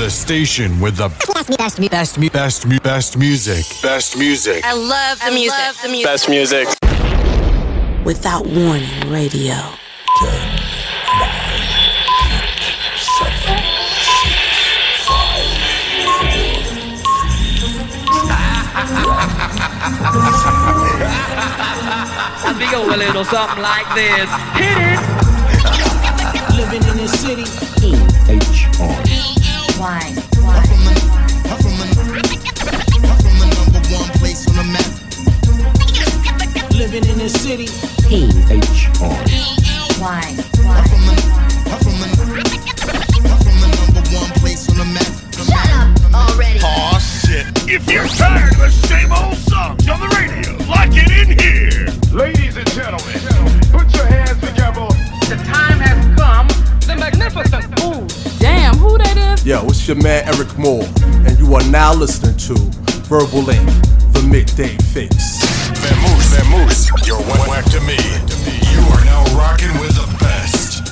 The station with the best, best, best, best, best music. Best music. I love the music. Love the music. Best music. Without warning, radio. I think go a little something like this. Hit it. Living in this city. E-H-R. Why? Why? I'm from the number one place on the map. Living in this city. P-H-R. Why? I'm from the, I'm from the, I'm from the number one place on the map. Shut up already. Aw, shit. If you're tired of the same old songs on the radio, like it in here. Ladies and gentlemen, put your hands together. The time has come. The magnificent. Yo, it's your man Eryk Moore, and you are now listening to Verbal Ink, the midday fixx. Vamoose, Vamoose, you're whack, whack to me. You are now rocking with the best.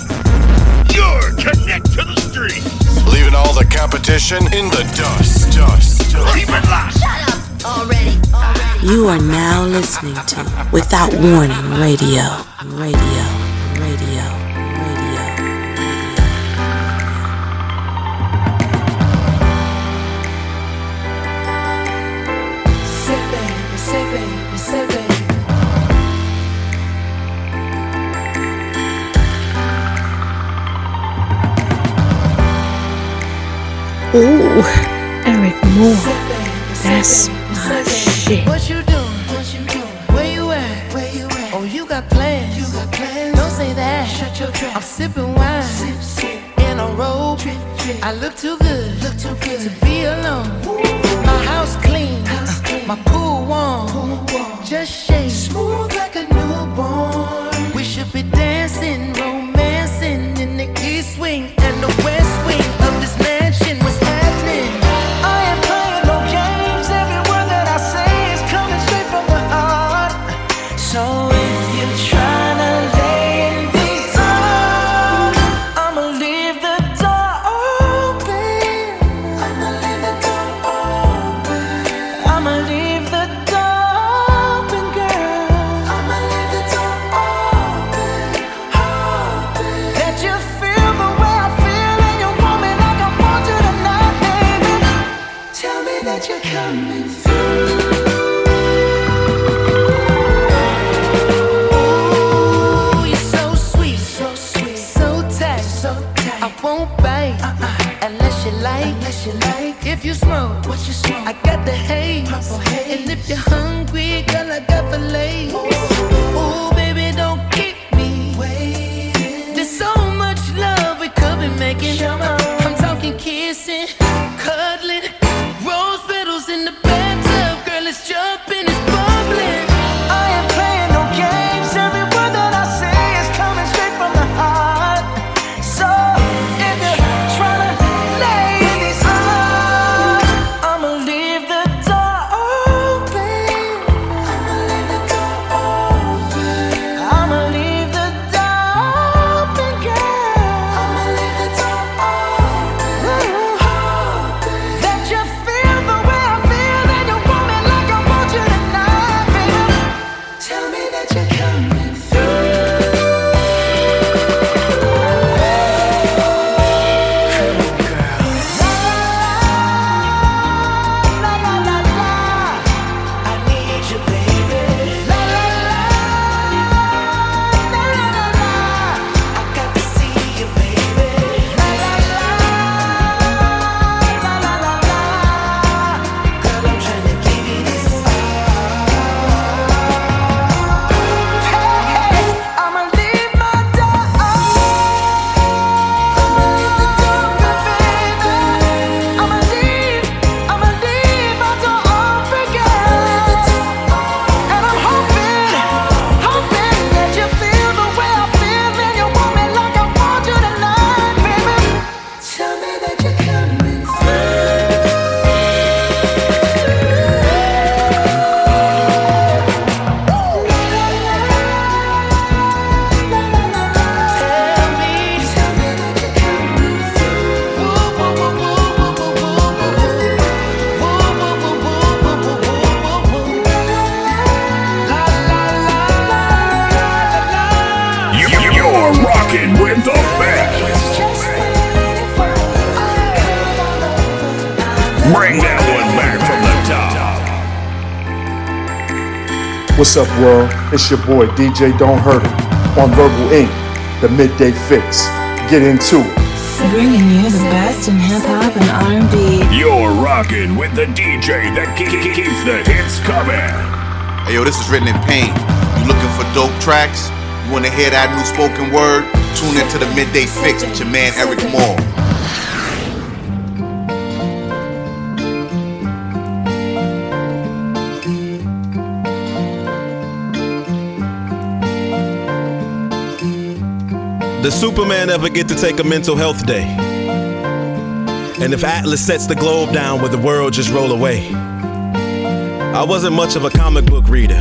You're connect to the street. Leaving all the competition in the dust. Dust. dust. Keep it locked. Shut up already. Already. You are now listening to Without Warning Radio. Radio. Radio. Radio. Ooh, Eryk Moore. Say baby, say That's my shit. What you doing? What you doing? Where you at? Where you at? Oh, you got plans. You got plans. Don't say that. Shut your trap. I'm sipping wine. Sip, sip. In a robe. Trip, trip. I look too good. Look too good to be alone. My house clean. House clean. My pool warm. Pool warm. Just shake. Smooth like a newborn. The haze. And if you're hungry, girl, I got fillets. What's up, world? It's your boy DJ Don't Hurt 'Em on Verbal Ink. The Midday Fixx. Get into it. Bringing you the best in hip hop and R&B. You're rocking with the DJ that ke- ke- keeps the hits coming. Hey yo, this is written in pain. You looking for dope tracks? You wanna hear that new spoken word? Tune into the Midday Fixx with your man Eryk Moore. Does Superman ever get to take a mental health day? And if Atlas sets the globe down, will the world just roll away? I wasn't much of a comic book reader,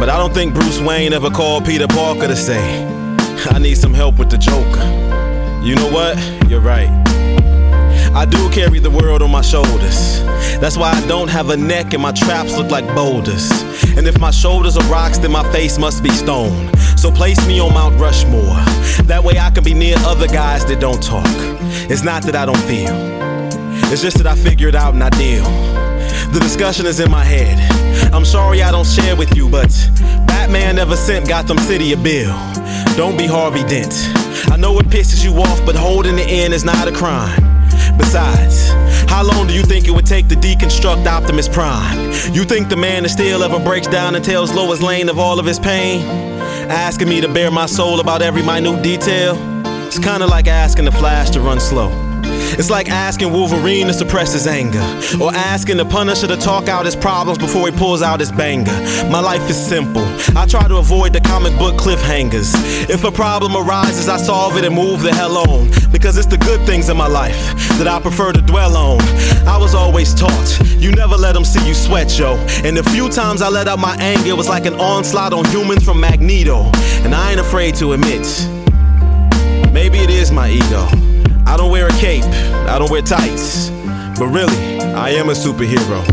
but I don't think Bruce Wayne ever called Peter Parker to say, I need some help with the Joker. You know what? You're right. I do carry the world on my shoulders. That's why I don't have a neck and my traps look like boulders. And if my shoulders are rocks, then my face must be stone. So place me on Mount Rushmore. That way I can be near other guys that don't talk. It's not that I don't feel, it's just that I figure it out and I deal. The discussion is in my head. I'm sorry I don't share with you, but Batman never sent Gotham City a bill. Don't be Harvey Dent. I know it pisses you off, but holding the end is not a crime. Besides, how long do you think it would take to deconstruct Optimus Prime? You think the man of steel ever breaks down and tells Lois Lane of all of his pain? Asking me to bare my soul about every minute detail? It's kinda like asking the Flash to run slow. It's like asking Wolverine to suppress his anger, or asking the Punisher to talk out his problems before he pulls out his banger. My life is simple. I try to avoid the comic book cliffhangers. If a problem arises, I solve it and move the hell on. Because it's the good things in my life that I prefer to dwell on. I was always taught, you never let them see you sweat, yo. And the few times I let out my anger, it was like an onslaught on humans from Magneto. And I ain't afraid to admit, maybe it is my ego. I don't wear a cape, I don't wear tights. But really, I am a superhero.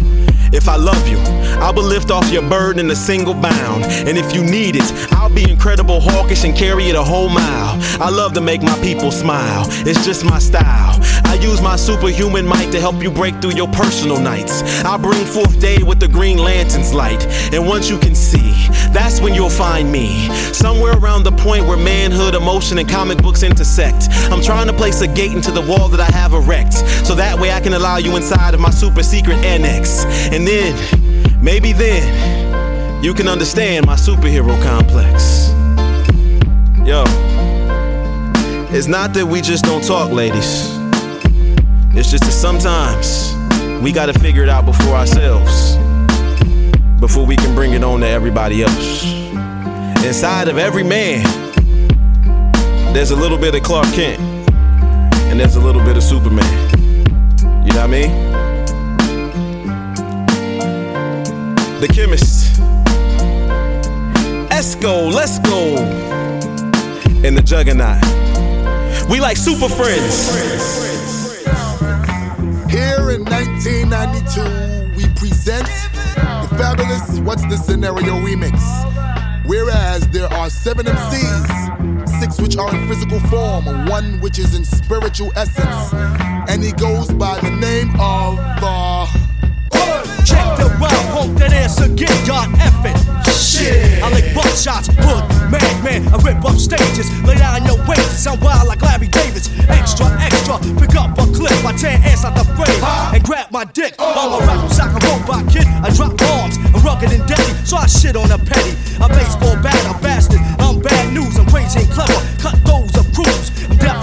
If I love you, I will lift off your burden in a single bound. And if you need it, I'll be Incredible Hulkish and carry it a whole mile. I love to make my people smile, it's just my style. I use my superhuman might to help you break through your personal nights. I bring forth day with the Green Lantern's light. And once you can see, that's when you'll find me. Somewhere around the point where manhood, emotion, and comic books intersect. I'm trying to place a gate into the wall that I have erect. So that way I can allow you inside of my super secret annex. And then, maybe then, you can understand my superhero complex. Yo, it's not that we just don't talk, ladies. It's just that sometimes we gotta figure it out before ourselves. Before we can bring it on to everybody else. Inside of every man, there's a little bit of Clark Kent, and there's a little bit of Superman. You know what I mean? The chemist. Esco, let's go. And the juggernaut. We like super friends. Here in 1992, we present the fabulous What's the Scenario remix. Whereas there are seven MCs, six which are in physical form, one which is in spiritual essence, and he goes by the name of uh, Check the that answer get God effing. Shit, I lick buckshots, hood, madman, I rip up stages, lay down your waist, sound wild like Larry Davis. Extra, extra, pick up a clip, I tear ass out the frame, and grab my dick. I'm a rap sock, a robot kid, I drop bombs, I'm rugged and deadly, so I shit on a petty. A baseball bat, a bastard, I'm bad news, I'm crazy and clever, cut those of crews.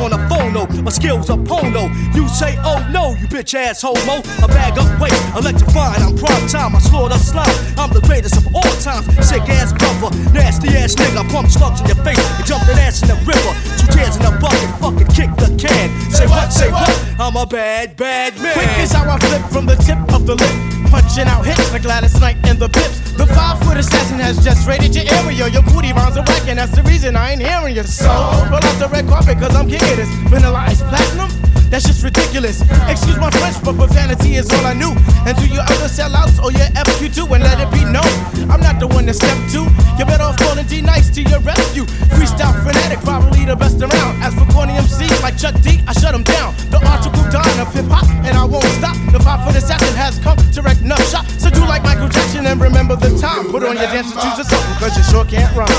On the phono, my skills are pono. You say, oh no, you bitch ass homo. A bag up weight, electrified. I'm prime time, I slaughter slime. I'm the greatest of all times, sick ass brother, nasty ass nigga. Pump slugs in your face and jump that ass in the river. Two tears in bucket, fucking kick the can. Say what, say what? I'm a bad, bad man. Quick is how I flip from the tip of the lip. Punching out hits like Gladys Knight in the pips. The five foot assassin has just raided your area. Your booty rounds are whack, and that's the reason I ain't hearing you. So, roll out the red carpet, cause I'm of this. Vanilla ice platinum? That's just ridiculous. Excuse my French, but profanity is all I knew. And to your other sellouts or your FQ2, and let it be known, I'm not the one to step to. You better off calling D Nice to your rescue. Freestyle fanatic, probably the best around. As for corny MC like Chuck D, I shut him down. The article dine of hip hop, and I won't stop. The 5 for the session has come to wreck nut. So do like Michael Jackson and remember the time. Put on your dancing shoes or something, cause you sure can't rhyme.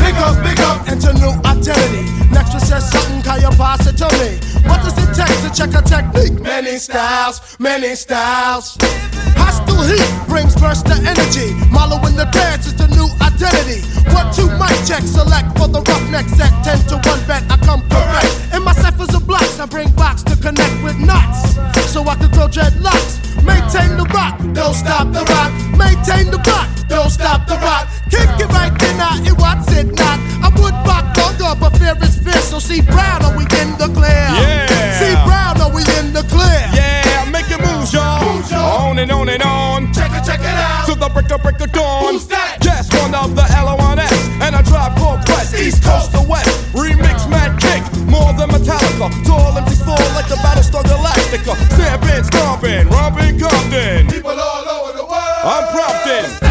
Big up, big up, into new identity. Next one says something, can you pass it to me? What does it take to check a technique? Many styles, many styles. Hostile heat brings burst of energy. Marlow in the dance is the new identity. One, two, mic check, select for the roughneck set. Ten to one bet, I come correct. In my ciphers of blocks, I bring box to connect with knots. So I can grow dreadlocks. Maintain the rock, don't stop the rock. Maintain the rock, don't stop the rock. Kick it right then, I it what's it not. I would rock longer, but fear is fierce. So see Brown, are we in the clear? Yeah. See Brown, are we in the clear? Yeah, make it move, y'all. On and on and on. Check it, check it out. To the break of break of dawn. Who's that? Yes, one of the L-O-N-S. And a tribe called Quest. East Coast to West. Remix mad kick. More than Metallica. To all MCs fall like the Battlestar Galactica. Stamping, stomping, romping, Compton. People all over the world. I'm prompting.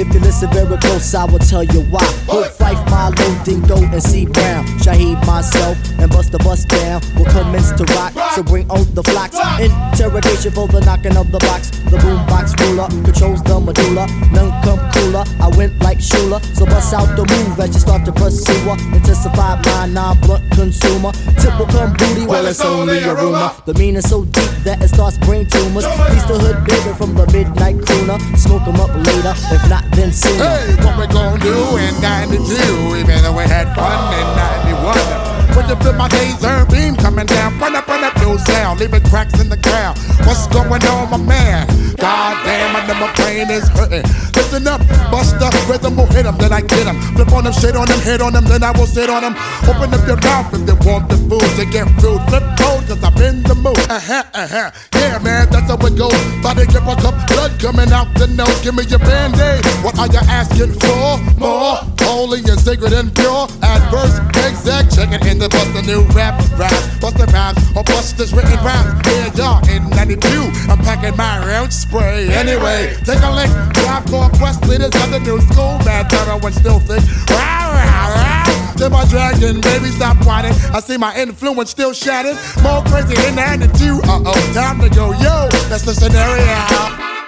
If you listen very close, I will tell you why. Phife, Milo, Dinco, and C Brown. Shaheed, myself, and Busta Bust down. Will commence to rock, so bring on the flocks. Interrogation for the knocking of the box. The boombox ruler controls the medulla. None come cooler. I went like Shula, so bust out the move as you start to pursue her. Intensify my non-blunt consumer. Tip will come booty, well it's only a rumor. The meaning so deep that it starts brain tumors. He's the hood baby from the midnight crooner. Smoke Smoke 'em up later, if not then sooner. Hey, what we gonna do in 92? Even though we had fun in 91. When you feel my laser beam coming down, run up, run up, no sound, leaving cracks in the ground. What's going on, my man? God damn, I know my brain is hurting. Listen up, bust the rhythm, will hit 'em, then I get 'em. Flip on them, shit on them, hit on them, then I will sit on them. Open up your mouth if they want the food to get rude. Flip mode, cause I'm in the mood. Uh huh, uh huh. Yeah, man, that's how it goes. Body grip a cup, blood coming out the nose. Give me your band aid. What are you asking for? More holy and sacred and pure. Adverse, exact, check it in the bust a new rap, rap, bust the rhymes, or bust this written rhymes. Yeah, y'all, in 92, I'm packing my round spray. Anyway, take a lick, drop core quest leaders of the new school, mad terror when still thick. Rah, rah, rah. To my dragon, baby, stop whining. I see my influence still shattered. More crazy in 92. Uh oh, time to go, yo. That's the scenario.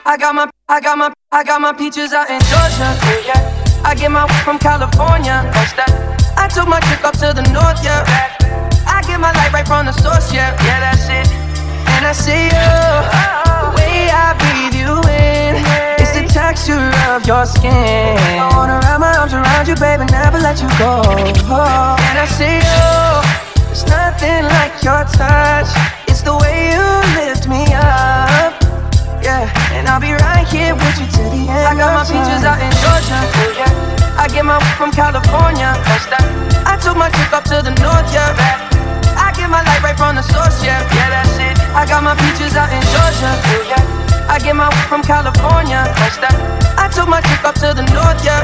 I got my, I got my, I got my peaches out in Georgia. Yeah. I get my from California. What's that? I took my trip up to the north, yeah. I get my light right from the source, yeah. Yeah, that's it. And I see you, the way I breathe you in. It's the texture of your skin. I wanna wrap my arms around you, baby, never let you go. And I see you, there's nothing like your touch. It's the way you lift me up. Yeah, and I'll be right here with you till the end. I got my peaches out in Georgia. Yeah. I get my from California. What's that? I took my trip up to the north, yeah. I get my light right from the source, yeah. Yeah, that's it. I got my peaches out in Georgia. Yeah. I get my from California. What's that? I took my trip up to the north, yeah.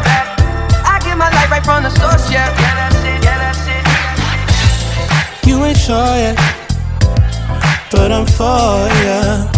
I get my light right from the source, yeah. Yeah, that's it. Yeah, that's it. You ain't sure yet, but I'm for ya.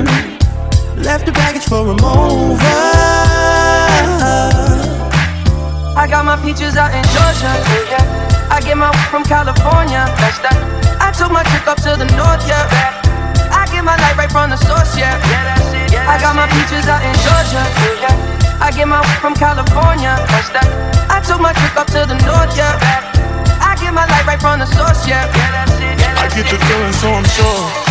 Left the baggage for a mover. I got my peaches out in Georgia. Yeah. I get my from California. That's that. I took my trip up to the north, yeah. I get my light right from the source, yeah. I got my peaches out in Georgia. Yeah. I get my from California. That's that. I took my trip up to the north, yeah. I get my light right from the source, yeah. I get the feeling, so I'm sure.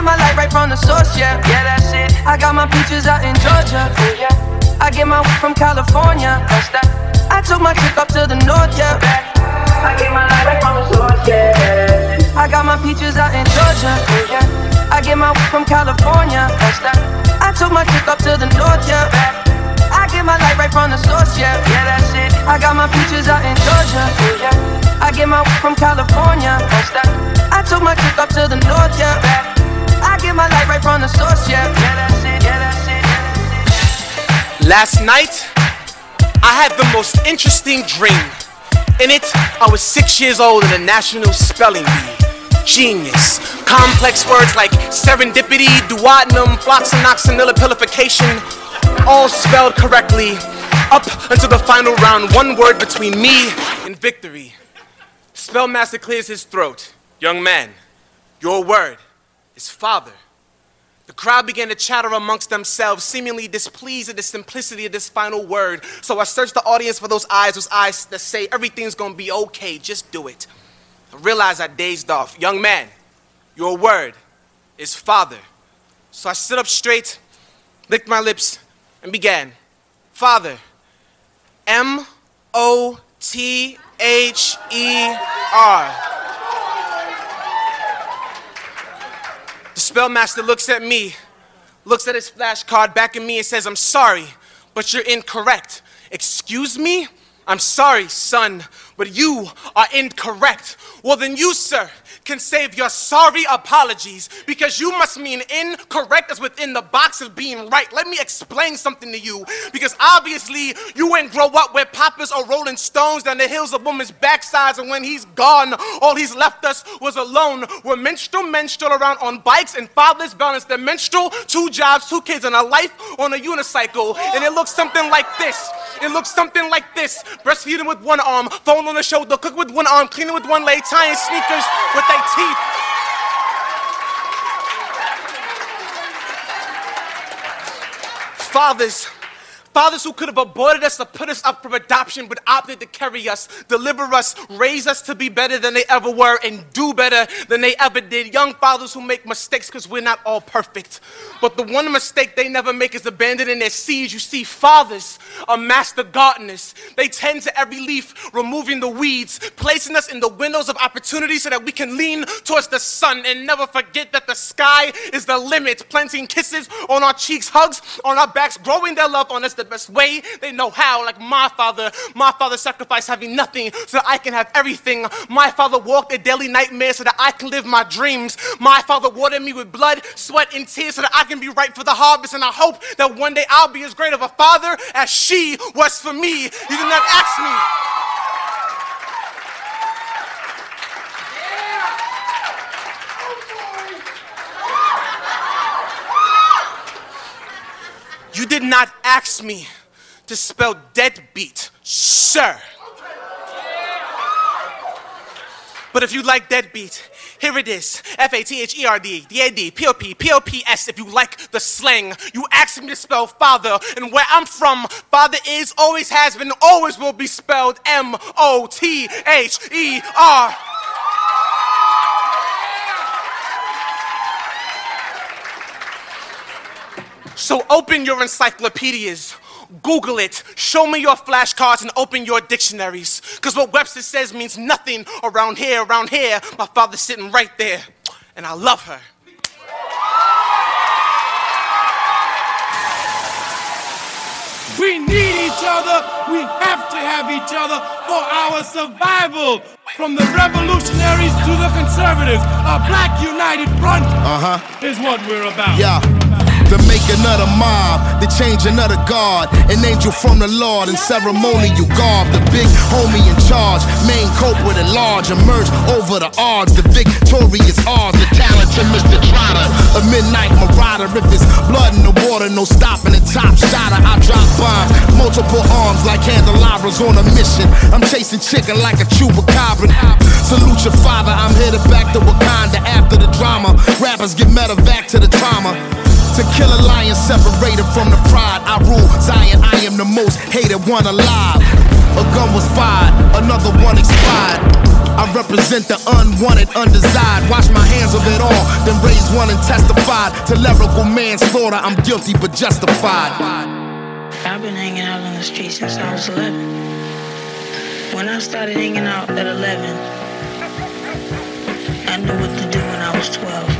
I get my light right from the source, yeah. Yeah, that's it. I got my peaches out in Georgia. Yeah. I get my from California. That's that. I took my chick up to the north, yeah. I get my light right from the source, yeah. I got my peaches out in Georgia. Yeah. I get my from California. That's that. I took my chick up to the north, yeah. I get my light right from the source, yeah. Yeah, that's it. I got my peaches out in Georgia. Yeah. I get my from California. That's that. I took my chick up to the north, yeah. I get my right from the source, yeah. Last night, I had the most interesting dream. In it, I was six years old in a national spelling bee. Genius. Complex words like serendipity, duodenum, floccinaucinihilipilification, all spelled correctly. Up until the final round, one word between me and victory. Spellmaster clears his throat. Young man, your word is father. The crowd began to chatter amongst themselves, seemingly displeased at the simplicity of this final word. So I searched the audience for those eyes, those eyes that say everything's gonna be okay, just do it. I realized I dazed off. Young man, your word is father. So I stood up straight, licked my lips, and began. Father, M O T H E R. spellmaster looks at me, looks at his flashcard back at me, and says, I'm sorry, but you're incorrect. Excuse me? I'm sorry, son, but you are incorrect. Well, then you, sir, can save your sorry apologies because you must mean incorrect as within the box of being right. Let me explain something to you because obviously you ain't grow up where poppers are rolling stones down the hills of women's backsides, and when he's gone, all he's left us was alone. We're menstrual men still around on bikes and fathers balance their menstrual, two jobs, two kids, and a life on a unicycle. And it looks something like this. It looks something like this breastfeeding with one arm, phone on the shoulder, cook with one arm, cleaning with one leg, tying sneakers with that. 18th. Fathers, fathers who could have aborted us or put us up for adoption, but opted to carry us, deliver us, raise us to be better than they ever were, and do better than they ever did. Young fathers who make mistakes because we're not all perfect. But the one mistake they never make is abandoning their seeds. You see, fathers are master gardeners. They tend to every leaf, removing the weeds, placing us in the windows of opportunity so that we can lean towards the sun and never forget that the sky is the limit. Planting kisses on our cheeks, hugs on our backs, growing their love on us the best way they know how. Like my father, my father sacrificed having nothing so that I can have everything. My father walked a daily nightmare so that I can live my dreams. My father watered me with blood, sweat, and tears so that I can be ripe for the harvest. And I hope that one day I'll be as great of a father as she was for me. You did not ask me. You did not ask me to spell deadbeat, sir. But if you like deadbeat, here it is. F A T H E R D D A D P O P P O P S. If you like the slang, you asked me to spell father, and where I'm from, father is, always has been, always will be spelled M O T H E R. So open your encyclopedias, Google it. Show me your flashcards and open your dictionaries. Because what Webster says means nothing around here. Around here, my father's sitting right there. And I love her. We need each other. We have to have each other for our survival. From the revolutionaries to the conservatives, a black united front Uh huh. is what we're about. Yeah. The making of the mob, the changing of the guard, an angel from the Lord, in ceremony you garb. The big homie in charge, main culprit at large, emerge over the odds. The victorious odds, the talented Mr. Trotter, a midnight marauder. If it's blood in the water, no stopping the top shotter. I drop bombs, multiple arms like candelabras on a mission. I'm chasing chicken like a chupacabra. Salute your father, I'm headed back to Wakanda after the drama. Rappers get medevac to the trauma. To kill a lion separated from the pride. I rule Zion, I am the most hated one alive. A gun was fired, another one expired. I represent the unwanted, undesired. Wash my hands of it all, then raise one and testified to lyrical manslaughter. I'm guilty but justified. I've been hanging out on the street since I was 11. When I started hanging out at 11, I knew what to do when I was 12.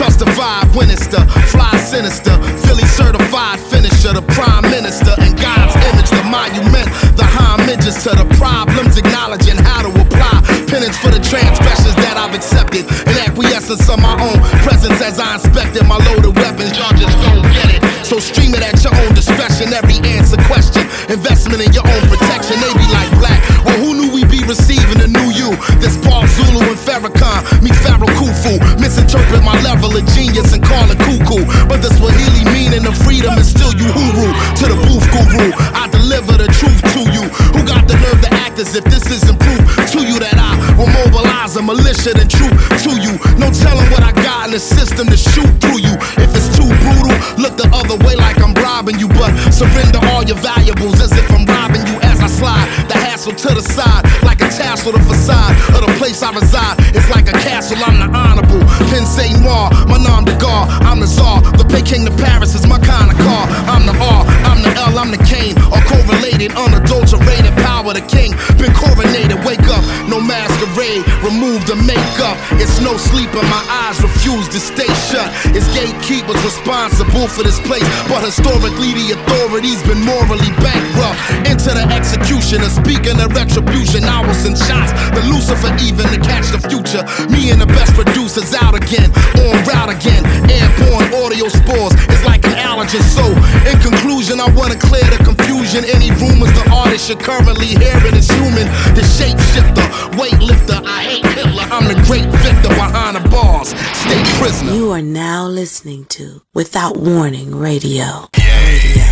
Trust the vibe, Winnister, fly sinister, Philly certified finisher, the prime minister, and God's image, the monument, the homages to the problems, acknowledging how to apply penance for the transgressions that I've accepted, and acquiescence of my own presence as I inspected my loaded weapons. Y'all just don't get it. So stream it at your own discretion. Every answer question, investment in your own protection. They be like black. Well, who knew we'd be receiving a new you? This Paul Zulu and Farrakhan, me Pharaoh Khufu. Misinterpret my level of genius and call it cuckoo. But the Swahili meaning of freedom is still you huru. To the booth guru, I deliver the truth to you. Who got the nerve to act as if this isn't proof to you that I will mobilize a militia and troop to you? No telling what I got in the system to shoot through you. If it's too brutal, look the other way like I'm robbing you. But surrender all your valuables as if I'm robbing you as I slide. The hassle to the side, like a tassel, the facade of the place I reside. It's like a castle, I'm the honorable. Pin Saint Noir, my nom de guerre, I'm the czar. The Peking to Paris is my kind of car. I'm the R, I'm the L, I'm the Kane. All correlated, unadulterated power, the king. Been coronated, wake up, no masquerade, remove the makeup. It's no sleep and my eyes refuse to stay shut. It's gatekeepers responsible for this place, but historically the authorities been morally bankrupt. Into the execution of speaking of retribution, will send shots. The Lucifer even to catch the future. Me and the best producers out again, on route again. Airborne audio spores, it's like an allergen. So, in conclusion, I wanna clear the confusion. Any rumors the artist you're currently hearing is human. The shapeshifter, weightlifter, I hate Hitler. I'm the great victor behind the bars. Stay prisoner. You are now listening to Without Warning Radio. Yeah. Radio.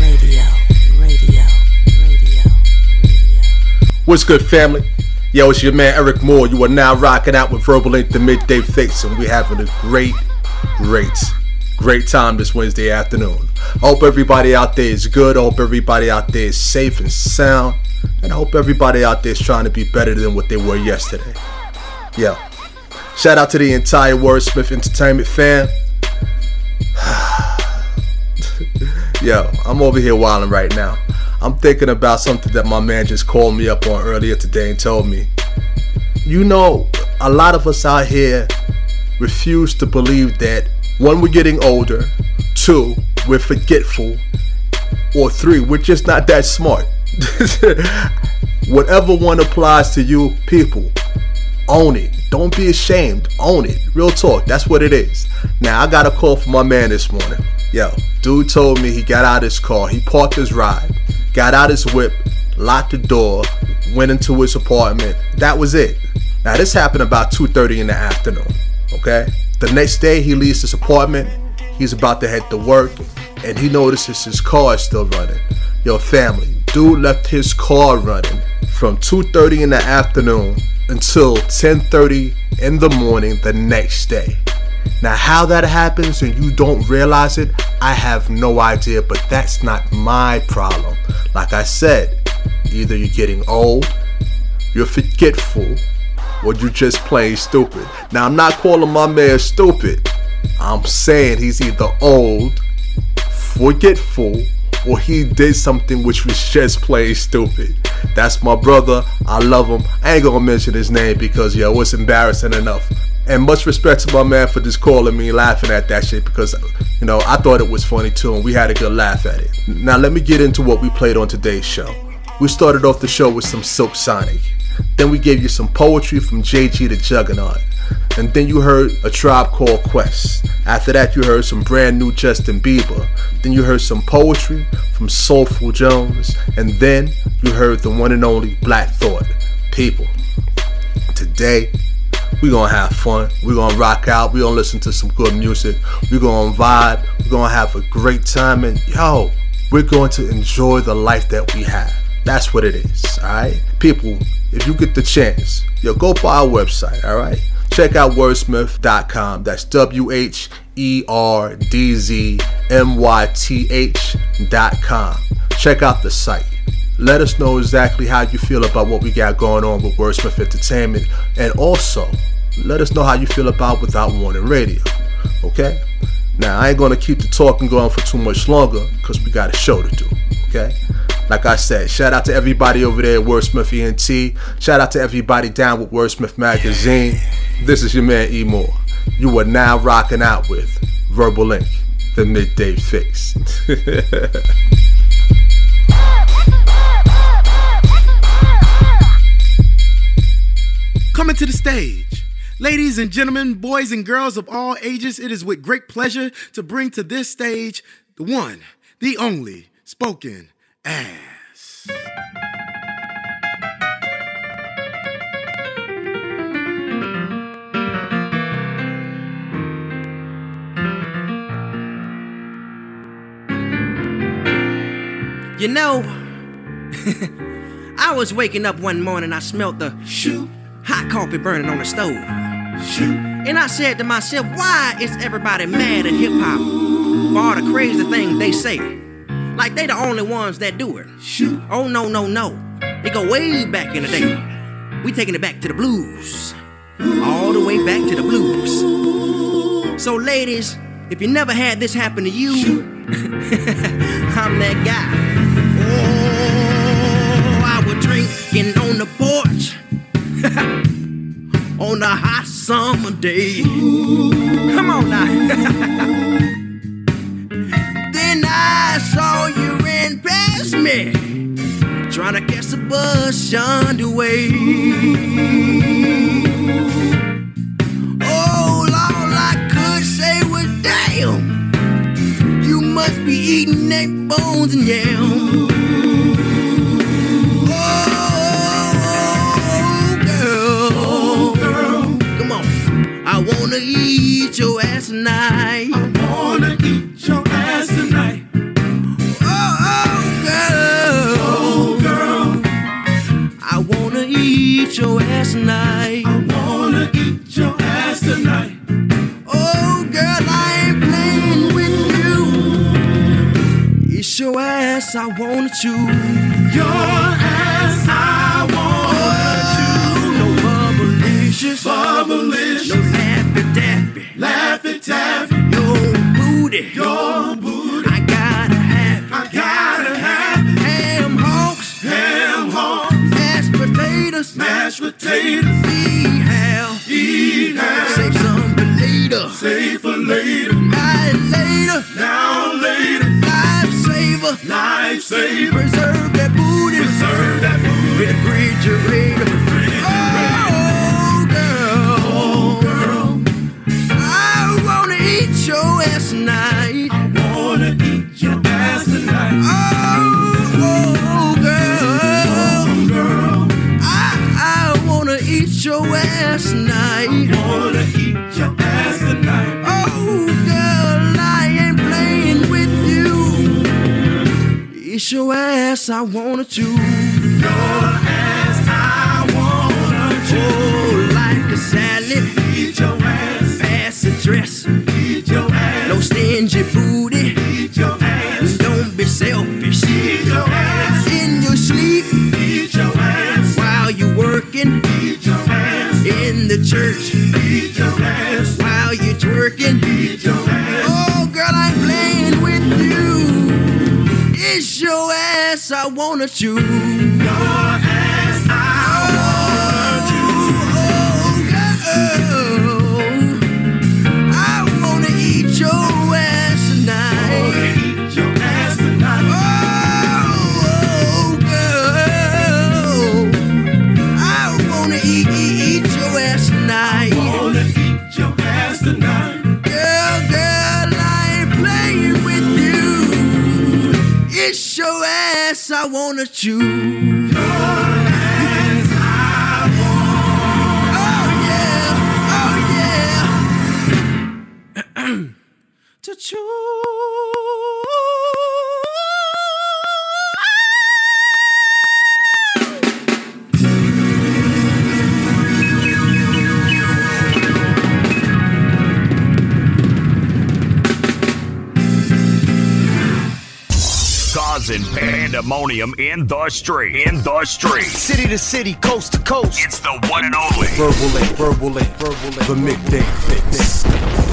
Radio. Radio. Radio. What's good, family? Yo, it's your man Eryk Moore. You are now rocking out with Verbal Ink. The Midday Fixx, and we're having a great, great, great time this Wednesday afternoon. I hope everybody out there is good. I hope everybody out there is safe and sound. And I hope everybody out there is trying to be better than what they were yesterday. Yo, shout out to the entire Wherdzmyth Entertainment fam. Yo, I'm over here wilding right now. I'm thinking about something that my man just called me up on earlier today and told me. You know, a lot of us out here refuse to believe that one, we're getting older, two, we're forgetful, or three, we're just not that smart. Whatever one applies to you, people, own it. Don't be ashamed. Own it. Real talk. That's what it is. Now, I got a call from my man this morning. Yo, dude told me he got out of his car. He parked his ride, got out his whip, locked the door, went into his apartment. That was it. Now, this happened about 2.30 in the afternoon, okay? The next day, he leaves his apartment. He's about to head to work, and he notices his car is still running. Yo, family, dude left his car running from 2.30 in the afternoon until 10:30 in the morning the next day. Now how that happens and you don't realize it, I have no idea, but that's not my problem. Like I said, either you're getting old, you're forgetful, or you're just plain stupid. Now I'm not calling my man stupid. I'm saying he's either old, forgetful or he did something which was just plain stupid. That's my brother. I love him. I ain't gonna mention his name because yo, it's embarrassing enough. And much respect to my man for just calling me laughing at that shit because you know I thought it was funny too and we had a good laugh at it. Now let me get into what we played on today's show. We started off the show with some Silk Sonic. Then we gave you some poetry from JG the Juggernaut. And then you heard a tribe called Quest. After that, you heard some brand new Justin Bieber. Then you heard some poetry from Soulful Jones. And then you heard the one and only Black Thought. People, today we're gonna have fun. We're gonna rock out. We're gonna listen to some good music. We're gonna vibe. We're gonna have a great time. And yo, we're going to enjoy the life that we have. That's what it is, alright? People, if you get the chance, yo, go by our website, alright? Check out wherdzmyth.com. That's W H E R D Z M Y T H.com. Check out the site. Let us know exactly how you feel about what we got going on with Wherdzmyth Entertainment. And also, let us know how you feel about Without Warning Radio. Okay? Now, I ain't going to keep the talking going for too much longer because we got a show to do. Okay? Like I said, shout out to everybody over there at Wherdzmyth ENT. Shout out to everybody down with Wherdzmyth Magazine. This is your man E Moore. You are now rocking out with Verbal Ink, the midday fixx. Coming to the stage. Ladies and gentlemen, boys and girls of all ages, it is with great pleasure to bring to this stage the one, the only, spoken ass. You know, I was waking up one morning, I smelt the shoot hot coffee burning on the stove. Shoot. And I said to myself, why is everybody mad at hip hop for all the crazy things they say? Like they the only ones that do it. Shoot. Oh no, no, no. They go way back in the day. We taking it back to the blues. All the way back to the blues. So ladies, if you never had this happen to you, I'm that guy. Oh, I was drinking on the porch on a hot summer day. Come on now. then I saw you ran past me, trying to catch the bus underway. Oh, all I could say was, damn, you must be eating neck bones and yams. Oh, oh, girl, come on, I wanna eat your ass tonight. Eat your ass tonight. I wanna eat your ass tonight. Oh, girl, I ain't playing with you. It's your ass I wanna chew. Your ass I wanna oh, chew. No bubblicious. Bubblicious. No laffy taffy. Laffy taffy. Your booty. Your booty. Mashed potatoes. Eat hell. Eat hell. Save some for later. Save for later. Night later. Now later. Life saver. Life saver. Preserve that booty. Preserve that booty. Refrigerator. Oh, girl. Oh, girl. I wanna eat your ass tonight. I wanna eat your ass tonight. Oh your ass tonight. Wanna eat your ass tonight. Oh, girl, I ain't playing with you. It's your ass I wanna chew. Your ass I wanna chew. Oh, like a salad. Eat your ass. Pass a dress. Eat your ass. No stingy booty. Eat your ass. Don't be selfish. Eat your ass. In your sleep. Eat your ass. While you working. Eat your ass in the church. Beat your ass while you twerking. Beat your ass. Oh, girl, I'm playing with you. It's your ass I wanna chew. Your ass I I wanna choose. Your ass I want. Oh yeah, oh yeah. to chew. Pandemonium in the street. In the street. City to city, coast to coast. It's the one and only. Verbal Verbal Verbal. The midday fixx.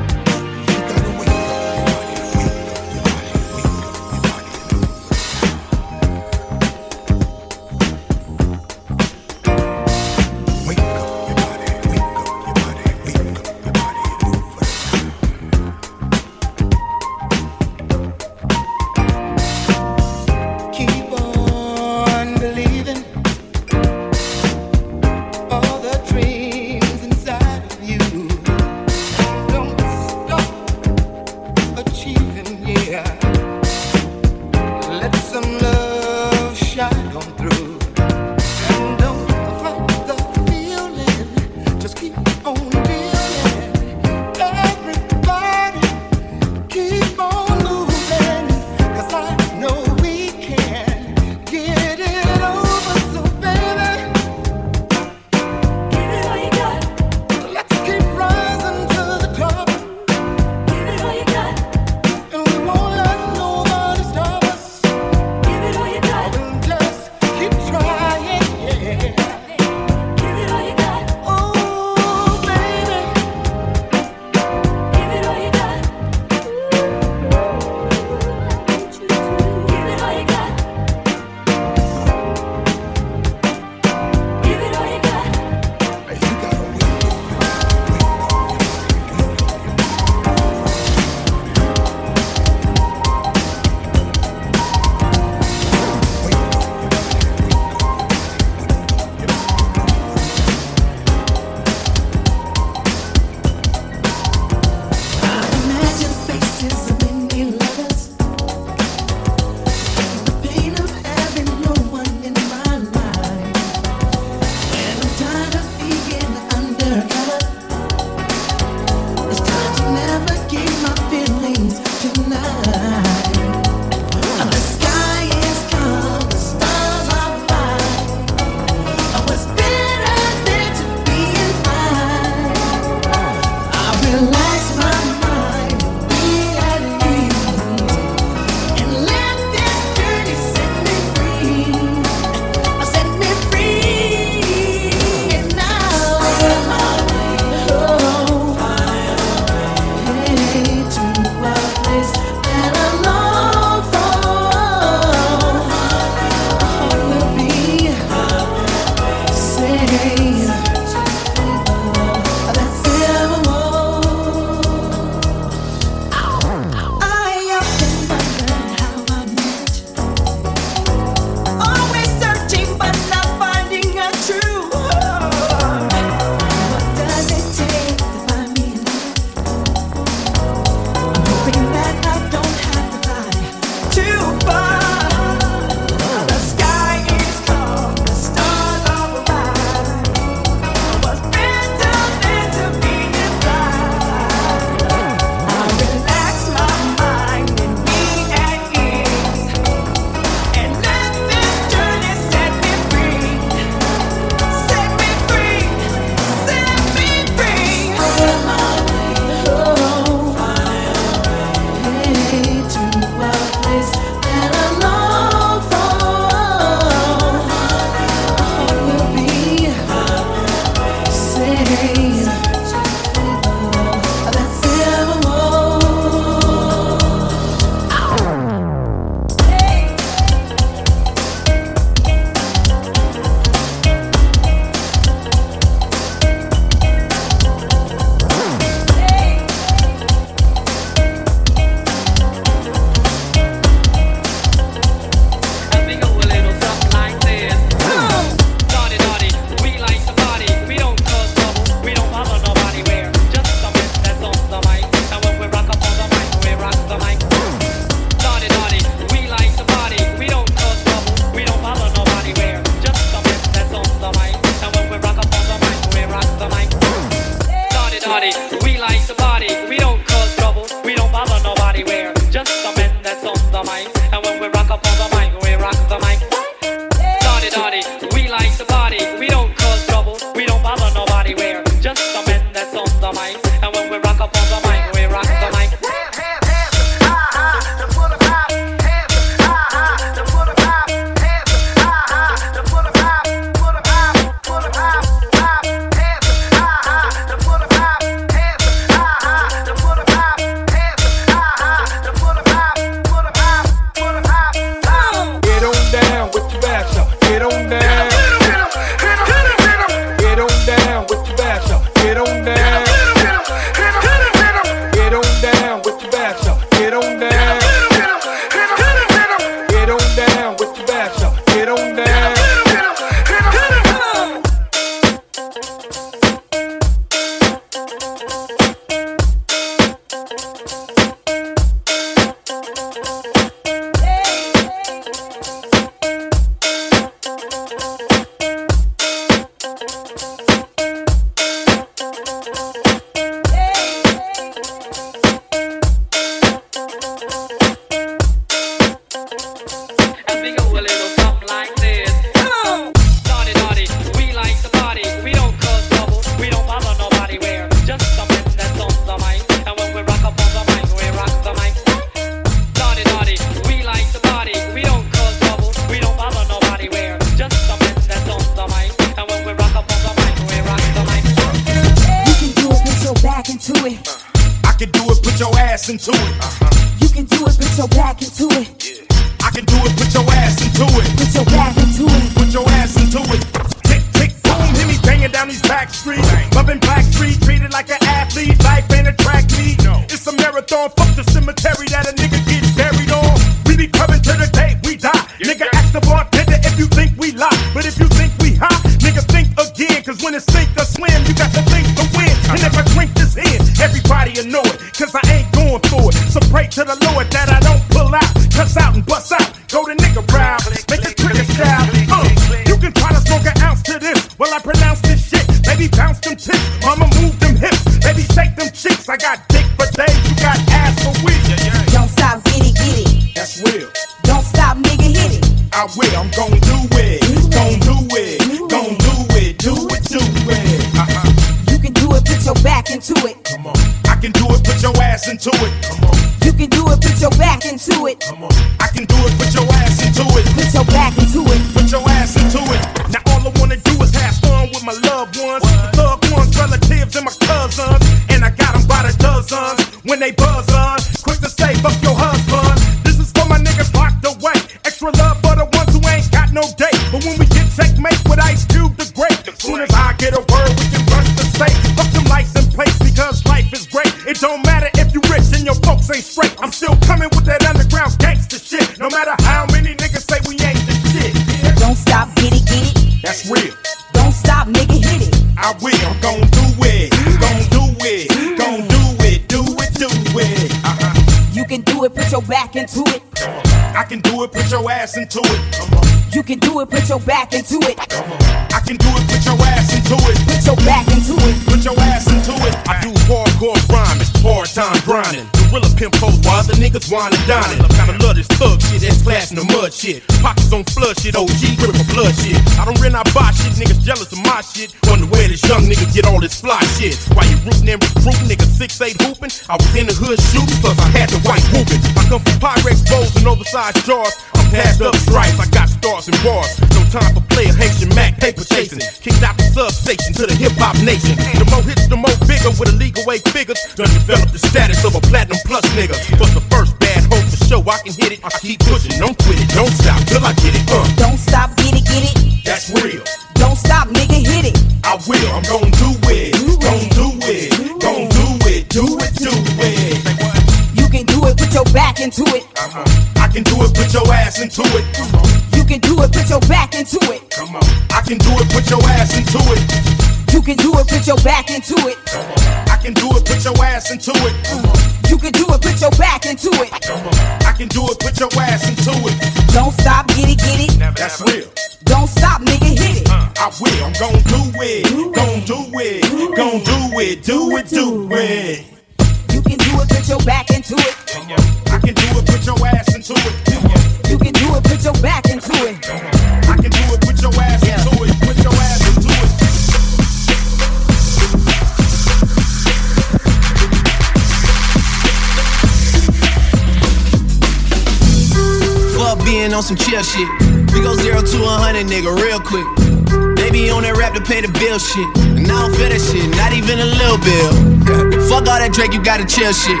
chill shit.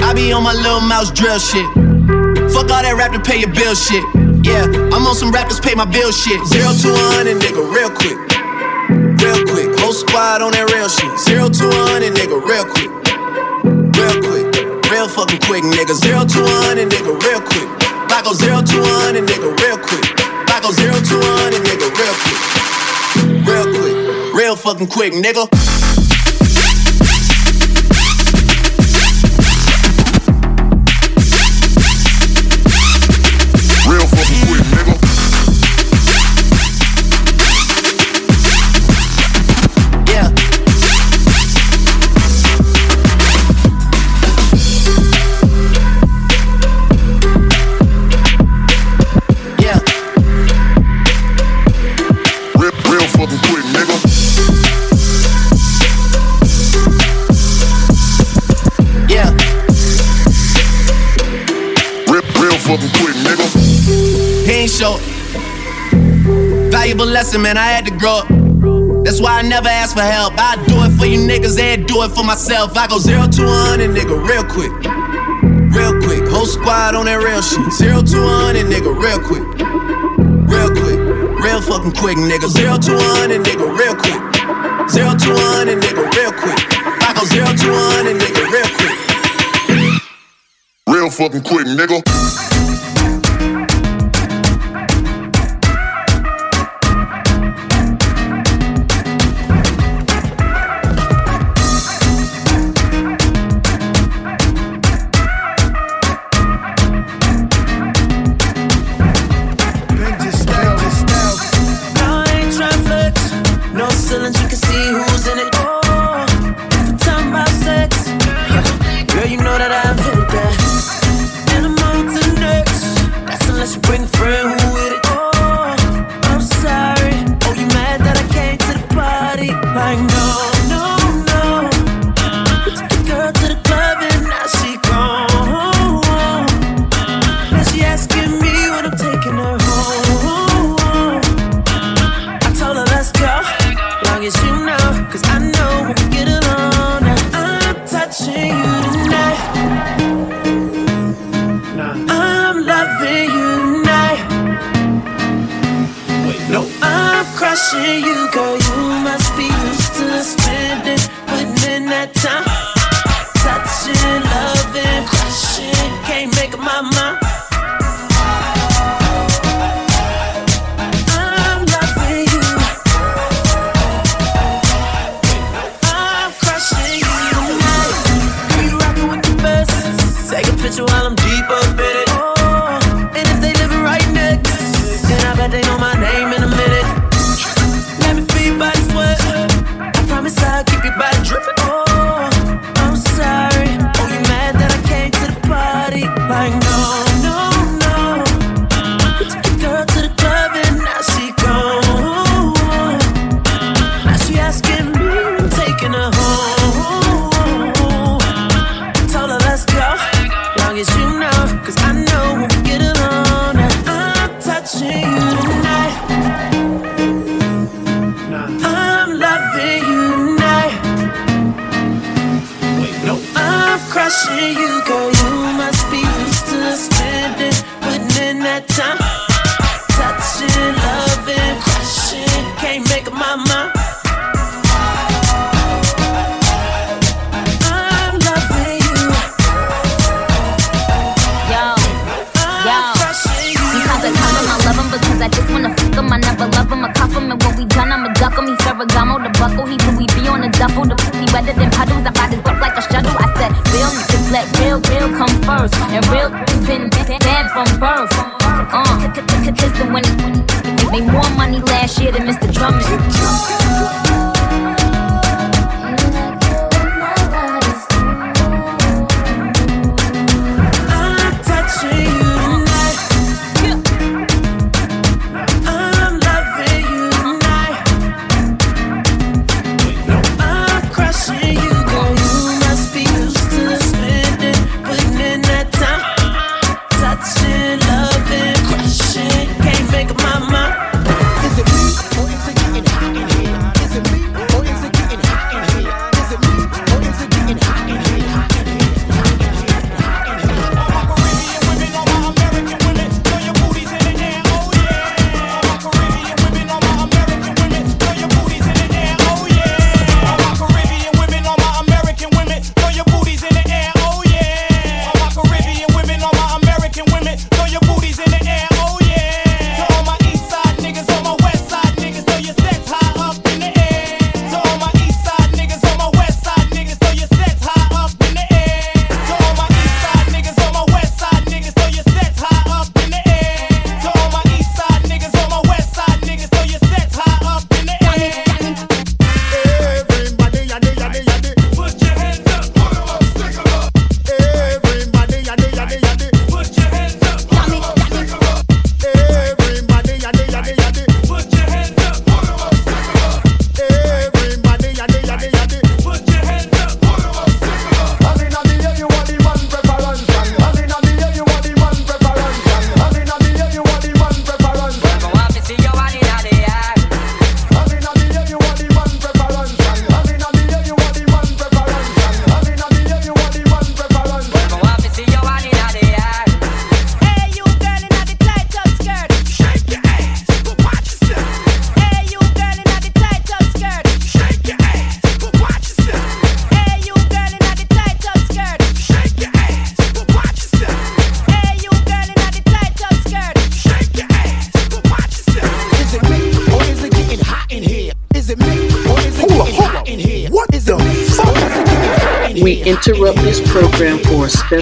I be on my little mouse drill shit. Fuck all that rap to pay your bill shit. Yeah, I'm on some rappers pay my bill shit. Zero to a hundred, nigga, real quick. Real quick. Whole squad on that real shit. Zero to a hundred, nigga, real quick. Real quick. Real fucking quick, nigga. Zero to a hundred, nigga, real quick. I go zero to a hundred, nigga, real quick. I go zero to a hundred, nigga, real quick. Real quick. Real fucking quick, nigga. man. I had to grow up. That's why I never ask for help. I do it for you niggas and do it for myself. I go zero to 100, nigga, real quick. Real quick. Whole squad on that real shit. Zero to 100, nigga, real quick. Real quick. Real fucking quick, nigga. Zero to 100, nigga, real quick. Zero to 100, nigga, real quick. I go zero to 100, nigga, real quick. Real fucking quick, nigga.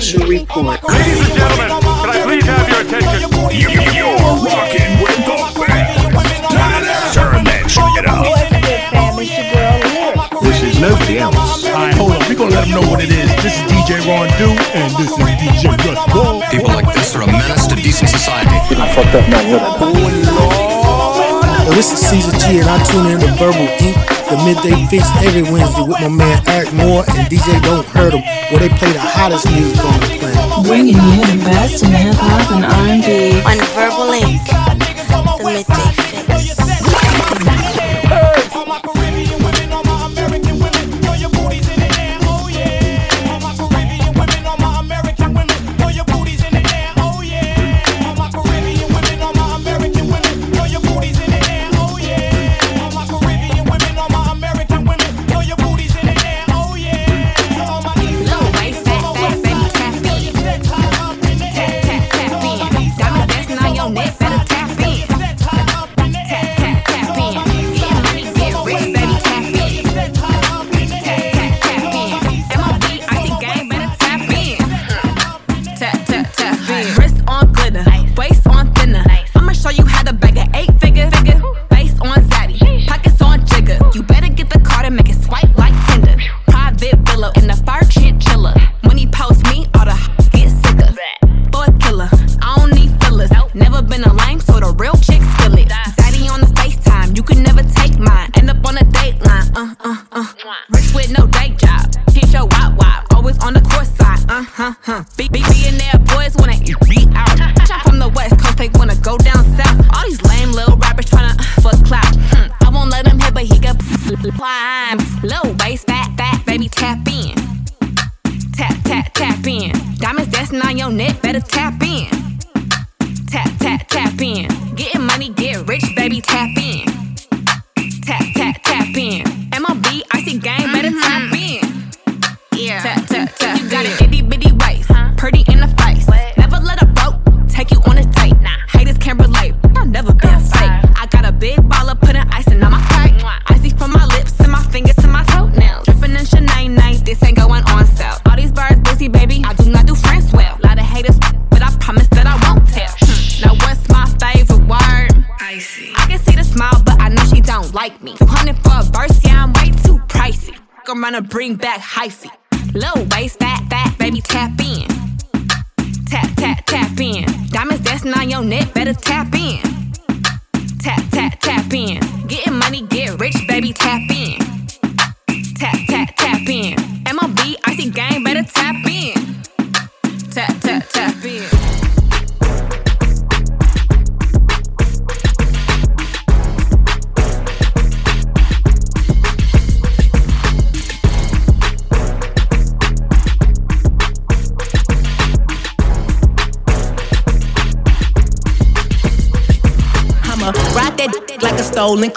special report. Ladies and gentlemen, can I please have your attention? You, are rocking with the best. Turn that shit up. This is nobody else. All right, hold on. We're going to let them know what it is. This is DJ Ron Do, and this is DJ Russ Wall. People like this are a menace to decent society. I fucked up, man. You're like, oh, Lord. Yo, this is Caesar G, and I tune in to Verbal Ink the midday fixx every Wednesday with my man Eryk Moore and DJ Don't Hurt 'Em, where they play the hottest music on the planet. Bringing you the best in hip hop and R&B on Verbal Ink. The midday.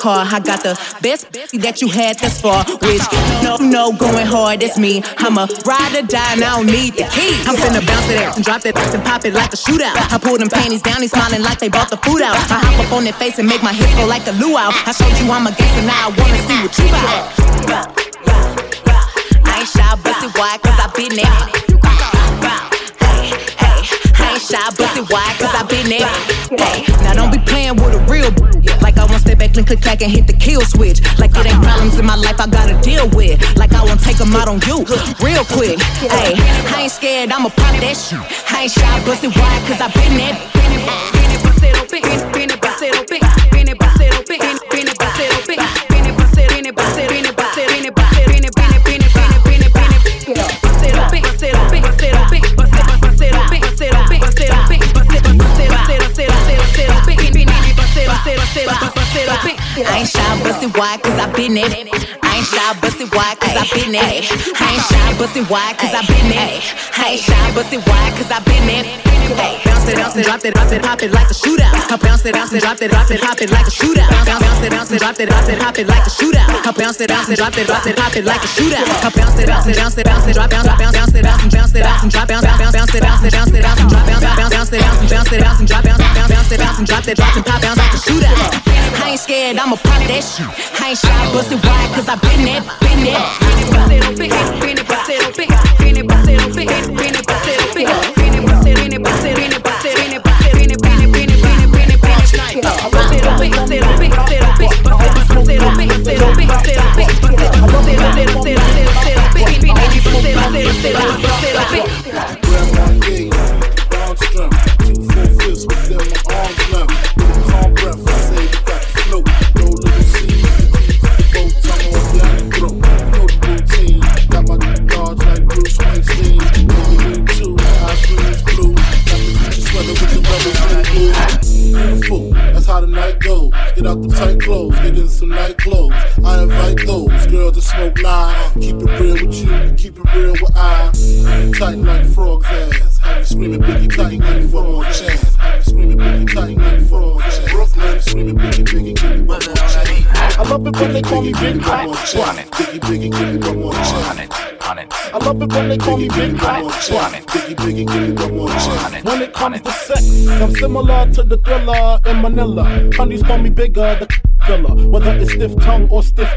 Car. I got the best that you had thus far, which no, no, going hard, it's me. I'ma ride or die, and I don't need the key. I'm finna bounce it out and drop that and pop it like a shootout. I pull them panties down, he's smiling like they bought the food out. I hop up on their face and make my hips go like a luau. I showed you I'm a gangster, now I wanna see what you got. I ain't shy, bust it wide, cause I been there. Shy, bust it wide, cause I been there. Now don't be playing with a real like I won't step back and click clack and hit the kill switch. Like it ain't problems in my life I gotta deal with. Like I won't take them out on you real quick. Hey, I ain't scared, I'ma pop that shit. I ain't shy, bust it wide, cause I been there. Been there. I ain't shy, bust it wide, cause I been there. I ain't shy, bust it wide, cause I been there. I ain't shy, bust it wide, cause I been. Hey, bounce it, bounce it, drop it, drop it, pop it like a shootout. Bounce it, bounce it, drop it, drop it, pop it like a shootout. Bounce, it, bounce it, drop it, drop it, pop it like a shootout. Bounce it, bounce it, drop it, drop it, pop it like a shootout. Bounce it, bounce it, bounce it, bounce it, drop, bounce, bounce, bounce it, bounce, bounce it, bounce, drop, bounce, bounce, bounce it, bounce it, bounce it, bounce, drop, bounce, bounce, bounce it, bounce, bounce it, bounce, drop, bounce, bounce, bounce it, bounce, drop it, drop and pop, bounce like a shootout. I ain't scared, I'ma pop that shit. I ain't shy, bust it wide, cause I been there, been there. Beautiful, Invite those girls to smoke line. Keep it real with you, keep it real with I. Tight like frog's ass. Have you screaming Biggie tight, give me one more chance. Have you screaming Biggie tight, one more chance. Brooklyn screaming Biggie, Biggie, give me one more chance. I love it when they call me Big Pop. Biggie, Biggie, give me one more chance. I love it when they call me Big Pop. Biggie, Biggie, give me one more chance. When it comes to sex, I'm similar to the thriller in Manila. Honeys call me bigger, the killer. Whether it's stiff tongue or stiff.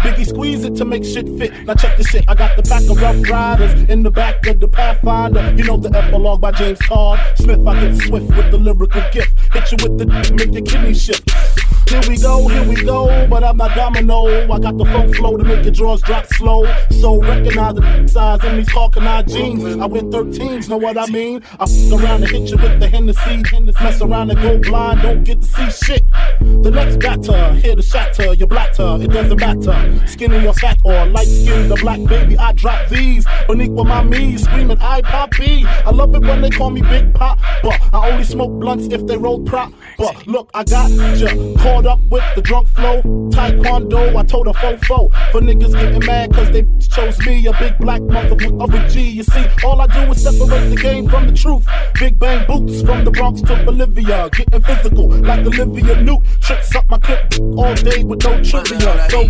Biggie squeeze it to make shit fit. Now check this shit. I got the pack of rough riders in the back of the Pathfinder. You know the epilogue by James Todd Smith. I get swift with the lyrical gift. Hit you with the make your kidney shift. Here we go, here we go, but I'm not domino. I got the funk flow to make your drawers drop slow. So recognize the size in these Hawkeye jeans. I wear 13s, know what I mean? I f around and hit you with the Hennessy. Mess around and go blind, don't get to see shit. The next batter, here to shatter your blatter, it doesn't matter. Skinny or fat or light skin, the black baby, I drop these. Beneath with my knees, screaming, I poppy. I love it when they call me Big Pop, but I only smoke blunts if they roll prop. But look, I got ya caught up with the drunk flow. Taekwondo, I told a fofo. For niggas getting mad cause they chose me, a big black motherfucker of a G. You see, all I do is separate the game from the truth. Big bang boots from the Bronx to Bolivia. Getting physical like Olivia Newt. Tricks up my clip all day with no trivia. So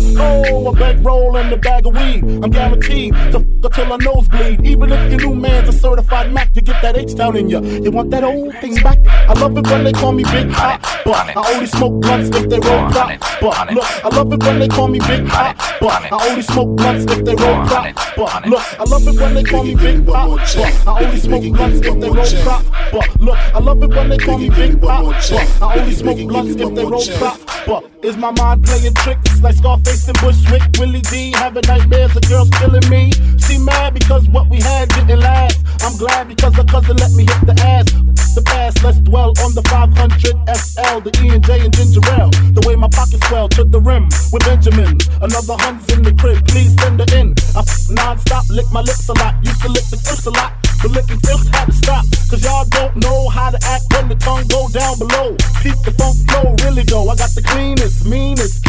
trivia. Oh, a bankroll and a bag of weed. I'm guaranteed to f till I nosebleed. Even if your new man's a certified Mac, you get that H down in ya. You want that old thing back? I love it when they call me Big Pop, but I only smoke blunts if they roll prop. But look, I love it when they call me Big Pop, but I only smoke blunts if they roll prop. But look, I love it when they call me Big Pop, but I only smoke blunts if they roll prop. But look, I love it when they call me Big Pop, but I only smoke blunts if they roll prop. But Is my mind playing tricks like Scarface and Bushwick? Willie D having nightmares of girls killing me. She mad because what we had didn't last. I'm glad because her cousin let me hit the ass. The past, let's dwell on the 500 SL, the E and J and ginger ale. The way my pockets swell to the rim with Benjamin. Another hundred's in the crib, please send her in. I non-stop, lick my lips a lot. Used to lick the clips a lot. But licking clips had to stop. Cause y'all don't know how to act when the tongue go down below. Peep the funk flow, really though. I got the cleanest, meanest.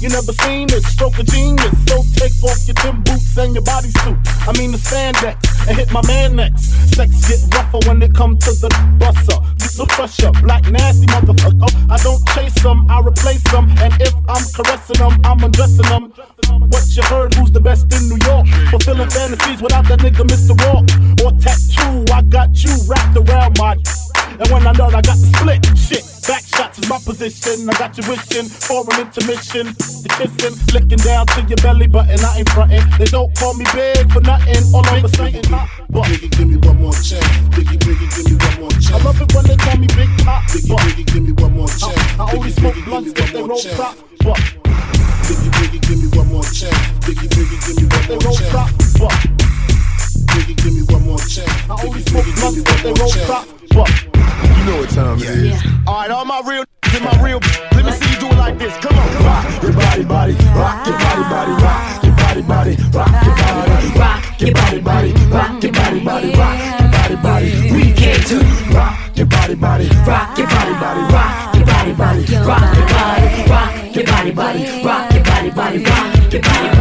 You never seen it, stroke of genius. So take off your Tim boots and your bodysuit. I mean the spandex and hit my man next. Sex get rougher when it comes to the busser. Get the pressure, black nasty motherfucker. I don't chase them, I replace them. And if I'm caressing them, I'm undressing them. What you heard, who's the best in New York? Fulfilling fantasies without that nigga Mr. Rock. Or tattoo, I got you wrapped around my. And when I nut, I got the split. Shit, back shots is my position. I got you wishing for an intermission. The kissing, licking down to your belly button. I ain't frontin'. They don't call me big for nothing. All of a sudden, but Biggie, give me one more chance. Biggie, Biggie, give me one more chance. I love it when they call me Big Pop. Biggie, but Biggie, give me one more chance. I only Biggie, smoke blunts give if they roll top. But Biggie, Biggie, give me one more chance. Biggie, Biggie, give me one they more roll chance. top. But Biggie, give me one more chance. I only smoke blunts if they roll chance. But You know what time it is. Alright, all my real and my real let me see you do it like this. Come on, rock your body, body, rock your body, body, rock your body, body, rock your body, rock your body, body, rock your body, body, rock your body, body. We came to rock your body, body, rock your body, body, rock your body, body, rock your body, rock your body, body, rock your body, body, rock your body, body.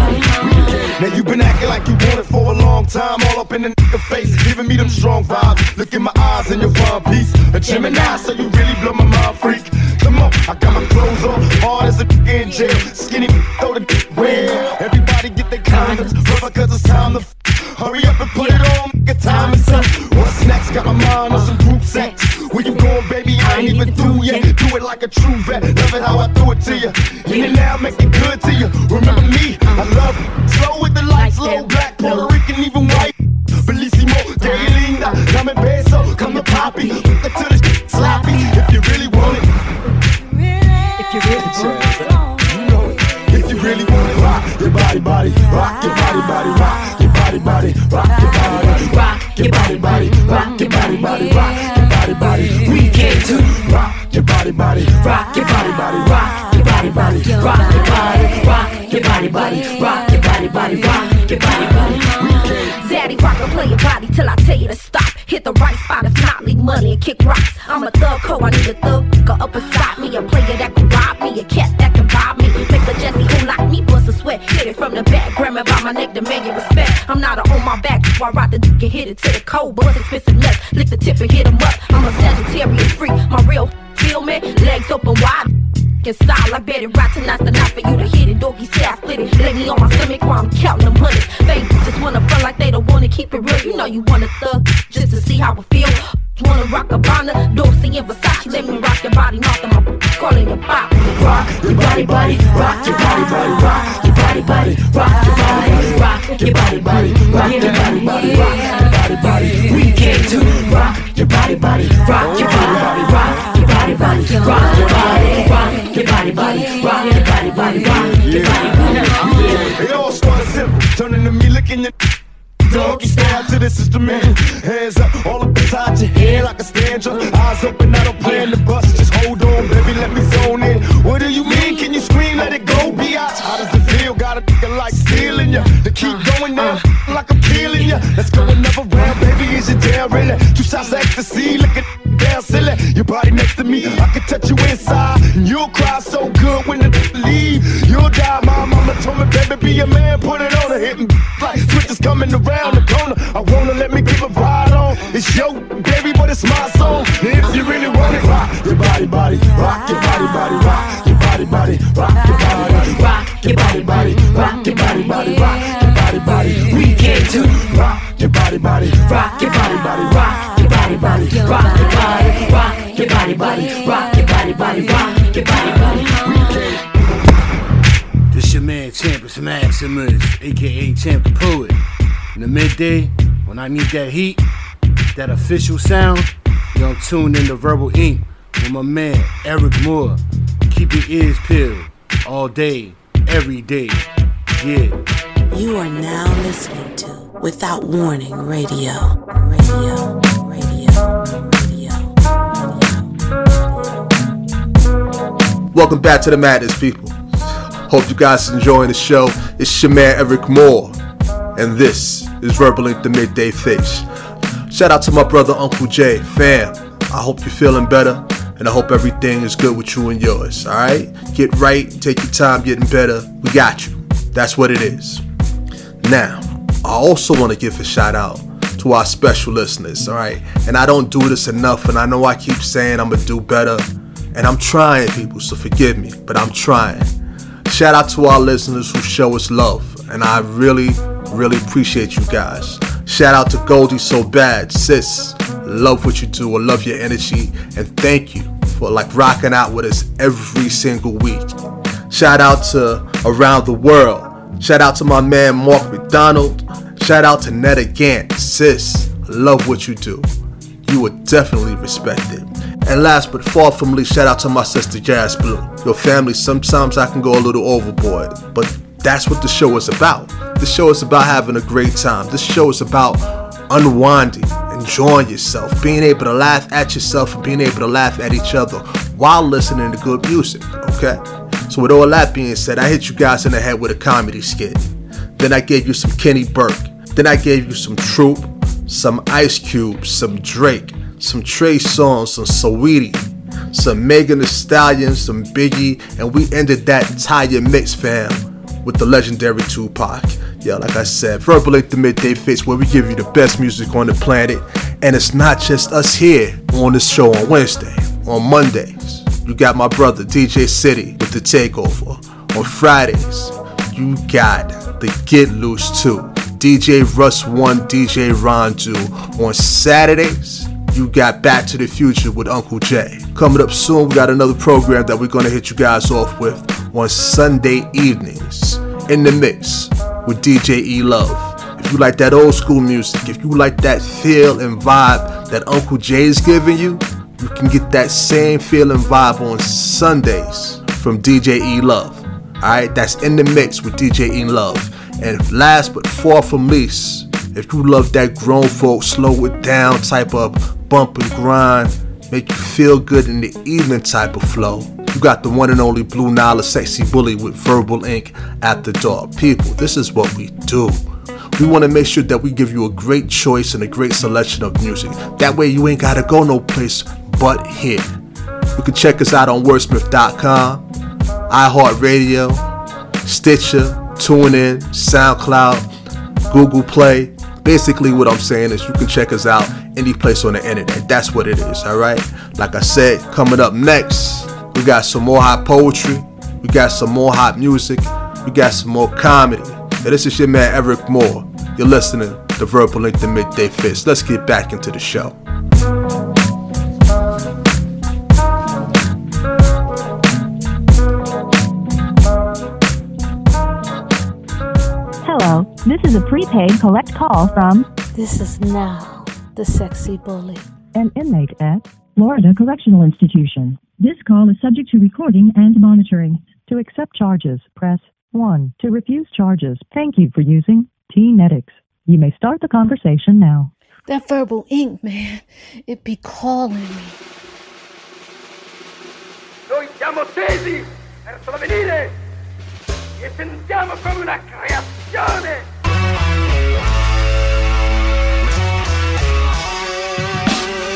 Now you been acting like you want it for a long time, all up in the nigga face, giving me them strong vibes. Look in my eyes and your fine piece. A Gemini, so you really blow my mind, freak. Come I got my clothes on, hard as a in jail. Skinny, throw the dick well. Everybody get their condoms, brother, cause it's time to f- Hurry up and put it on, get time is up. What's next? Got my mind on some group sex. Where you going, baby? I ain't even through yet. Do it like a true vet. Love it how I do it to you. In and out, make it good to you. Remember me? I love it. slow with the lights, low black, Puerto Rican, even white. Bellissimo, que linda, dame beso, come to poppy. Look to the sloppy. Body, rock your body, body, rock your body, body, rock your body, body, rock your body, body, rock your body, body, rock your body, body. We came to rock your body, body, rock your body, body, rock your body, body, rock your body, rock your body, body, rock your body, body, rock your body, body. Daddy rock and play your body till I tell you to stop. Hit the right spot, if not, leave money and kick rocks. I'm a thug co, I need a thug go up beside me. A player that can rob me, a cat sweat. Hit it from the back, grab me by my neck it respect. I'm not a on my back, so I ride the dick and hit it to the cold. Buzz expensive nuts, lick the tip and hit 'em up. I'm a Sagittarius freak, my real feel me? Legs open wide. Inside, I bet it right tonight's the night for you to hit it. Doggy say I split it. Lay me on my stomach while I'm counting them hundreds. Fake just wanna front like they don't wanna keep it real. You know you wanna thug just to see how it feel. Wanna rock a Bonner, Dorsey and Versace. Let me rock your body, them up, calling your pop. Rock your body, body, rock your body, body, rock your body, body, rock your body, rock your body, body, rock your body, body, rock your body, body. We came to rock your body, body, rock your body, body, rock your body, body, rock your body, rock your body, body, rock your body, body, rock your body, body. It all started simple, turning to me licking your. Doggy style to this instrumental. Hands up, all up inside your head like a stanza. Eyes open, I don't plan to bust. Stealing ya. To keep uh, going now, uh. like I'm killing ya. Let's go another round, baby. Is you down really? Two shots of ecstasy, looking down silly. Your body next to me, I can touch you inside. And you'll cry so good when the leave. You'll die, my mama told me, baby, be a man, put it on and hit me like switches coming around the corner. I wanna let me give a ride on. It's your baby, but it's my song. And if you really want it, rock your body, body, rock your body, body, rock your body, body, rock your body, body, rock your body, body, rock your body, body, to rock your body, body, rock your body, body, rock your body, body, rock your body, rock your body, body, rock your body, body, rock your body, body. This your man Champus Maximus, aka Champ the Poet. In the midday, when I need that heat, that official sound, you're tuned in to Verbal Ink with my man Eryk Moore, keep your ears peeled all day, every day. Yeah. You are now listening to Without Warning Radio. Radio. Radio. Radio. Welcome back to the Madness, people. Hope you guys are enjoying the show. It's your man Eryk Moore, and this is Verbal Ink the Midday Fixx. Shout out to my brother Uncle Jay, fam. I hope you're feeling better, and I hope everything is good with you and yours. All right, get right, take your time getting better. We got you. That's what it is. Now, I also want to give a shout out to our special listeners. All right, and I don't do this enough, and I know I keep saying I'm gonna do better. And I'm trying, people, so forgive me, but I'm trying. Shout out to our listeners who show us love, and I really, really appreciate you guys. Shout out to Goldie So Bad, sis. Love what you do, I love your energy, and thank you for like rocking out with us every single week. Shout out to Around the World. Shout out to my man Mark McDonald. Shout out to Netta Gant, sis. Love what you do. You are definitely respected. And last but far from least, shout out to my sister Jazz Blue. Your family, sometimes I can go a little overboard, but that's what the show is about. The show is about having a great time. This show is about unwinding, enjoying yourself, being able to laugh at yourself and being able to laugh at each other while listening to good music, okay? So with all that being said, I hit you guys in the head with a comedy skit. Then I gave you some Kenny Burke. Then I gave you some Troop, some Ice Cube, some Drake, some Trey Songz, some Saweetie, some Megan Thee Stallion, some Biggie, and we ended that entire mix, fam, with the legendary Tupac. Yeah, like I said, Verbal the Midday Fixx, where we give you the best music on the planet. And it's not just us here on this show on Wednesday. On Mondays, you got my brother DJ City with the takeover. On Fridays, you got the Get Loose 2. DJ Russ 1, DJ Ron Do. On Saturdays, you got Back to the Future with Uncle Jay. Coming up soon, we got another program that we're gonna hit you guys off with on Sunday evenings in the mix with DJ E Love. If you like that old school music, if you like that feel and vibe that Uncle Jay is giving you, you can get that same feel and vibe on Sundays from DJ E Love. Alright, that's in the mix with DJ E Love. And last but far from least, if you love that grown folk slow it down type of bump and grind, make you feel good in the evening type of flow, you got the one and only Blue Nile, sexy bully with verbal ink at the door. People, this is what we do. We want to make sure that we give you a great choice and a great selection of music. That way you ain't gotta go no place but here. You can check us out on wherdzmyth.com, iHeartRadio, Stitcher, TuneIn, SoundCloud, Google Play. Basically, what I'm saying is you can check us out any place on the internet. That's what it is, alright? Like I said, coming up next, we got some more hot poetry, we got some more hot music, we got some more comedy. And this is your man Eryk Moore. You're listening to Verbal Ink the Midday Fixx. Let's get back into the show. This is a prepaid collect call from This is now the sexy bully. an inmate at Florida Correctional Institution. This call is subject to recording and monitoring. To accept charges, press 1. To refuse charges, thank you for using T-Netix. You may start the conversation now. That verbal ink, man, it be calling me. Noi siamo tesi eh, verso l'avvenire e sentiamo come una creazione.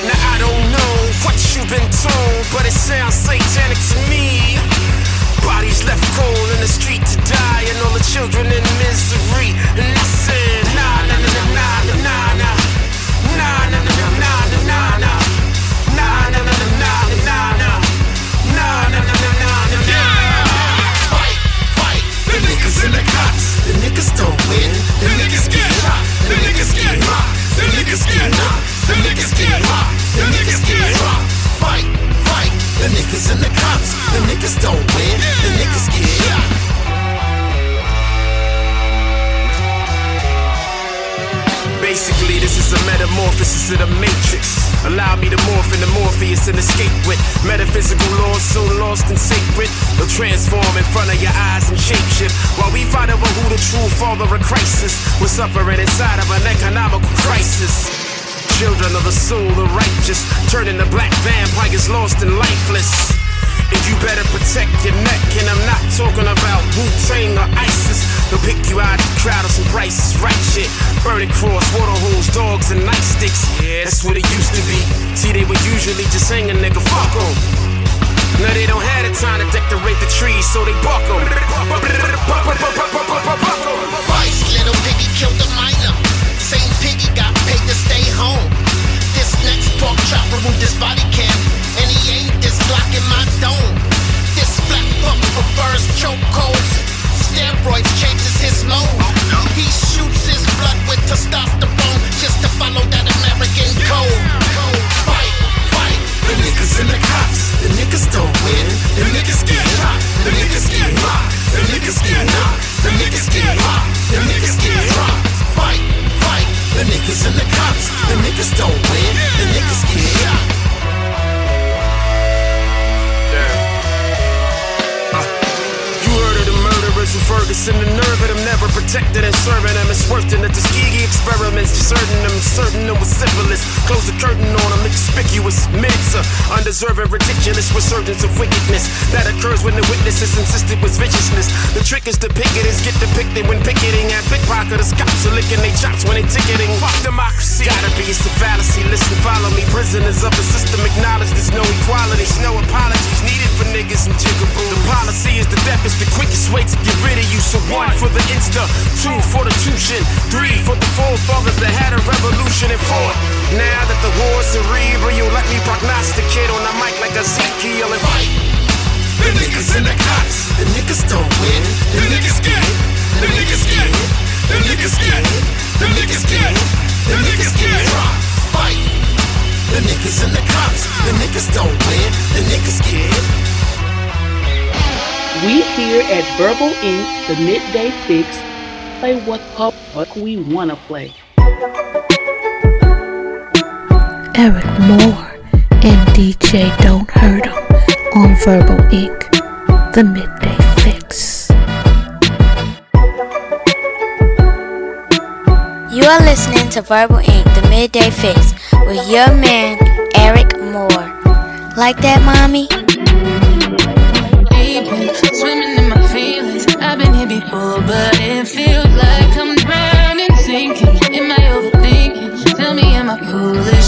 Now I don't know what you've been told, but it sounds satanic to me. Bodies left cold in the street to die, and all the children in misery. And I nah, nah, nah, nah, nah, win, the niggas get shot. The niggas get hot, the niggas get hot. The niggas get hot, the niggas get hot. Fight, fight, the niggas and the cops. The niggas don't win, the niggas get shot. Metamorphosis of the matrix. Allow me to morph into Morpheus and escape with metaphysical laws so lost and sacred. They'll transform in front of your eyes and shapeshift. While we fight over who the true father of crisis, we're suffering inside of an economical crisis. Children of the soul, the righteous, turning to black vampires lost and lifeless. And you better protect your neck, and I'm not talking about Wu Tang or ISIS. They'll pick you out the crowd of some prices, right shit. Burning cross, water holes, dogs, and nightsticks. Yeah, that's what it used to be. See, they would usually just hang nigga, fuck 'em. Now they don't have the time to decorate the trees, so they buck 'em. Vice, little piggy killed a miner. Same piggy got paid to stay home. This next pork chopper moved his body cam, and he ain't this Glock in my dome. This black fuck prefers chokeholds. Steroids changes his mode. He shoots his blood with testosterone just to follow that American code. Fight, fight. The niggas and the cops, the niggas don't win. The niggas get shot, the niggas get rocked, the niggas get knocked, the niggas get rocked, the niggas get dropped. Fight, fight. The niggas and the cops, the niggas don't win. The niggas get shot. Murderers in the nerve of never protected and serving them. It's worse than the Tuskegee experiments, deserting them, certain them with syphilis. Close the curtain on them, conspicuous myths, uh, undeserving, ridiculous resurgence of wickedness that occurs when the witnesses insisted was viciousness. The trick is to the picketers get depicted when picketing at pickpocketers, cops are licking they chops when they ticketing. Fuck democracy, gotta be it's a fallacy. Listen, follow me, prisoners of the system acknowledge there's no equality, no apologies needed for niggas and jigaboo. The policy is the death is the quickest way to get rid of you. So one for the insta, two for the tuition, three for the forefathers that had a revolution, and four. Now that the war's cerebral, let me prognosticate on the mic like Ezekiel and fight. The niggas and the cops, the niggas don't win. The niggas get, the niggas get, the niggas get, the niggas get, the niggas get. Fight. The niggas and the cops, the niggas don't win. The niggas get. We here at Verbal Ink., the Midday Fixx, play what the fuck we wanna play. Eryk Moore and DJ Don't Hurt 'em on Verbal Ink. The Midday Fixx. You are listening to Verbal Ink., the Midday Fixx, with your man, Eryk Moore. Like that, mommy? But it feels like I'm drowning, sinking in my overthinking. Tell me, am I foolish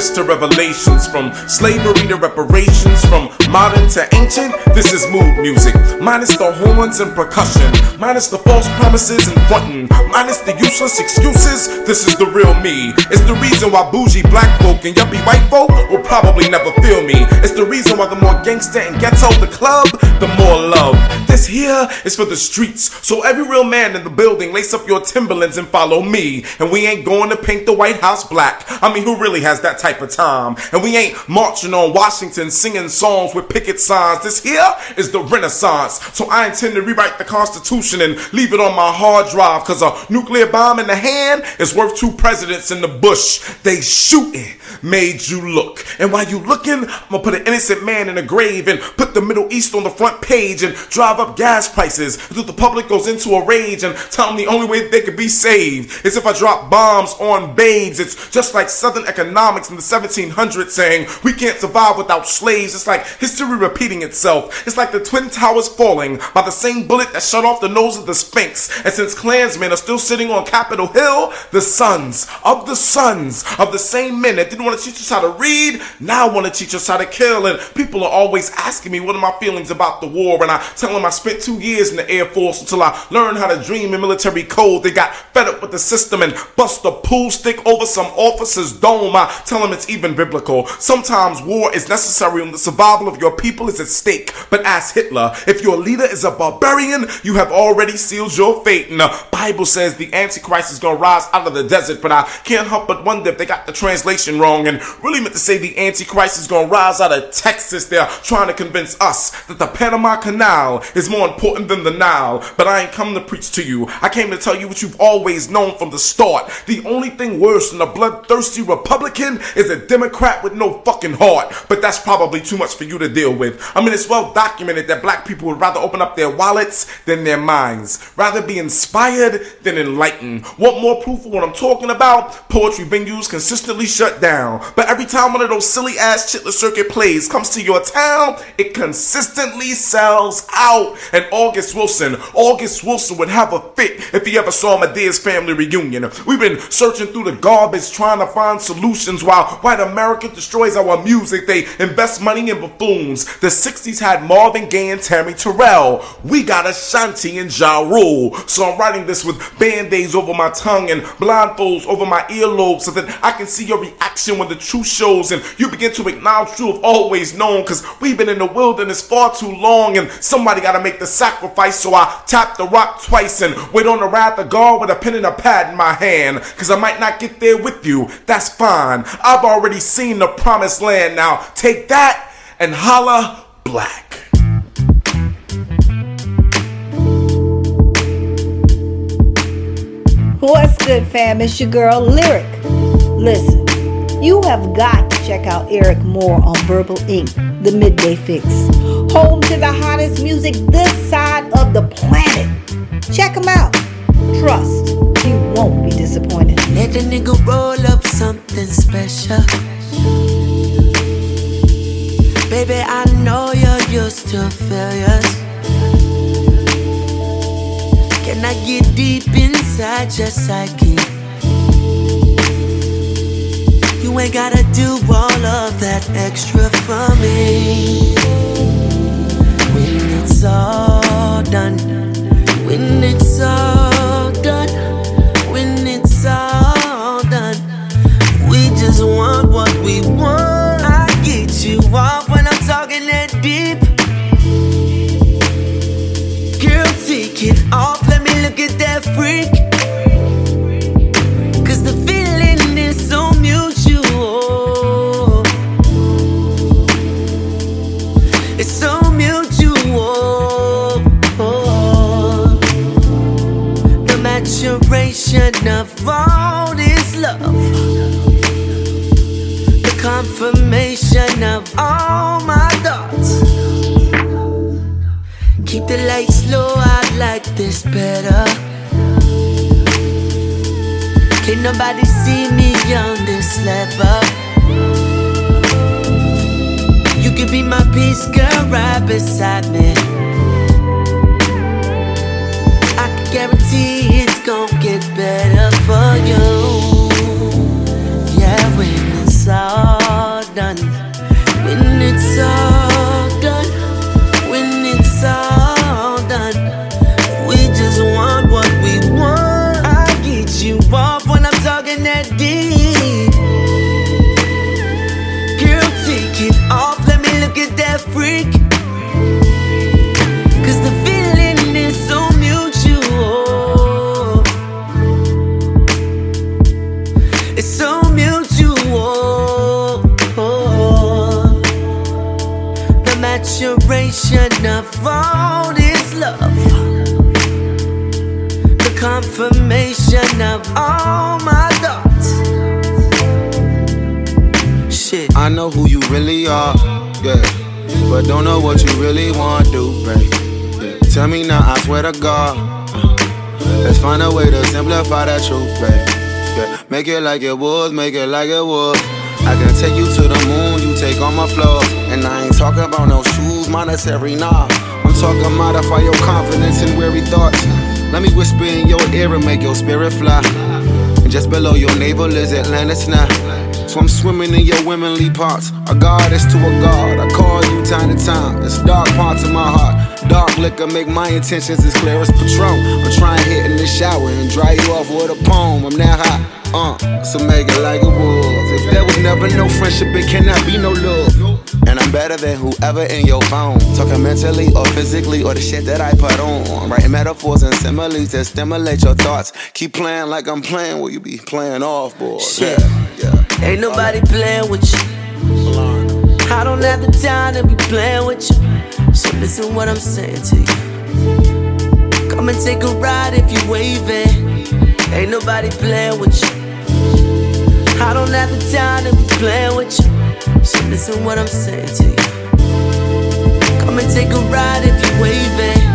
To Revelations, from slavery to reparations, from modern to ancient, this is mood music. Minus the horns and percussion, minus the false promises and frontin', minus the useless excuses, this is the real me. It's the reason why bougie black folk and yuppie white folk will probably never feel me. It's the reason why the more gangster and ghetto the club, the more love. This here is for the streets. So every real man in the building, lace up your Timberlands and follow me. And we ain't going to paint the White House black. I mean, who really has that type of time? And we ain't marching on Washington singing songs with picket signs. This here is the Renaissance. So I intend to rewrite the Constitution and leave it on my hard drive. Cause a nuclear bomb in the hand is worth two presidents in the bush. They shooting made you look. And while you looking, I'm gonna put an innocent man in a grave and put the Middle East on the front page and drive up gas prices until the public goes into a rage and tell them the only way they could be saved is if I drop bombs on babes. It's just like Southern economics in the 1700s saying we can't survive without slaves. It's like history repeating itself. It's like the Twin Towers falling by the same bullet that shut off the nose of the Sphinx. And since Klansmen are still sitting on Capitol Hill, the sons of the sons of the same men that didn't want to teach us how to read now want to teach us how to kill. And people are always asking me what are my feelings about the war. And I tell them I spent two years in the Air Force until I learned how to dream in military code. They got fed up with the system and bust a pool stick over some officer's dome. I tell them it's even biblical. Sometimes war is necessary on the survival of your people is at stake. But ask Hitler, if your leader is a barbarian, you have already sealed your fate. And the Bible says the Antichrist is going to rise out of the desert. But I can't help but wonder if they got the translation wrong and really meant to say the Antichrist is going to rise out of Texas. They're trying to convince us that the Panama Canal is more important than the Nile. But I ain't come to preach to you. I came to tell you what you've always known from the start. The only thing worse than a bloodthirsty Republican is a Democrat with no fucking heart. But that's probably too much for you to deal with. I mean, it's well documented that black people would rather open up their wallets than their minds, rather be inspired than enlightened. Want more proof of what I'm talking about? Poetry venues consistently shut down. But every time one of those silly ass Chitlin Circuit plays comes to your town, it consistently sells out. And August Wilson, August Wilson would have a fit if he ever saw Madea's family reunion. We've been searching through the garbage trying to find solutions while white America destroys our music. They invest money in buffoons. The 60s had Marvin Gaye and Tammy Terrell. We got Ashanti and Ja Rule. So I'm writing this with band-aids over my tongue and blindfolds over my earlobes so that I can see your reaction when the truth shows and you begin to acknowledge have always known because we've been in the wilderness far too long and somebody got to make the sacrifice. So I tap the rock twice and wait on the wrath of God with a pen and a pad in my hand because I might not get there with you. That's fine. I've already seen the promised land. Now take that and holla black. What's good, fam? It's your girl, Lyric. Listen, you have got to check out Eryk Moore on Verbal Ink, the Midday Fixx. Home to the hottest music this side of the planet. Check him out. Trust, you won't be disappointed. Let the nigga roll up something special. Baby, I know you're used to failures. Can I get deep inside your psyche? You ain't gotta do all of that extra for me. When it's all done, when it's all done, when it's all done, we just want what we want. Freak. Cause the feeling is so mutual. It's so mutual. The maturation of all this love. The confirmation of all my thoughts. Keep the lights low, I like this better. Can't nobody see me on this level. You could be my peace, girl, right beside me. I can guarantee it's gonna get better for you. Yeah, when it's all done, when it's all done, when it's all freak. Cause the feeling is so mutual. It's so mutual. The maturation of all this love. The confirmation of all my thoughts. Shit. I know who you really are, yeah. But don't know what you really want to do, babe. Tell me now, I swear to God. Let's find a way to simplify that truth, babe. Yeah. Make it like it was, make it like it was. I can take you to the moon, you take all my flaws. And I ain't talking about no shoes, monetary, nah. I'm talking modify your confidence and weary thoughts. Let me whisper in your ear and make your spirit fly. And just below your navel is Atlantis now. So I'm swimming in your womanly parts. A goddess to a god. I call you time to time. It's dark parts of my heart. Dark liquor make my intentions as clear as Patron. I'm trying to hit in the shower and dry you off with a poem. I'm that hot. Uh, so make it like it was. If there was never no friendship, it cannot be no love. And I'm better than whoever in your phone. Talking mentally or physically or the shit that I put on. Writing metaphors and similes that stimulate your thoughts. Keep playing like I'm playing, will you be playing off, boy? Shit. Ain't nobody playing with you. I don't have the time to be playing with you. So listen what I'm saying to you. Come and take a ride if you waving. Ain't nobody playing with you. I don't have the time to be playing with you. So listen what I'm saying to you. Come and take a ride if you waving.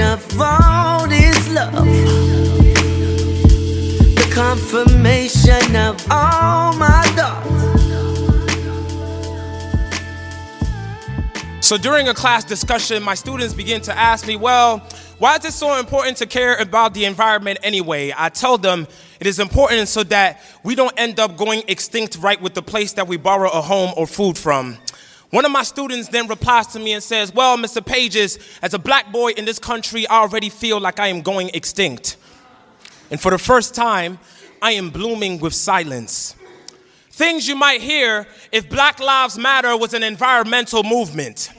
Of all this love. The confirmation of all my thoughts. So during a class discussion, my students begin to ask me, well, why is it so important to care about the environment anyway? I tell them it is important so that we don't end up going extinct right with the place that we borrow a home or food from. One of my students then replies to me and says, Well, Mr. Pages, as a black boy in this country, I already feel like I am going extinct. And for the first time, I am blooming with silence. Things you might hear if Black Lives Matter was an environmental movement.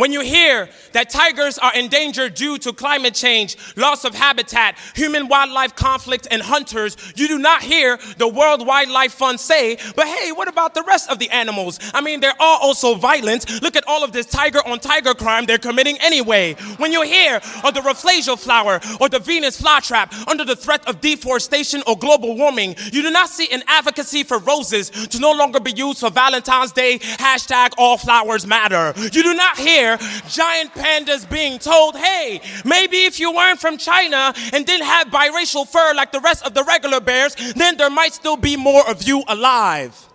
When you hear that tigers are endangered due to climate change, loss of habitat, human wildlife conflict, and hunters, you do not hear the World Wildlife Fund say, but hey, what about the rest of the animals? I mean, they're all also violent. Look at all of this tiger on tiger crime they're committing anyway. When you hear of the rafflesia flower or the Venus flytrap under the threat of deforestation or global warming, you do not see an advocacy for roses to no longer be used for Valentine's Day, hashtag all flowers matter. You do not hear giant pandas being told, hey, maybe if you weren't from China and didn't have biracial fur like the rest of the regular bears, then there might still be more of you alive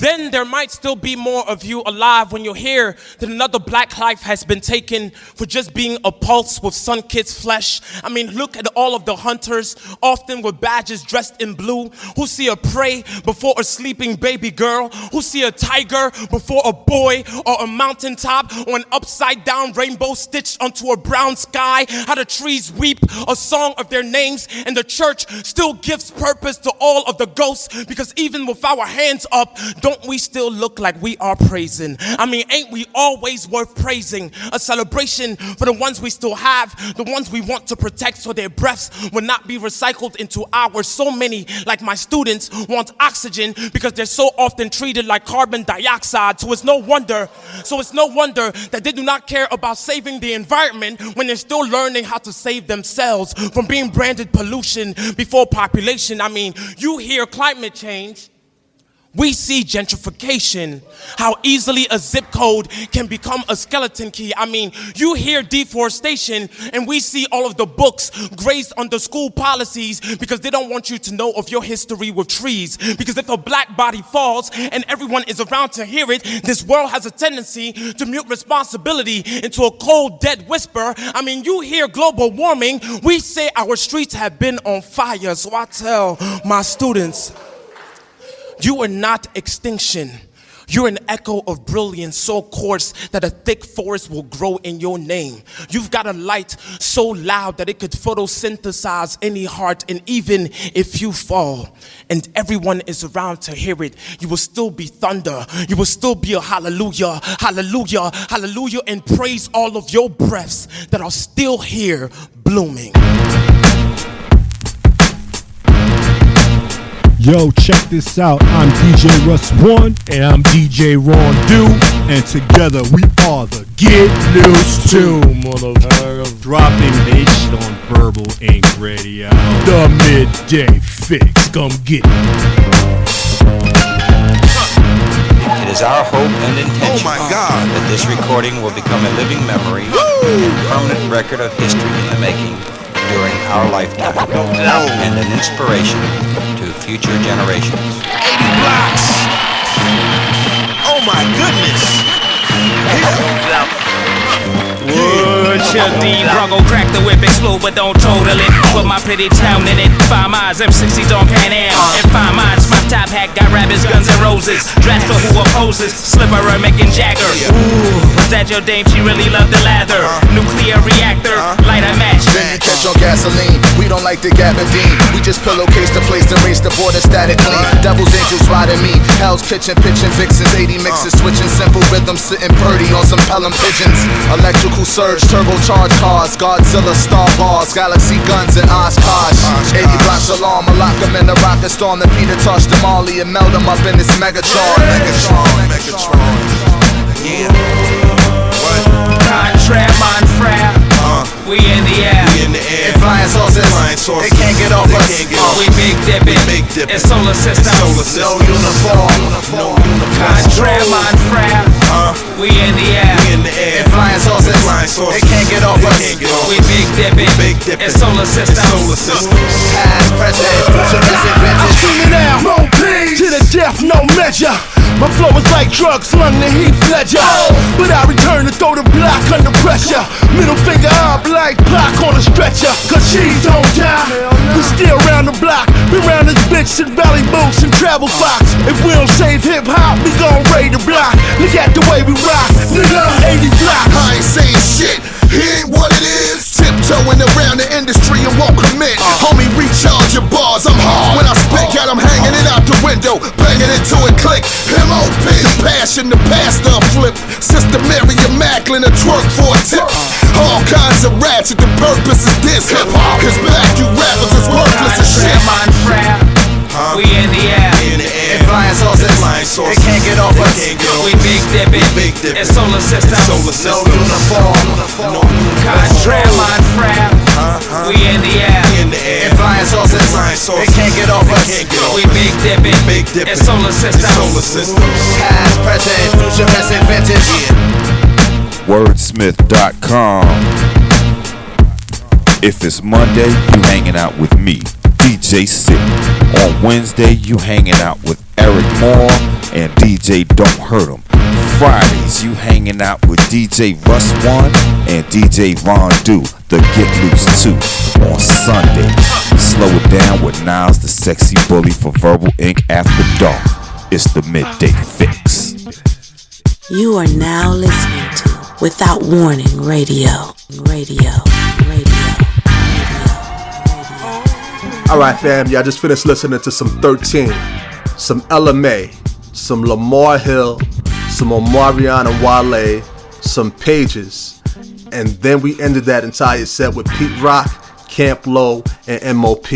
then there might still be more of you alive when you hear that another black life has been taken for just being a pulse with sun kissed flesh. I mean, look at all of the hunters, often with badges dressed in blue, who see a prey before a sleeping baby girl, who see a tiger before a boy or a mountaintop or an upside down rainbow stitched onto a brown sky. How the trees weep a song of their names, and the church still gives purpose to all of the ghosts because even with our hands up, don't we still look like we are praising? I mean, ain't we always worth praising? A celebration for the ones we still have, the ones we want to protect so their breaths will not be recycled into ours. So many, like my students, want oxygen because they're so often treated like carbon dioxide. So it's no wonder, so it's no wonder that they do not care about saving the environment when they're still learning how to save themselves from being branded pollution before population. I mean, you hear climate change. We see gentrification, how easily a zip code can become a skeleton key. I mean, you hear deforestation, and we see all of the books grazed under school policies because they don't want you to know of your history with trees. Because if a black body falls and everyone is around to hear it, this world has a tendency to mute responsibility into a cold, dead whisper. I mean, you hear global warming, we say our streets have been on fire. So I tell my students, you are not extinction. You're an echo of brilliance so coarse that a thick forest will grow in your name. You've got a light so loud that it could photosynthesize any heart, and even if you fall and everyone is around to hear it, you will still be thunder. You will still be a hallelujah, hallelujah, hallelujah, and praise all of your breaths that are still here blooming. Yo, check this out. I'm DJ Russ One. And I'm DJ Ron Do. And together we are the Get Loose 2 motherfucker. Dropping this shit on Verbal Ink Radio. The midday fixx. Come get it. It is our hope and intention Oh my God. that this recording will become a living memory and permanent record of history in the making during our lifetime and an inspiration to future generations. 80 blocks. Oh my goodness. Wood, chill deep, Bronco crack the whip, explode, but don't total it. Put my pretty town in it. Five miles, M60s on Pan Am. And five miles, my top hat got rabbits, guns, and roses. Dressed for who opposes. Slipper, and Jagger. Ooh, was that your dame? She really loved the lather. Nuclear reactor, light a match. Then you catch on gasoline. We don't like the Gabardine. We just pillowcase the place to race the border static clean. Devil's angels riding me. Hell's kitchen, pitching vixens. 80 mixes, switching simple rhythms, sitting purdy on some pelham pigeons. Electrical surge, turbocharged cars. Godzilla, Star Wars, Galaxy guns, and Oshkosh. 80 blocks alarm. I lock 'em in the rocket storm. Then Peter touched them all. and meld them up in this Megatron. Megatron, Megatron. Yeah. Contract, Monfrap. We in the air. We in the air. And flying saucers. Flying saucers. They can't get off They us. can't get off we big dipping. Big dipping. It's solar system. Solar system. No uniform. No uniform. Contract, Monfrap. We in the air. We in the air. And flying saucers. Flying saucers. They can't get off They us. can't get off We big dipping. Big dipping. It's solar system. Solar system. Past, present, future, present, I'm vintage. screaming out, no peace. To the death, no measure. My flow is like drugs slung to Heath Ledger. But I return to throw the block under pressure. Middle finger up like Pac on a stretcher. Cause she don't die. We still round the block. We round this bitch in valley boots and travel fox. If we don't save hip hop, we gon' raid the block. Look at the way we rock. Nigga, 80 block. I ain't saying shit. He ain't what it is. Tiptoeing around the industry and won't commit. Homie, recharge your bars. I'm hard. When I spit, got him hanging it out the window. Banging it to a click. M.O.P. The passion, the pastor flip. Sister Mary Macklin, a twerk for a tip. All kinds of ratchet. The purpose is this. Hip hop is back. You rappers is worthless as shit. Monfrap. We in the air. In. And flying saucers. Flying saucers. They can't get off us. can't get off We big dipping. Big dipping. It's solar system. Solar No system. uniform. Contract, Monfrap. We in the air. In the air. And flying saucers. Flying They can't get off us. can't get off We big dipping. Big dipping. It's solar system. Solar system. Past, present, future, present, vintage. Wherdzmyth.com. If it's Monday, you hanging out with me, DJ Sick. On Wednesday, you hanging out with Eryk Moore and DJ Don't Hurt 'em. Fridays, you hanging out with DJ Russ One and DJ Ron Do, the Get Loose 2. On Sunday, slow it down with Niles the Sexy Bully for Verbal Ink After Dark. It's the Midday Fixx. You are now listening to Without Warning Radio. Radio. Radio. All right, fam. Y'all just finished listening to some 13, some LMA, some Lamar Hill, some Omarion and Wale, some Pages, and then we ended that entire set with Pete Rock, Camp Lo, and MOP.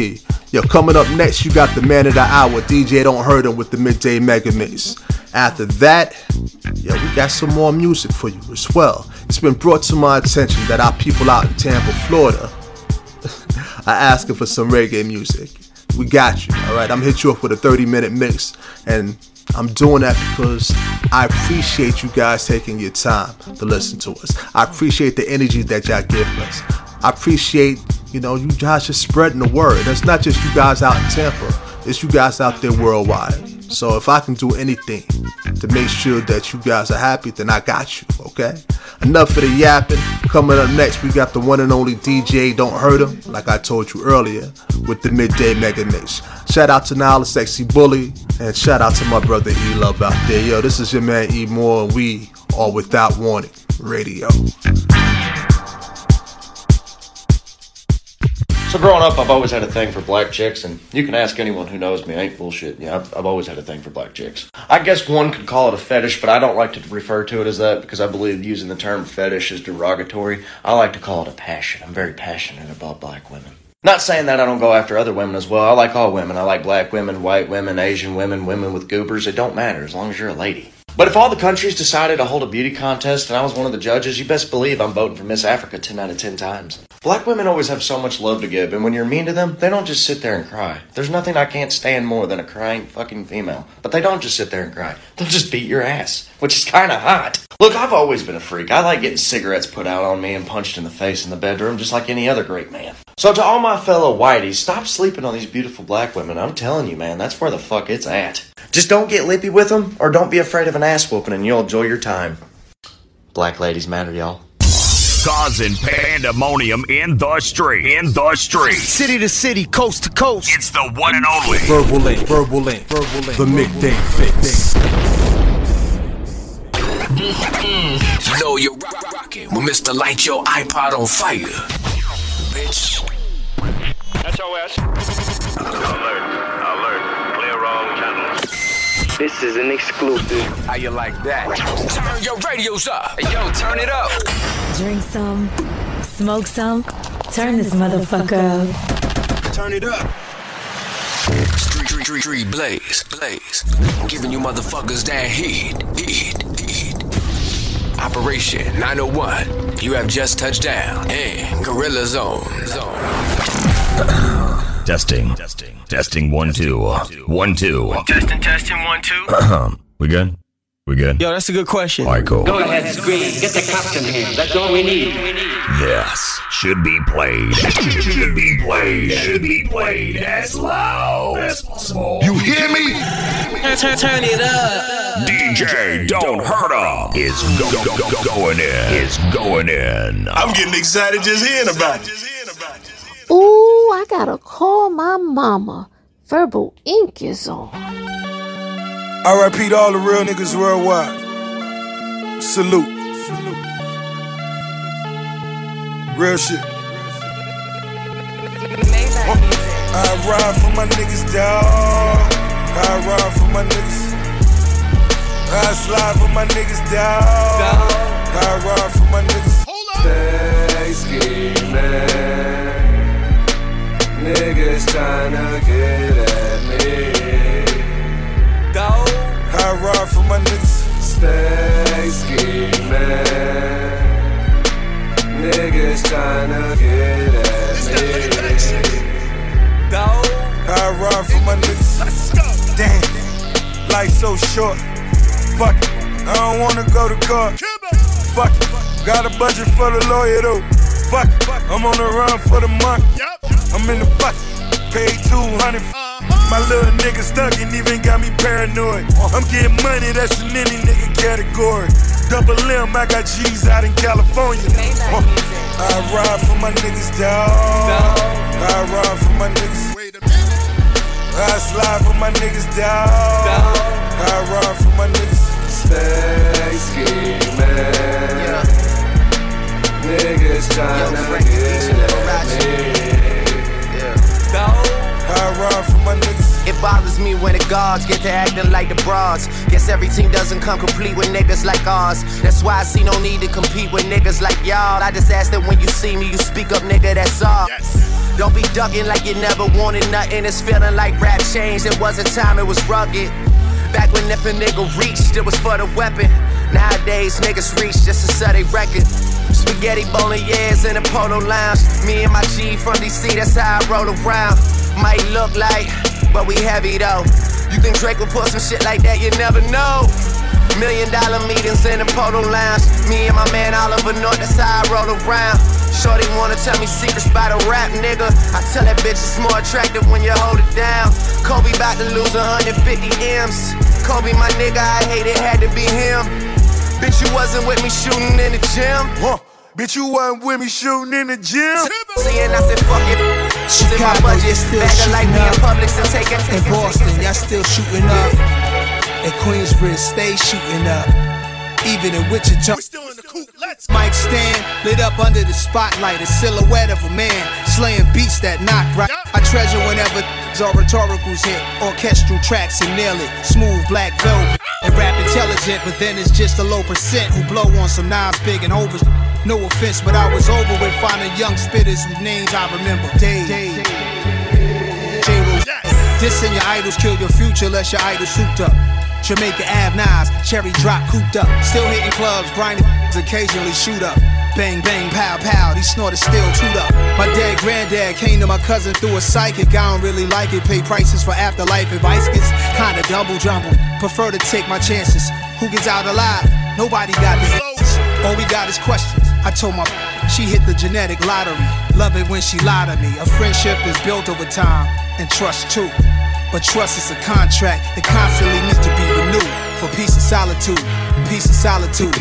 Yo, coming up next, you got the man of the hour, DJ Don't Hurt 'Em with the Midday Mega Mix. After that, yeah, we got some more music for you as well. It's been brought to my attention that our people out in Tampa, Florida, are asking for some reggae music. We got you, all right? I'm hit you up with a 30 minute mix, and I'm doing that because I appreciate you guys taking your time to listen to us. I appreciate the energy that y'all give us. I appreciate, you know, you guys just spreading the word. That's not just you guys out in Tampa, it's you guys out there worldwide. So if I can do anything to make sure that you guys are happy, then I got you, okay? Enough of the yapping. Coming up next, we got the one and only DJ Don't Hurt 'Em, like I told you earlier, with the Midday Mega Mix. Shout out to Nile Sexy Bully, and shout out to my brother E Love out there. Yo, this is your man E Moore, and we are Without Warning Radio. So growing up, I've always had a thing for black chicks, and you can ask anyone who knows me. I ain't bullshit. Yeah, I've, I've always had a thing for black chicks. I guess one could call it a fetish, but I don't like to refer to it as that because I believe using the term fetish is derogatory. I like to call it a passion. I'm very passionate about black women. Not saying that I don't go after other women as well. I like all women. I like black women, white women, Asian women, women with goobers. It don't matter as long as you're a lady. But if all the countries decided to hold a beauty contest and I was one of the judges, you best believe I'm voting for Miss Africa 10 out of 10 times. Black women always have so much love to give, and when you're mean to them, they don't just sit there and cry. There's nothing I can't stand more than a crying fucking female. But they don't just sit there and cry. They'll just beat your ass, which is kinda hot. Look, I've always been a freak. I like getting cigarettes put out on me and punched in the face in the bedroom, just like any other great man. So to all my fellow whiteys, stop sleeping on these beautiful black women. I'm telling you, man, that's where the fuck it's at. Just don't get lippy with them, or don't be afraid of an ass whooping, and you'll enjoy your time. Black ladies matter, y'all. Causing pandemonium in the street. In the street. City to city, coast to coast. It's the one and only. Verbal Ink, Verbal Ink, Verbal Ink, the Midday Fixx. You know you're rocking with Mr. Light Your iPod on Fire. Bitch. SOS. Alert, alert. Clear all channels. This is an exclusive. How you like that? Turn your radios up. Hey, yo, turn it up. Drink some, smoke some, turn this motherfucker up. Turn it up. Street, street, street, street, blaze, blaze. Giving you motherfuckers that heat, heat, heat. Operation 901. You have just touched down in Gorilla Zone. Zone. Testing. Testing. Testing. One, two. One, two. Testing, testing, one, two. we good? We good? Yo, that's a good question. All right, cool. Go ahead, scream. Get the cops in here. That's all we need. This should be played. Should be played. Should be played as loud as possible. You hear me? Turn, turn, turn it up. DJ Don't Hurt 'em is go, go, go, go, going in. Is going in. I'm getting excited just hearing about it. Ooh, I gotta call my mama. Verbal ink is on. RIP to all the real niggas worldwide. Salute. Real shit. I ride for my niggas, dawg. I ride for my niggas. I slide for my niggas, dawg. I ride for my niggas. Stay scheming. Niggas tryna get at me. Dawg. I ride for my niggas. Stay scheming. Niggas tryna get at me. Dawg. I ride for my niggas. Let's go. Damn. Life so short. Fuck it. I don't wanna go to court. Fuck it. Got a budget for the lawyer though. Fuck it. I'm on the run for the month. I'm in the bucket. Paid 200. My little nigga stuck and even got me paranoid. I'm getting money, that's in any nigga category. Double M, I got G's out in California. Uh, I ride for my niggas, dawg. I ride for my niggas. I slide for my niggas, dawg. I ride for my niggas. Stay scheming. Niggas tryna get at me. I ride for my niggas. It bothers me when the guards get to acting like the broads. Guess every team doesn't come complete with niggas like ours. That's why I see no need to compete with niggas like y'all. I just ask that when you see me, you speak up, nigga, that's all. Don't be ducking like you never wanted nothing. It's feeling like rap changed. It was a time it was rugged. Back when if a nigga reached, it was for the weapon. Nowadays, niggas reach just to sell they record. Spaghetti bolognese in a polo lounge. Me and my G from DC, that's how I roll around. Might look like, but we heavy though. You think Drake would pull some shit like that? You never know. Million dollar meetings in a polo lounge. Me and my man Oliver North, that's how I roll around. Shorty wanna tell me secrets about a rap nigga. I tell that bitch it's more attractive when you hold it down. Kobe about to lose 150 M's. Kobe, my nigga, I hate it, had to be him. Bitch, you wasn't with me shooting in the gym. Huh. Bitch, you wasn't with me shooting in the gym. See, and I said, fuck it. Shit in my Chicago, budget. you're still Bag of like me in up. public, so take it. In Boston, y'all still shooting up. In Queensbridge, stay shooting up. Even in Wichita. We still in the coop. Let's Mike stand lit up under the spotlight, a silhouette of a man slaying beats that knock right. I treasure whenever our rhetoricals hit, orchestral tracks and nail it. Smooth black velvet and rap intelligent, but then it's just a low percent who blow on some knives big and over. No offense, but I was over with finding young spitters whose names I remember. Dave, J. Rose. Dissing your idols kill your future unless your idol souped up. Jamaica Ave Nas, cherry drop cooped up. Still hitting clubs, grinding occasionally shoot up. Bang, bang, pow, pow, these snorters still toot up. My dead granddad came to my cousin through a psychic. I don't really like it. Pay prices for afterlife advice gets kinda double jumble. Prefer to take my chances. Who gets out alive? Nobody got the answers. All we got is questions. I told my she hit the genetic lottery. Love it when she lied to me. A friendship is built over time and trust too. But trust is a contract that constantly needs to be renewed for peace and solitude. Peace and solitude.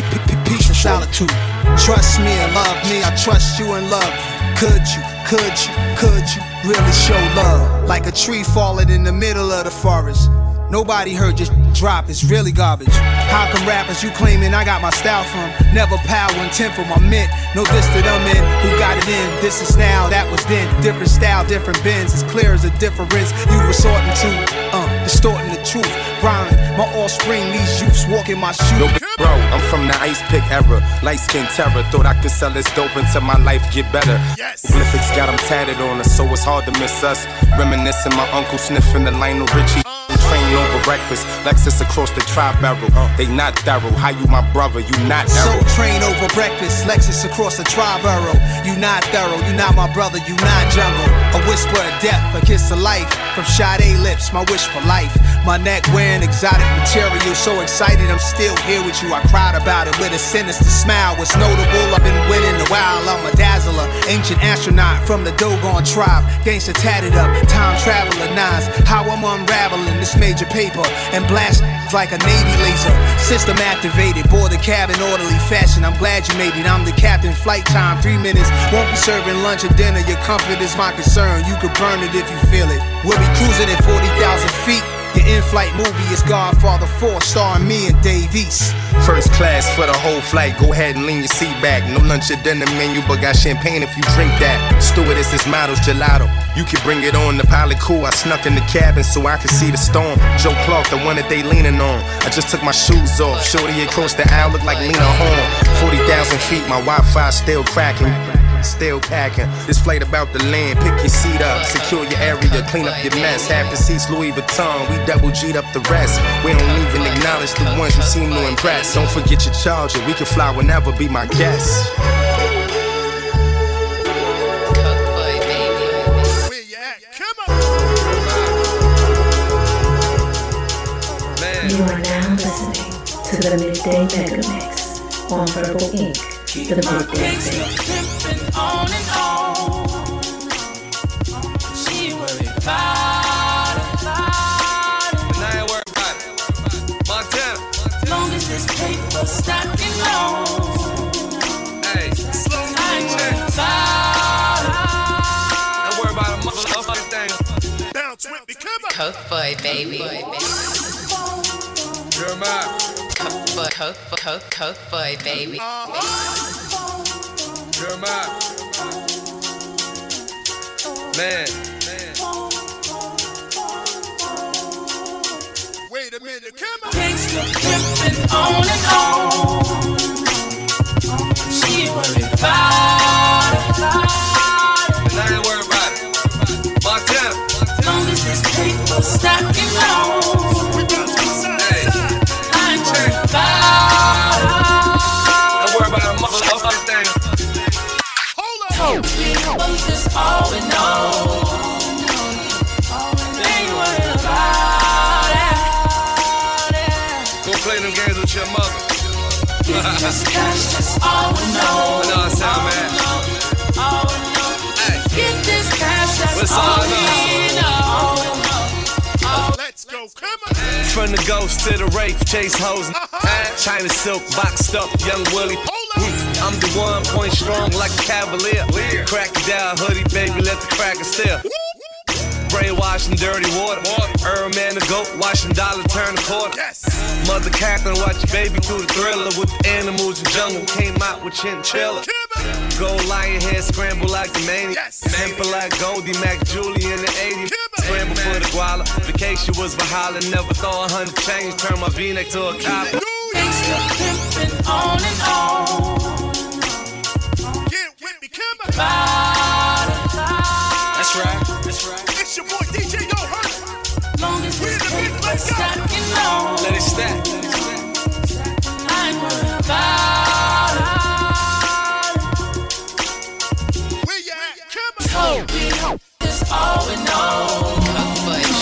Peace and solitude. Trust me and love me. I trust you and love you. Could you, could you, could you really show love? Like a tree falling in the middle of the forest. Nobody heard just drop, it's really garbage. How come rappers you claiming I got my style from? Never power intent for my mint. No this to them in who got it in. This is now, that was then. Different style, different bends. As clear as a difference you resorting to. Uh, distorting the truth. Rhyming, my offspring, these youths walking my shoes. Bro, I'm from the ice pick era. Light skin terror. Thought I could sell this dope until my life get better. Yes. Glyphics got them tatted on us, so it's hard to miss us. Reminiscing my uncle sniffing the Lionel Richie. Train over breakfast. Lexus across the tri-borough. They not thorough. How you my brother? You not So train over breakfast, Lexus across the tri-borough. You not thorough, you not my brother, you not jungle. A whisper of death, a kiss of life. From Sade lips, my wish for life. My neck wearing exotic material, so excited I'm still here with you. I cried about it with a sinister smile. What's notable, I've been winning a while. I'm a dazzler, ancient astronaut from the Dogon tribe. Gangsta tatted up, time traveler nines. How I'm unraveling this major paper and blast like a navy laser. System activated, board the cabin orderly fashion. I'm glad you made it. I'm the captain. Flight time three minutes. Won't be serving lunch or dinner. Your comfort is my concern. You could burn it if you feel it. We'll be cruising at 40,000 feet. In-flight movie is Godfather 4, starring me and Dave East. First class for the whole flight. Go ahead and lean your seat back. No lunch or dinner menu, but got champagne if you drink that. Stewardess is models gelato. You can bring it on. The pilot cool. I snuck in the cabin so I could see the storm. Joe Clark, the one that they leaning on. I just took my shoes off. Shorty across the aisle look like Lena Horne. 40,000 feet, my Wi-Fi still cracking. Still packing. This flight about to land. Pick your seat up, secure your area, clean up your mess. Half the seats Louis Vuitton. We double G'd up the rest. We don't even acknowledge the ones you seem to impress. Don't forget your charger. We can fly whenever. Be my guest. You are now listening to the Midday Mega Mix on Verbal Ink. The Midday Mix. on and on. She worried about it, about it. And I ain't worried about it. Montana. Long as this paper stacking on. Hey, slow I ain't worried about it. Don't worry about a motherfucking thing. Bounce with me, come on. Coke boy, baby. Jeremiah. Coke coke, coke, coke boy, baby. Jeremiah. Man. tripping on and on. She worried about People's is all we know. Ain't worried about it. Go play them games with your mother. Getting this cash, that's all we know. I know I sound mad. All we know. Get this cash, that's What's all all we know. Let's go, come on. From the ghost to the rape, chase hoes. Uh-huh. China silk, boxed up, young Willie. I'm the one point strong like a cavalier. Crack it down, hoodie, baby, let the cracker still. Brainwashing dirty water. Earl man the goat, watching dollar turn the quarter. Mother Catherine, watch your baby through the thriller with the animals in jungle. Came out with chinchilla. Gold lion head scramble like the maniac. Temper like Goldie Mac Julie in the 80s. Scramble for the guala. Vacation was Bahala. Never throw a hundred change. Turn my V-neck to a copper. Gangsta pimpin' on and on. Get with come About. That's right. That's right. It's your boy DJ Don't Hurt. Long as this paper stacking on. Let it stack. I ain't worried about it. Where you at? Come Hope it is all we know.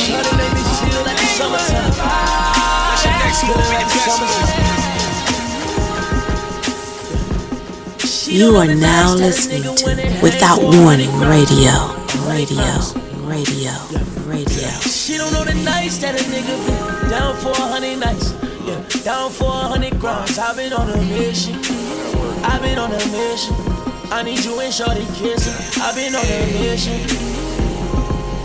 Shawty make me feel like it's summertime. Feeling like it's summertime. You are now listening to Without Warning Radio. Radio. Radio. Radio. She don't know the nights that a nigga been down for a hundred nights. Yeah, down for a hundred grinds. I've been on a mission. I've been on a mission. I need you and Shorty kissing. I've been on a mission.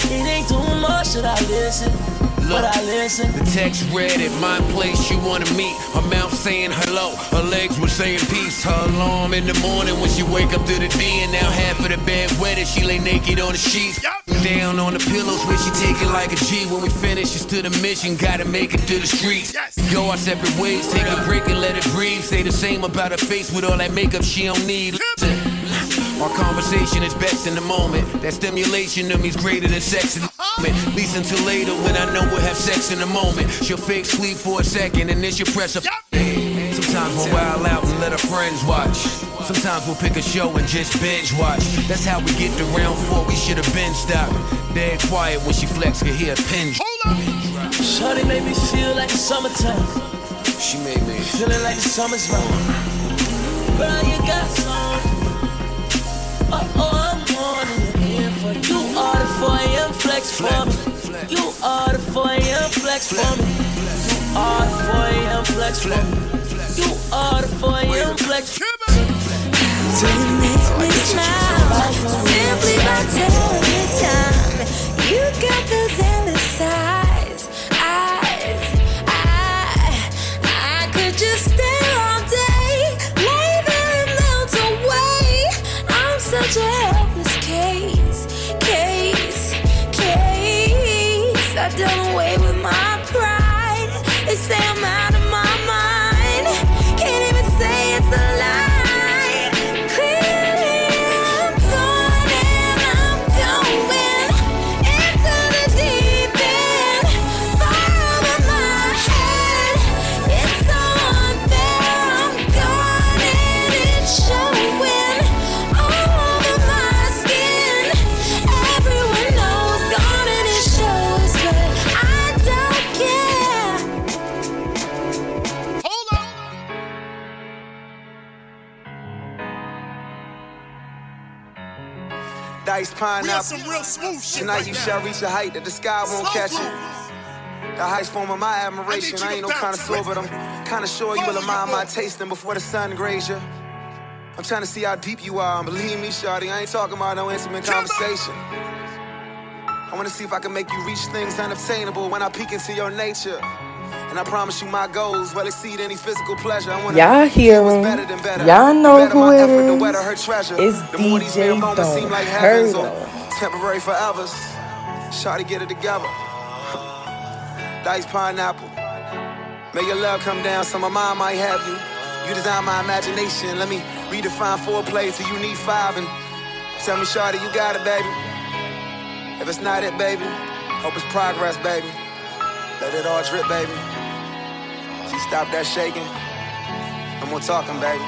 It ain't too much that I listen. But I listen. The text read at my place you wanna meet. Her mouth saying hello, her legs were saying peace. Her alarm in the morning when she wake up to the D and now half of the bed wetted. She lay naked on the sheets. Down on the pillows where she take it like a G. When we finish, it's to the mission. Gotta make it to the streets. Go our separate ways, take a break and let it breathe. Say the same about her face with all that makeup she don't need. Listen. Our conversation is best in the moment. That stimulation of me's greater than sex in the moment. Least until later when I know we'll have sex in the moment. She'll fake sleep for a second and then she'll press a. Sometimes we'll wild out and let our friends watch. Sometimes we'll pick a show and just binge watch. That's how we get to round four. We should have been stopped. Dead quiet when she flex, could hear a pin. Shorty made me feel like summertime. She made me. Feeling like the summer's round. Girl, you got some. You. Are the 4 a.m. flex for me. You are the 4 a.m. flex for me. You are the 4 a.m. flex for me. You are the 4 a.m. flex me. You make me smile simply by taking time. You got those endless eyes, Dice pineapple. some real smooth shit Tonight right you now. shall reach a height that the sky won't Slow catch you. The highest form of my admiration. I I, ain't no bounce connoisseur, with but I'm kinda sure you will admire my tasting before the sun graze you. I'm trying to see how deep you are, and believe me, Shawty, I ain't talking about no intimate conversation. I wanna see if I can make you reach things unobtainable when I peek into your nature. And I promise you my goals will exceed any physical pleasure. I wanna Y'all hear him. better than better. Y'all know who it effort, the is. her treasure. It's the more these mere DJ Don't seem like Hurt heavens or Em. temporary forevers. Shawty, get it together. Dice pineapple. Make your love come down so my mind might have you. You design my imagination. Let me redefine foreplay till you need five and tell me, Shawty, you got it, baby. If it's not it, baby, hope it's progress, baby. Let it all drip, baby. Stop that shaking. Come on talking, baby.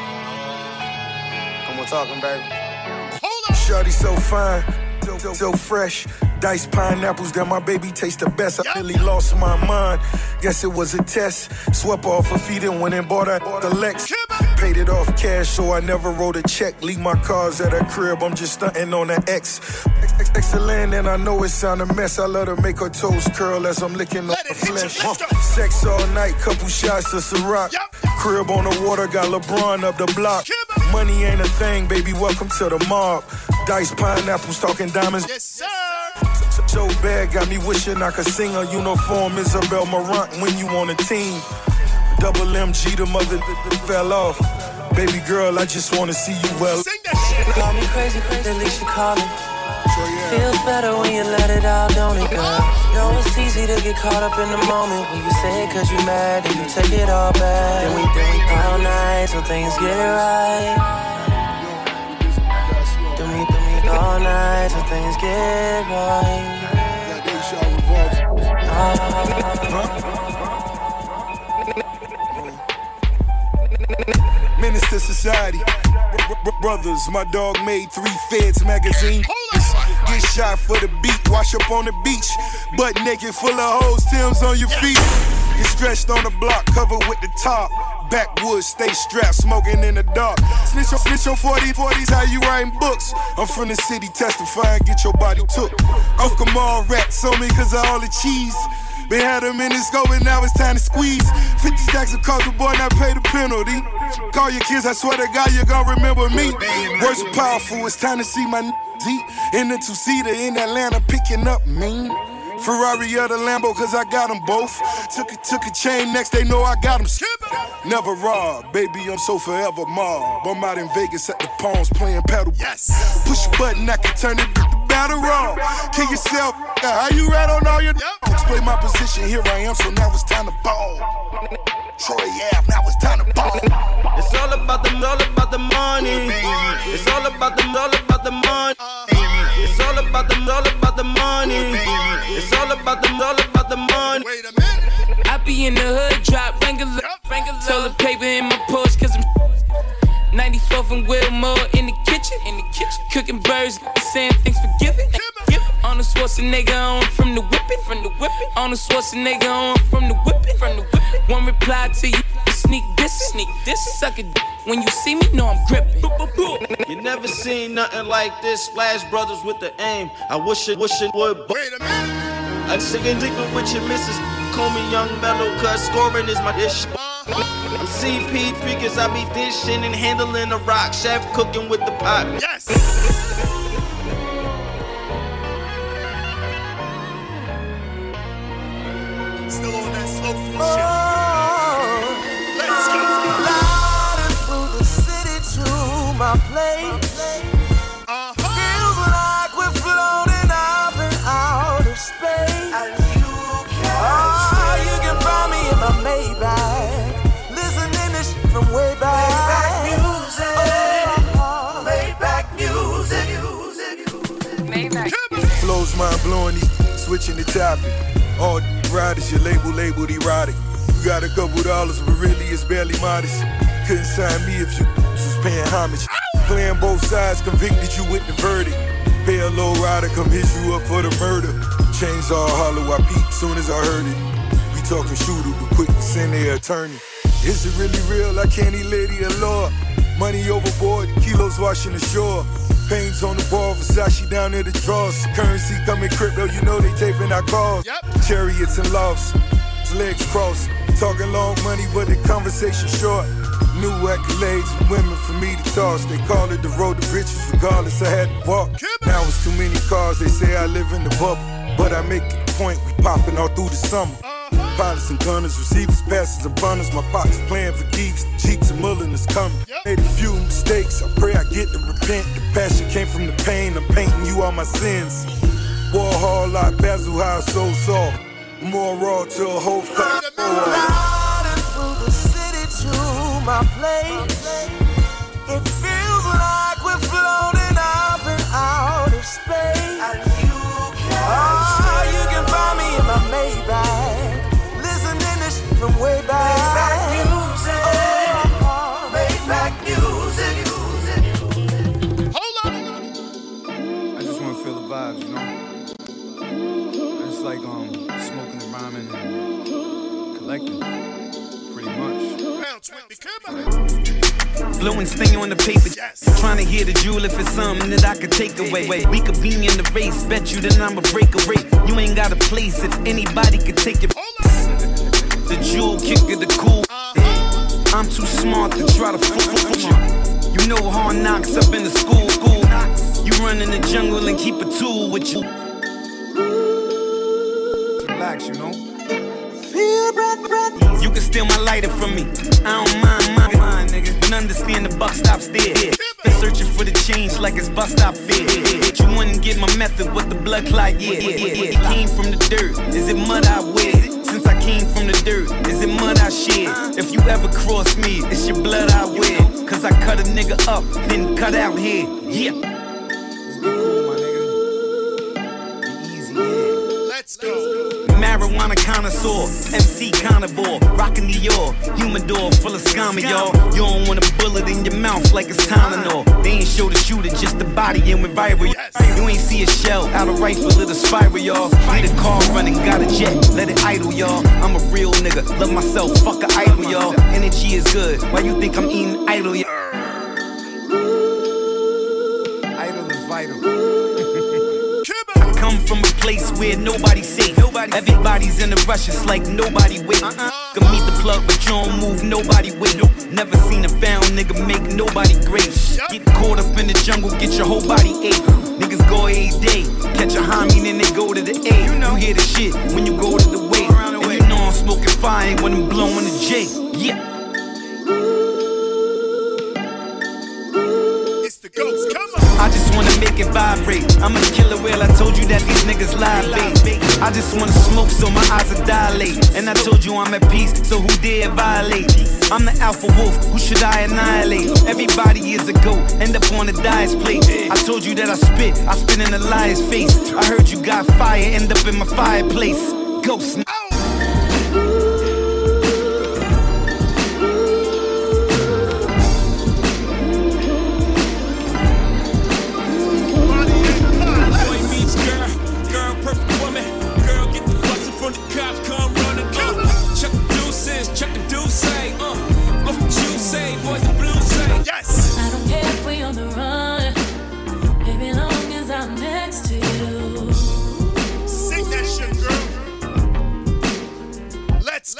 Come on talking, baby. Shorty so fine, so, so, so fresh. Diced pineapples that my baby taste the best. I really lost my mind. Guess it was a test. Swept off her feet and went and bought her the Lex. Paid it off cash, so I never wrote a check. Leave my cars at her crib. I'm just stunting on the X. X- X- Excellent, and I know it sound a mess. I love her make her toes curl as I'm licking off the flesh. Sex all night, couple shots of Ciroc. Crib on the water, got LeBron up the block. Money ain't a thing, baby. Welcome to the mob. Diced pineapples, talking diamonds. Yes, sir. So bad, got me wishing I could sing a uniform. Isabel Marant when you on a team. Double MG, the mother that that fell off. Baby girl, I just wanna see you well. Call me crazy, crazy, at least you call it. Oh, Feels better when you let it out, don't it, girl? Know it's easy to get caught up in the moment when you say it cause you mad and you take it all back. Then we, then we all night till things get right. All night till things get right. Uh-huh. Menace to society. Br- br- Brothers, my dog made three feds magazine. Get shot for the beat, wash up on the beach. Butt naked, full of hoes, Tim's on your feet. Get stretched on the block, covered with the top. Backwoods, stay strapped, smoking in the dark. Snitch on, snitch on 40, 40s, how you writing books? I'm from the city, testifying, get your body took. Off Kamal rats on me cause of all the cheese. They had in his scope and now it's time to squeeze. 50 stacks of coke, the boy not pay the penalty. Call your kids, I swear to God, you gon' remember me. Words are powerful, it's time to see my deep in the two-seater in Atlanta picking up mean. Ferrari or the Lambo, cause I got them both. Took a, took a chain, next they know I got them. Never rob, baby, I'm so forever mob. I'm out in Vegas at the Palms playing paddle. Yes. Push a button, I can turn it battle roll. Kill yourself, Now, how you rat on all your dogs? Explain my position, here I am, so now it's time to ball. Troy Ave, now it's time to ball. It's all about the, all about the money. It's all about the, all about the money. It's all about the, all about the money. It's all about the, all about the money. Wait a minute. I be in the hood, drop Wrangler, Wrangler. Toilet paper in my Porsche, cause I'm 94 from Wilmore in the kitchen, in the kitchen, cooking birds, saying thanks for giving. On the Schwarzenegger on from the whipping, from the whipping. On the Schwarzenegger on from the whipping, from the whipping. One reply to you, sneak this, sneak this, suck a d- When you see me, know I'm gripping. You never seen nothing like this. Splash Brothers with the aim. I wish it, wish it would. Wait a minute. I'm singing deeper with your missus. Call me Young Mellow, cause scoring is my dish. Uh-huh. I'm CP3 cause I be dishing and handling the rock. Chef cooking with the pot. Yes! Still on that slow food shit. Oh, Let's go. Riding through the city to my place. Flows mind blowing, these switching the topic. All riders, your label labeled erotic. You got a couple dollars, but really it's barely modest. Couldn't sign me if you was paying homage. Playing both sides, convicted you with the verdict. Pay a low rider, come hit you up for the murder. Chains all hollow, I peeped soon as I heard it. We talking shooter, but quick to send their attorney. Is it really real? I can't eat lady a law. Money overboard, kilos washing the shore. Pains on the ball, Versace down in the drawers. Currency coming crypto, you know they taping our calls. Yep. Chariots and lofts, legs crossed. Talking long money, but the conversation short. New accolades from women for me to toss. They call it the road to riches, regardless I had to walk. Now it's too many cars, they say I live in the bubble. But I make it a point, we popping all through the summer. Uh. Pilots and gunners, receivers, passers and runners. My pockets playing for geeks. Jeeps and Mullen is coming. Made a few mistakes. I pray I get to repent. The passion came from the pain. I'm painting you all my sins. Warhol, hard like Basil House, so soft. More raw to a whole cut. Riding my place. Collecting, pretty much. Blowing stain on the paper. Trying to hear the jewel if it's something that I could take away. We could be in the race. Bet you that I'm a breakaway. You ain't got a place if anybody could take your The jewel kicker, the cool. Uh-huh. I'm too smart to try to fool fool you. You know hard knocks up in the school. school. You run in the jungle and keep a tool with you. Relax, you know? You can steal my lighter from me. I don't mind, mind, mind, nigga. But understand the buck stops there. Been searching for the change like it's bus stop fare. You wouldn't get my method with the blood clot, yeah. yeah, yeah. It came from the dirt. Is it mud I wear? Since I came from the dirt, is it mud I shed? If you ever cross me, it's your blood I wear. Cause I cut a nigga up, then cut out here. Yeah. Let's go. Marijuana connoisseur, MC carnivore, rockin' Dior, humidor full of scammer, y'all. You don't want a bullet in your mouth like it's Tylenol. They ain't show the shooter, just the body and went viral. You ain't see a shell out of rifle of the spiral, y'all. Need a car running, got a jet, let it idle, y'all. I'm a real nigga, love myself, fuck a idol, y'all. Energy is good, why you think I'm eating idle, y'all? Place where nobody's safe. Nobody Everybody's in a rush, it's like nobody wait. Can meet the plug, but you don't move, nobody wait. Never seen a found nigga make nobody great. Get caught up in the jungle, get your whole body ache. Niggas go a day, catch a homie, then they go to the A. You know hear the shit when you go to the way. And you know I'm smoking fire when I'm blowing the J. Yeah. I just wanna make it vibrate. I'm a killer whale. I told you that these niggas lie, babe. I just wanna smoke so my eyes are dilate. And I told you I'm at peace, so who dare violate? I'm the alpha wolf. Who should I annihilate? Everybody is a goat. End up on the dice plate. I told you that I spit. I spit in a liar's face. I heard you got fire. End up in my fireplace. Ghost. Boy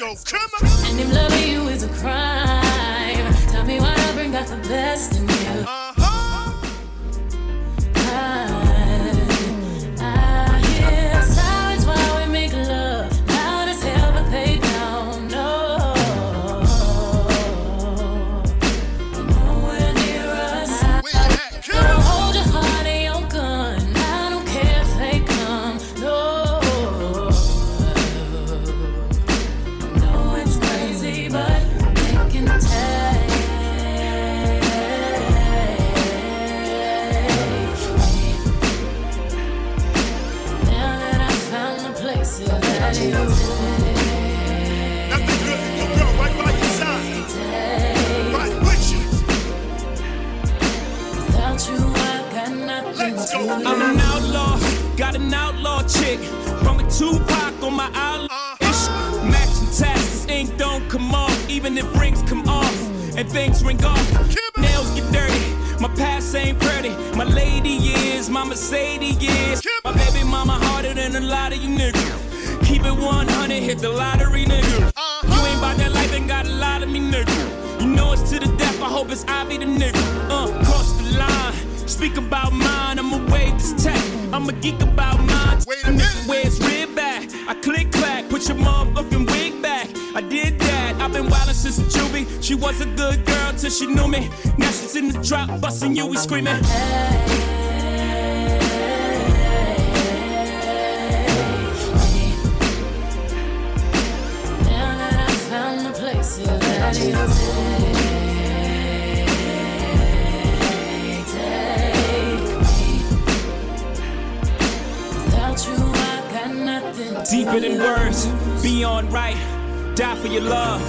go. Come on. And if loving you is a crime, tell me why I bring out the best in outlaw chick. From a Tupac on my outlaw. Ish. Matching tats, ink don't come off, even if rings come off and things ring off. Nails get dirty, my past ain't pretty. My lady is, my Mercedes is. My baby mama harder than a lot of you niggas. Keep it 100, hit the lottery, nigga. You ain't about that life, ain't got a lot of me, nigga. You know it's to the death, I hope it's I be the nigga. Uh, cross the line. Speak about mine, I'ma wave this tech. I'm a geek about mine. Wait a minute. Where it's rib back. I click clack, put your motherfucking wig back. I did that. I've been wildin' since a juvie. She was a good girl till she knew me. Now she's in the drop, busting you, we screaming. Now that I found the place that than words, be on right, die for your love,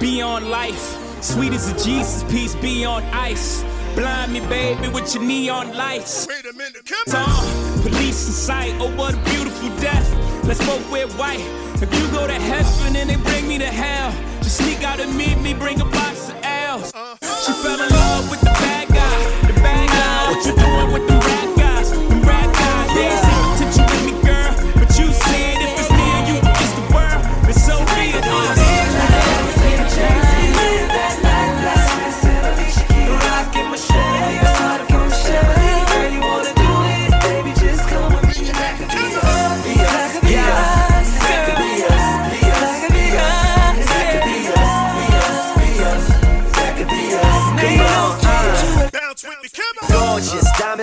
be on life. Sweet as a Jesus piece, be on ice. Blind me, baby, with your neon lights. Wait a minute, come on. Police in sight, oh what a beautiful death. Let's both wear white. If you go to heaven and they bring me to hell, just sneak out and meet me, bring a box of L's. Uh-huh. She fell in love with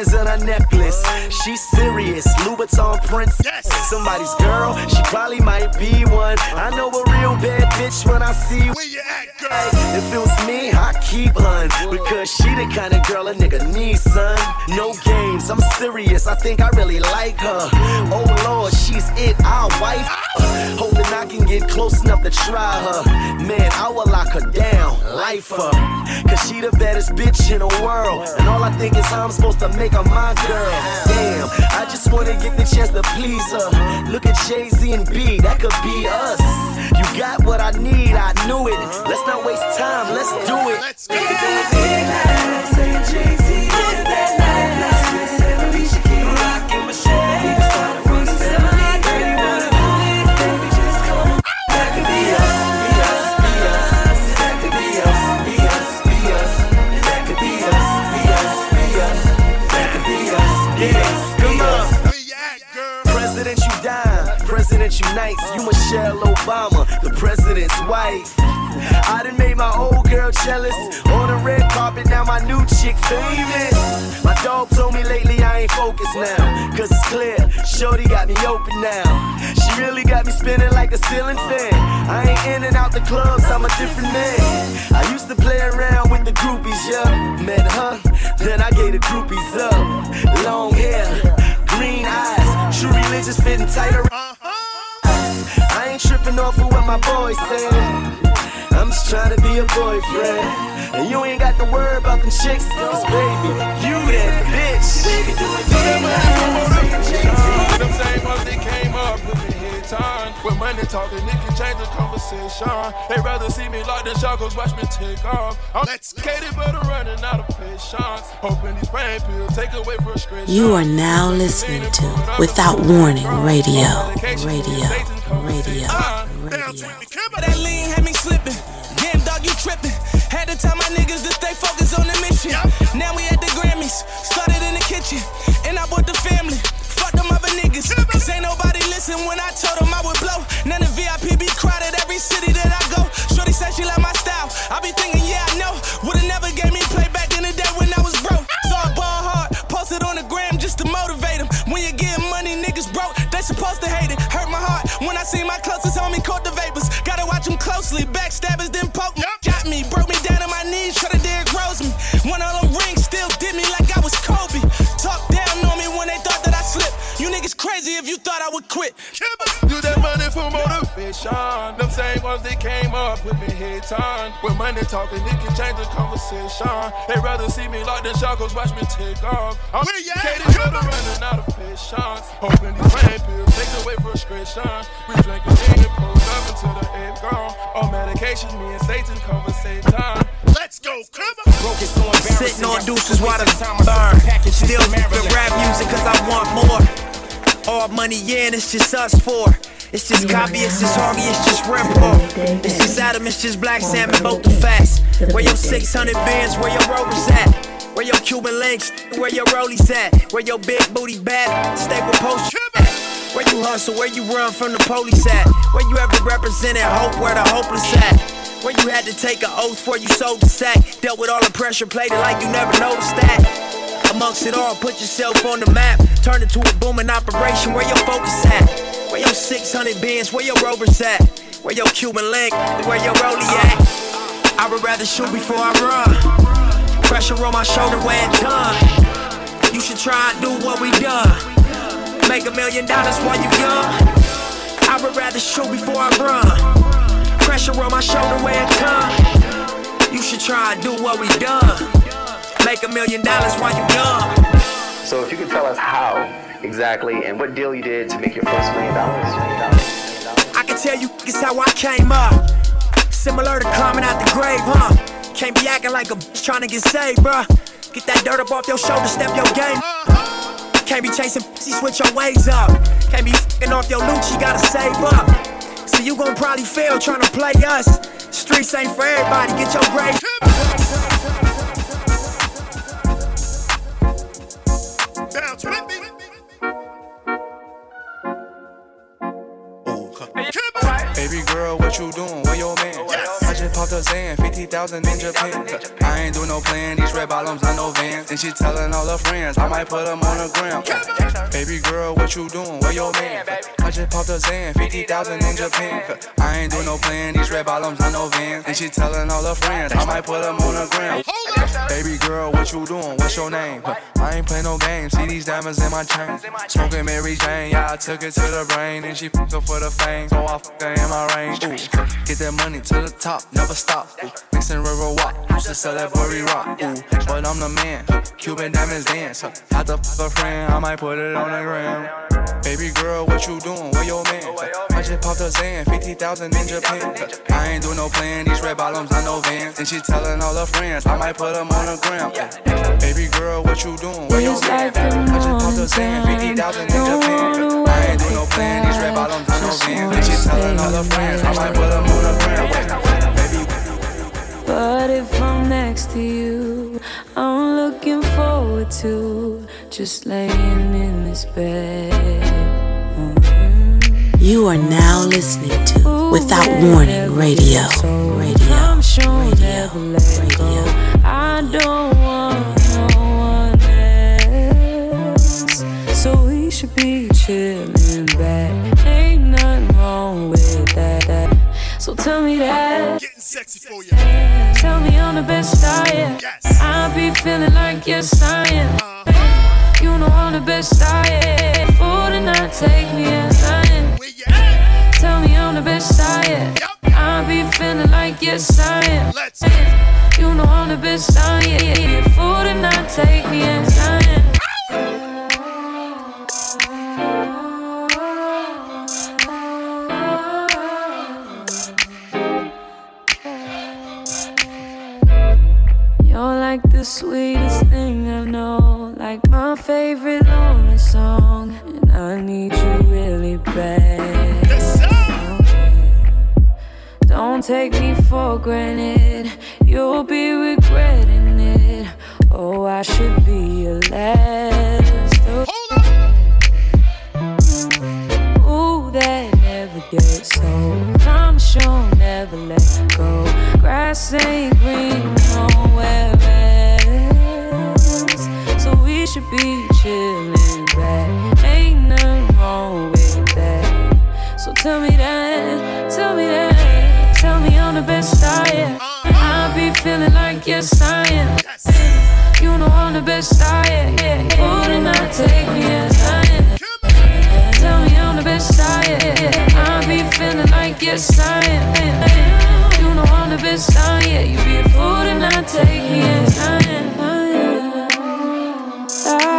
diamonds in her necklace. She's serious, Louboutin princess. Somebody's girl, she probably might be one. I know a real bad bitch when I see Where you at, girl? If it was me, I keep hun. Because she the kind of girl a nigga needs, son. No games, I'm serious. I think I really like her. Oh lord, she's it, I'll wife. Hoping I can get close enough to try her. Man, I will lock her down, life her. Cause she the baddest bitch in the world. And all I think is how I'm supposed to make her my girl. Damn, I just wanna get the chance to please her. Look at Jay Z and B, that could be us. You got what I need, I knew it. Let's not waste time, let's do it. Let's go. Come on. Presidential dime, presidential nights. You Michelle Obama, the president's wife. I done made my old girl jealous. On the red carpet, now my new chick famous. My dog told me lately I ain't focused now. Cause it's clear, Shorty got me open now. She really got me spinning like a ceiling fan. I ain't in and out the clubs, I'm a different man. I used to play around with the groupies, yeah. Met her, then I gave the groupies up. Long hair, green eyes, true religious fitting tighter. I ain't tripping off of what my boy said. I'm just trying to be a boyfriend. And you ain't got to worry about them chicks, cause baby, you that bitch. Them same ones that came up with me time. When money talking, it can change the conversation. They rather see me like the sharks, watch me take off. I'm Katie, but I'm running out of patience. Hoping these pain pills take away frustration. You are now listening to Without Warning Radio. Radio. Radio. That lean had me slipping. Damn dog, you tripping. Had to tell my niggas to stay focused on the mission. Now we at the Grammys. Started in the kitchen. And I brought the family. Them other niggas. Cause ain't nobody listen when I told them I would blow. None of VIP be crowded every city that I go. Shorty said she like my style. I be thinking, yeah, I know. Would've never gave me play back in the day when I was broke. So I ball hard. Posted on the gram just to motivate them. When you getting money, niggas broke. They supposed to hate it. Hurt my heart when I see my closest homie caught the vapors. Gotta watch them closely. Backstabbers didn't poke me. Got me, broke me down on my knees, try to Derrick Rose me. One of them slipped. You niggas crazy if you thought I would quit. Do that money for motivation. Them same ones that came up with me hit time. When money talking, it can change the conversation. They rather see me like the sharks, watch me take off. I'm Katie, but I'm running out of patience. Hoping these pain pills take away frustration. We drinking lean and pulled up until the end gone. On medication, me and Satan conversate time. Let's go, come on. Sitting on deuces while the burn. Still the rap music cause I want more. All money in, it's just us four. It's just copy, it's just Harvey, it's just Rempo. It's just Adam, it's just Black Salmon, both the facts. Where your 600 bands, where your rovers at? Where your Cuban links, where your rollies at? Where your big booty bat, staple post at? Where you hustle, where you run from the police at? Where you ever represented hope, where the hopeless at? Where you had to take an oath before you sold the sack? Dealt with all the pressure, played it like you never noticed that. Amongst it all, put yourself on the map. Turn it to a booming operation. Where your focus at? Where your 600 bins? Where your rovers at? Where your Cuban link? Where your rollie at? I would rather shoot before I run. Pressure on my shoulder when it's done. You should try and do what we done. Make a million dollars while you young. I would rather shoot before I run. Pressure on my shoulder weigh a ton. You should try and do what we done. Make a million dollars while you young. So if you could tell us how exactly and what deal you did to make your first million dollars. I can tell you it's how I came up. Similar to climbing out the grave, huh? Can't be acting like a bitch trying to get saved, bruh. Get that dirt up off your shoulder, step your game. Can't be chasing pussy, switch your ways up. Can't be fing off your loot, you gotta save up. So you gon' probably fail trying to play us. Streets ain't for everybody, get your grade. Bounce with me. Popped Xan, 50,000 in Japan. I ain't do no plan, these red bottoms, I know vans. And she telling all her friends, I might put them on the gram. Baby girl, what you doing? Where your man? I just popped a Xan, 50,000 in Japan. I ain't do no plan, these red bottoms, I know vans. And she telling all her friends, I might put them on the gram. Baby girl, what you doing? What's your name? I ain't play no games, see these diamonds in my chain. Smoking Mary Jane, yeah, I took it to the brain. And she fucked up for the fame, so I fuck her in my range. Ooh, get that money to the top, never stop. Ooh, mixing river walk, used to sell that Burry rock. Ooh, but I'm the man, Cuban diamonds dance. Had to fuck a friend, I might put it on the gram. Baby girl, what you doing? Where your man? I just popped a Xan, 50,000 in Japan. I ain't do no plan, these red bottoms, I know vans. And she telling all her friends, I might put them on the gram. Baby girl, what you doing? Where your man? I just popped a Xan, 50,000 in Japan. I ain't do no plan, these red bottoms, I know vans. And she telling all her friends, I might put them on the gram. But if I'm next to you, I'm looking forward to just laying in this bed. You are now listening to Without Warning Radio. Radio. I'm sure let go. I don't want no one else. So we should be chilling back. Ain't nothing wrong with that. So tell me that. Sexy for you. Tell me I'm the best I am. I be feeling like yes I am. You know I'm the best I am. For tonight, take me as I am. Tell me I'm the best I am. I be feeling like yes I am. You know I'm the best I am. For tonight, take me as I am. Sweetest thing I know, like my favorite Lauren song, and I need you really bad. Don't take me for granted, you'll be regretting it. Oh, I should be your last. Ooh, that never gets old. Promise you'll never let go. Grass ain't green nowhere else. So we should be chilling back. Ain't nothing wrong with that. So tell me that, tell me that. Tell me I'm the best I am. I be feeling like yes I am. You know I'm the best I am. For tonight, take me as I am. Tell me I'm the best I am. I be feeling like yes I am. You know I'm the best I am. You be a fool tonight, take me as I am. Staying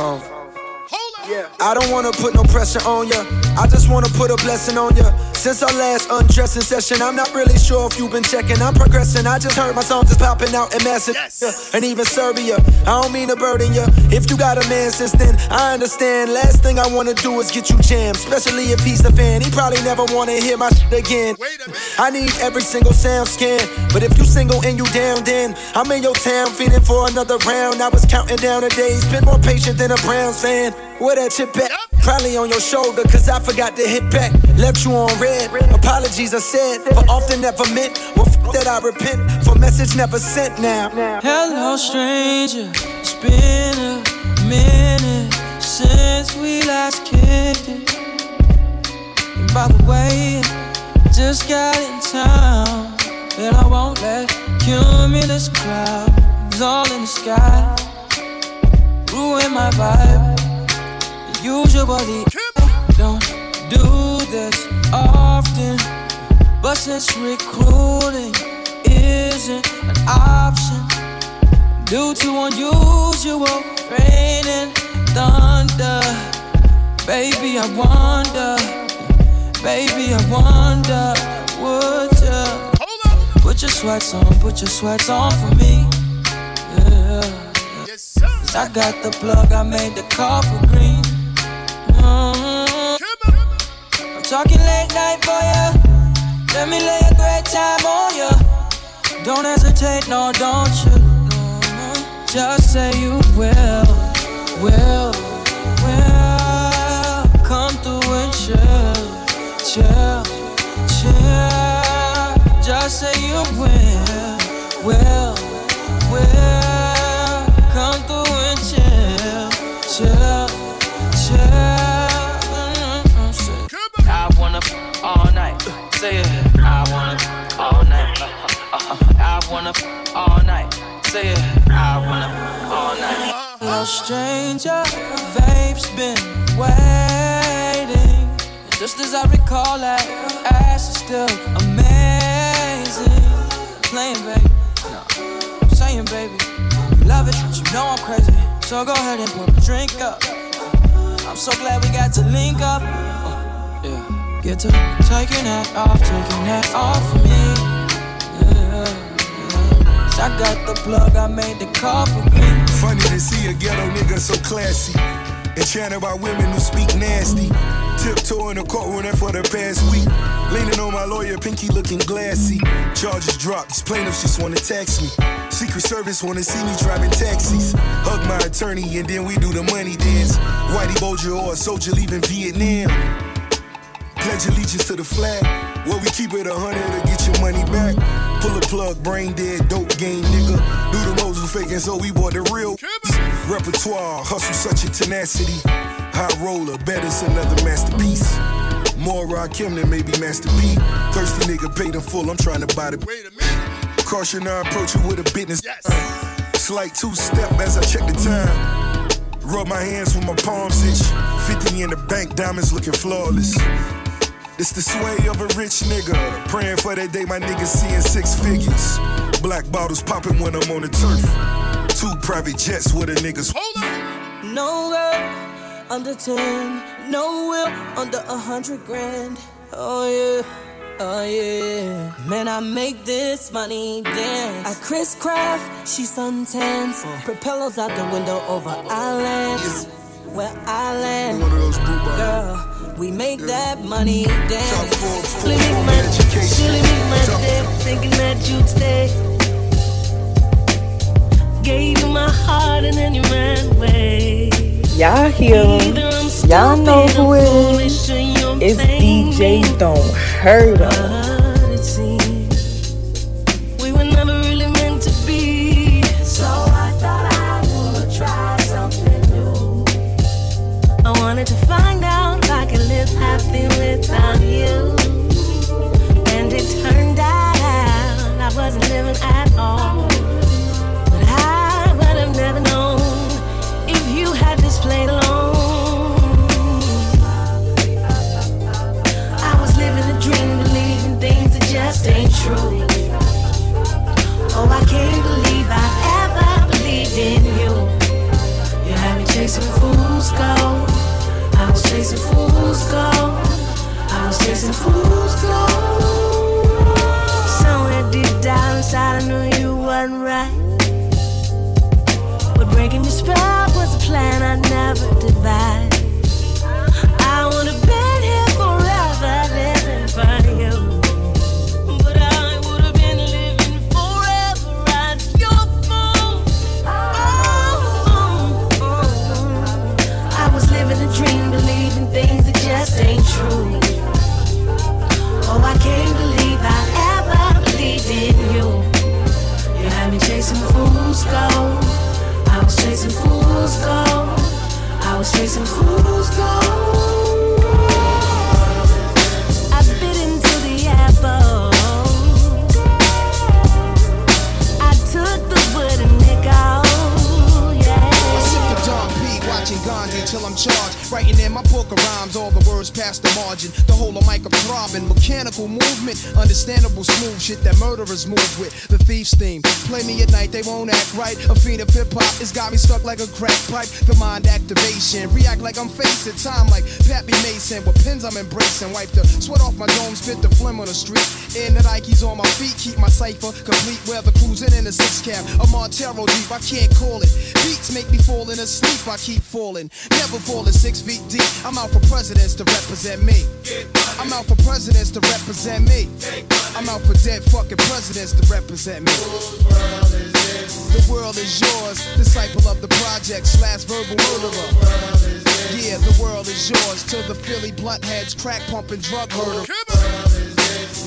The phone. I don't wanna put no pressure on ya. I just wanna put a blessing on ya. Since our last undressing session, I'm not really sure if you've been checking. I'm progressing. I just heard my songs is popping out in Macedonia and even Serbia. I don't mean to burden ya. If you got a man since then, I understand. Last thing I wanna do is get you jammed, especially if he's a fan. He probably never wanna hear my shit again. I need every single sound scan. But if you single and you down, then I'm in your town feeling for another round. I was counting down the days, been more patient than a Browns fan. Where that chip at? Probably on your shoulder, cause I forgot to hit back. Left you on red. Apologies I said, but often never meant. Well, f- that I repent for message never sent now. Hello, stranger. It's been a minute since we last kicked it. And by the way, just got in town. And I won't let cumulus clouds all in the sky ruin my vibe. Usually, do this often, but since recruiting isn't an option due to unusual rain and thunder, baby, I wonder, baby, I wonder, would you put your sweats on, put your sweats on for me? Yeah. Cause I got the plug, I made the call for green. Talking late night for ya. Let me lay a great time on ya. Don't hesitate, no, don't you? Just say you will, will, will. Come through and chill, chill, chill. Just say you will, will, will. Say it. I wanna all night. Uh, uh, uh, I wanna all night. Say it. I wanna all night. Hello, stranger. Vape's been waiting. Just as I recall, that ass is still amazing. Playing, baby. No, I'm saying, baby. You love it, but you know I'm crazy. So go ahead and pour a drink up. I'm so glad we got to link up. Uh, yeah. Get to taking that off, taking that off for me. Yeah, I got the plug, I made the call for green. Funny to see a ghetto nigga so classy. Enchanted by women who speak nasty. Tiptoe in the courtroom there for the past week. Leaning on my lawyer, pinky looking glassy. Charges dropped, these plaintiffs just wanna tax me. Secret Service wanna see me driving taxis. Hug my attorney and then we do the money dance. Whitey Bulger or a soldier leaving Vietnam. Pledge allegiance to the flag. Where we keep it a hundred to get your money back. Pull a plug, brain dead, dope game, nigga. Do the moles who faking, so we bought the real. Repertoire, hustle such a tenacity. High roller, bet it's another masterpiece. More Rakim than maybe Master P. Thirsty nigga paid in full, I'm trying to buy the. Wait a minute. Caution, I approach you with a business. Uh, slight two step as I check the time. Rub my hands with my palms itch. 50 in the bank, diamonds looking flawless. It's the sway of a rich nigga. Praying for that day my niggas seeing six figures. Black bottles popping when I'm on the turf. Two private jets with a niggas. Hold up. No girl under 10, no will under a hundred grand. Oh yeah, oh yeah. Man, I make this money dance. I Chris Craft, she suntans. Uh. Propellers out the window over islands. Where I land, girl, we make that money dance. Really make my, really make my day thinking that you'd stay. Gave you my heart and then you ran away. Y'all hear him. Y'all know who it is. It's DJ Don't Hurt 'Em. Oh, I can't believe I ever believed in you. You had me chasing fool's gold. I was chasing fool's gold. I was chasing fool's gold. Somewhere deep down inside, I knew you wasn't right. But breaking the spell was a plan I never devised. Chasing fool's. I bit into the apple. I took the wooden. I sip the watching Gandhi till I'm charged. Writing in my book of rhymes, all the words past the margin. The whole of mic a throbbing, mechanical movement, understandable smooth shit that murderers move with. The thief's theme. Play me at night, they won't act right. A fiend of hip hop, it's got me stuck like a crack pipe. The mind activation, react like I'm facing time like Pappy Mason. With pins I'm embracing, wipe the sweat off my dome, spit the phlegm on the street. In the Nikes on my feet, keep my cipher complete. Weather cruising in a six cab, a Montero deep, I can't call it. Beats make me falling asleep, I keep falling. Never falling six feet deep. I'm out for presidents to represent me. I'm out for presidents to represent me. I'm out for dead fucking presidents to represent me. The world is yours, disciple of the project slash verbal murderer. Yeah, the world is yours till the Philly blunt heads crack pumping drug murder.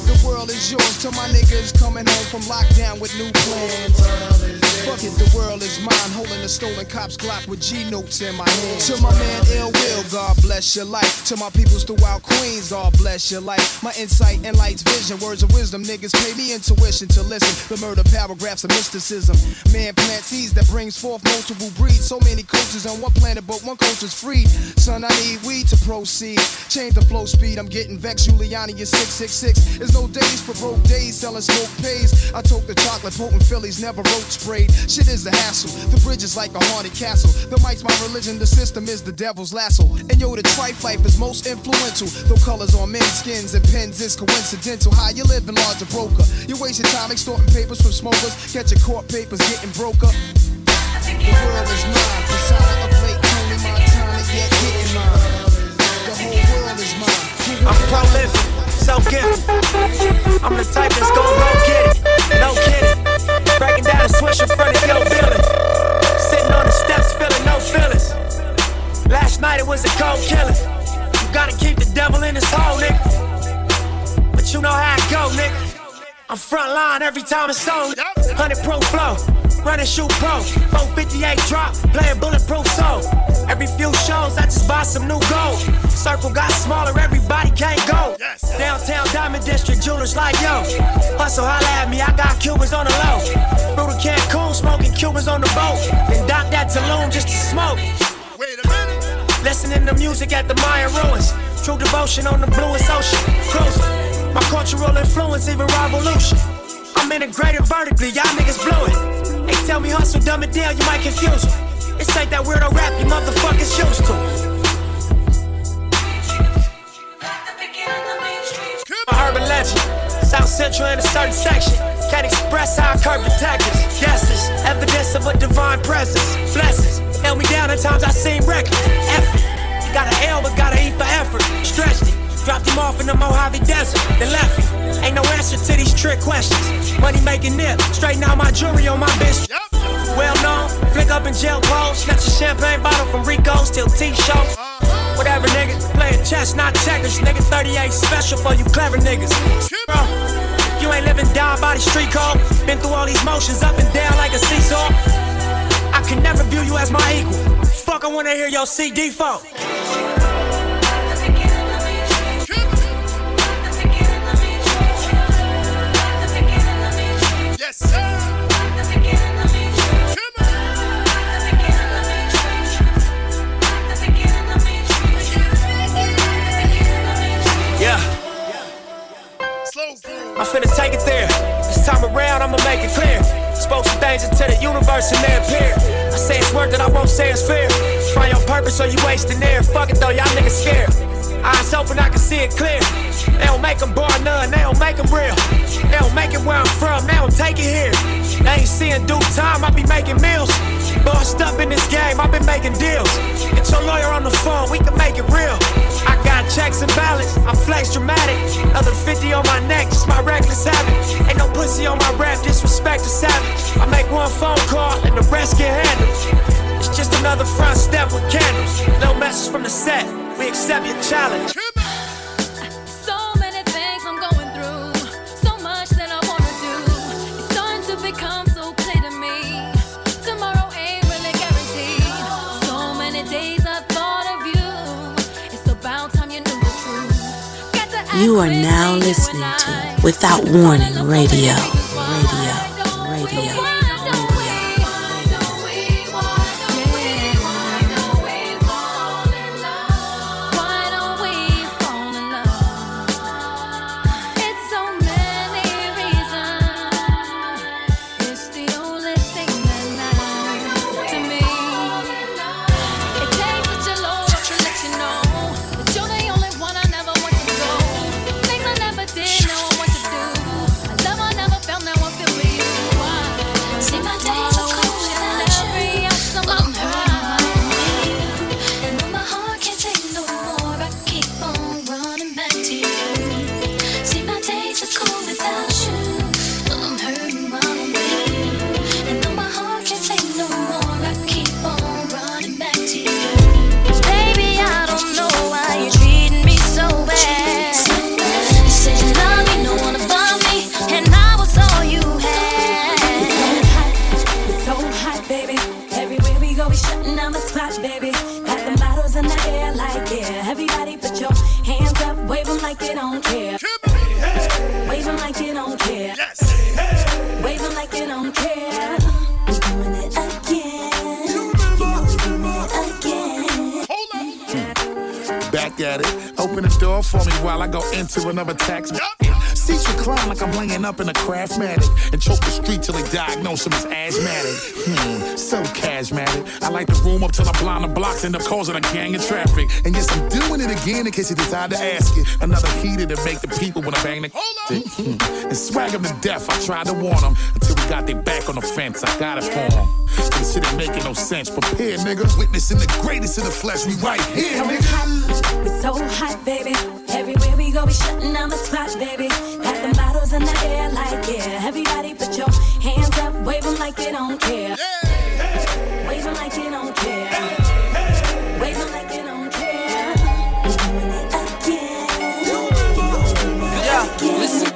The world is yours till my niggas coming home from lockdown with new plans. Fuck it, the world is mine, holding a stolen cop's Glock with G notes in my hand. To my man Ill Will, God bless your life. To my peoples throughout Queens, God bless your life. My insight and lights vision, words of wisdom, niggas pay me intuition to listen. The murder paragraphs of mysticism. Man plant seeds that brings forth multiple breeds. So many cultures on one planet, but one culture's free. Son, I need weed to proceed. Change the flow speed, I'm getting vexed. Giuliani is 666. There's no days for broke days, selling smoke pays. I took the chocolate, potent Phillies, never road sprayed. Shit is a hassle. The bridge is like a haunted castle. The mic's my religion, the system is the devil's lasso. And yo, the trife life is most influential. Though colors on men's skins and pens is coincidental. How you living, larger broker? You wasting time extorting papers from smokers, catching court papers, getting broke up. The world is mine. Persona of late Tony Montana, yet getting mine. The whole world is mine. I'm prolific, so gifted. I'm the type that's gon' go get it. No kidding. Breaking down a switch in front of your building. Sitting on the steps, feeling no feelings. Last night it was a cold killing. You gotta keep the devil in his hole, nigga. But you know how it go, nigga. I'm front line every time it's on. 100 pro flow, running shoot pro. 458 drop, playing bulletproof soul. Every few shows, I just buy some new gold. Circle got smaller, everybody can't go. Downtown Diamond District, jewelers like yo. Hustle, holla at me, I got Cubans on the low. Through the Cancun, smoking Cubans on the boat. Then dock that Tulum just to smoke. Wait a minute. Listening to music at the Mayan ruins. True devotion on the bluest ocean. Cruising. My cultural influence, even revolution. I'm integrated vertically, y'all niggas blew it. They tell me hustle, dumb it down, you might confuse them. It's ain't that weirdo rap you motherfuckers used to. A urban legend, South Central in a certain section. Can't express how I curb detectives. Guesses, evidence of a divine presence. Blessings, held me down at times I seem reckless. Effort, got an L but got an E for effort. Stretched it, dropped him off in the Mojave Desert, then left him. Ain't no answer to these trick questions. Money making nip, straighten out my jewelry on my bitch. Well known, flick up in jail clothes, snatch a champagne bottle from Rico's till T-show. Uh-huh. Whatever, nigga, playing chess, not checkers. Nigga, 38 special for you clever niggas. Bro, you ain't living down by the street code. Been through all these motions up and down like a seesaw. I can never view you as my equal. Fuck, I wanna hear your CD fault. I'm finna take it there. This time around, I'ma make it clear. Spoke some things into the universe and they appear. I say it's worth it, I won't say it's fair. find your purpose or you wasting air. Fuck it though, y'all niggas scared. Eyes open, I can see it clear. They don't make them bar none, they don't make them real. They don't make it where I'm from, they don't take it here. They ain't seeing due time, I be making meals. Bossed up in this game, i been making deals. Get your lawyer on the phone, we can make it real. I got checks and balance, I flex dramatic. Other 50 on my neck, just my reckless habit. Ain't no pussy on my rap, disrespect the savage. I make one phone call and the rest get handled. It's just another front step with candles. No message from the set, we accept your challenge. So many things I'm going through, so much that I wanna do. It's starting to become so clear to me. Tomorrow ain't really guaranteed. So many days I thought of you. It's about time you knew the truth. Got to act You are now listening to Without Warning Radio. Radio. At it. Open the door for me while I go into another tax. Seats recline like I'm laying up in a craftmatic and choke the street till they diagnose him as asthmatic. Hmm, so charismatic. I like the room up till I blind the blocks, end up causing a gang of traffic. And yes, I'm doing it again in case you decide to ask it. Another heater to make the people wanna bang the Hmm. And swag them to death. I tried to warn them until we got their back on the fence. I got it for them. This shit ain't making no sense. Prepare, nigga. Witnessing the greatest in the flesh. We right here, So nigga. hot, it's so hot, baby. Everywhere we go, we shutting down the spot, baby. Got the bottles in the air, like yeah. Everybody put your hands up, wave 'em like you don't care. Wave 'em like you don't care. Wave 'em like you don't care. We doing it again. You know we doing it Yeah, listen.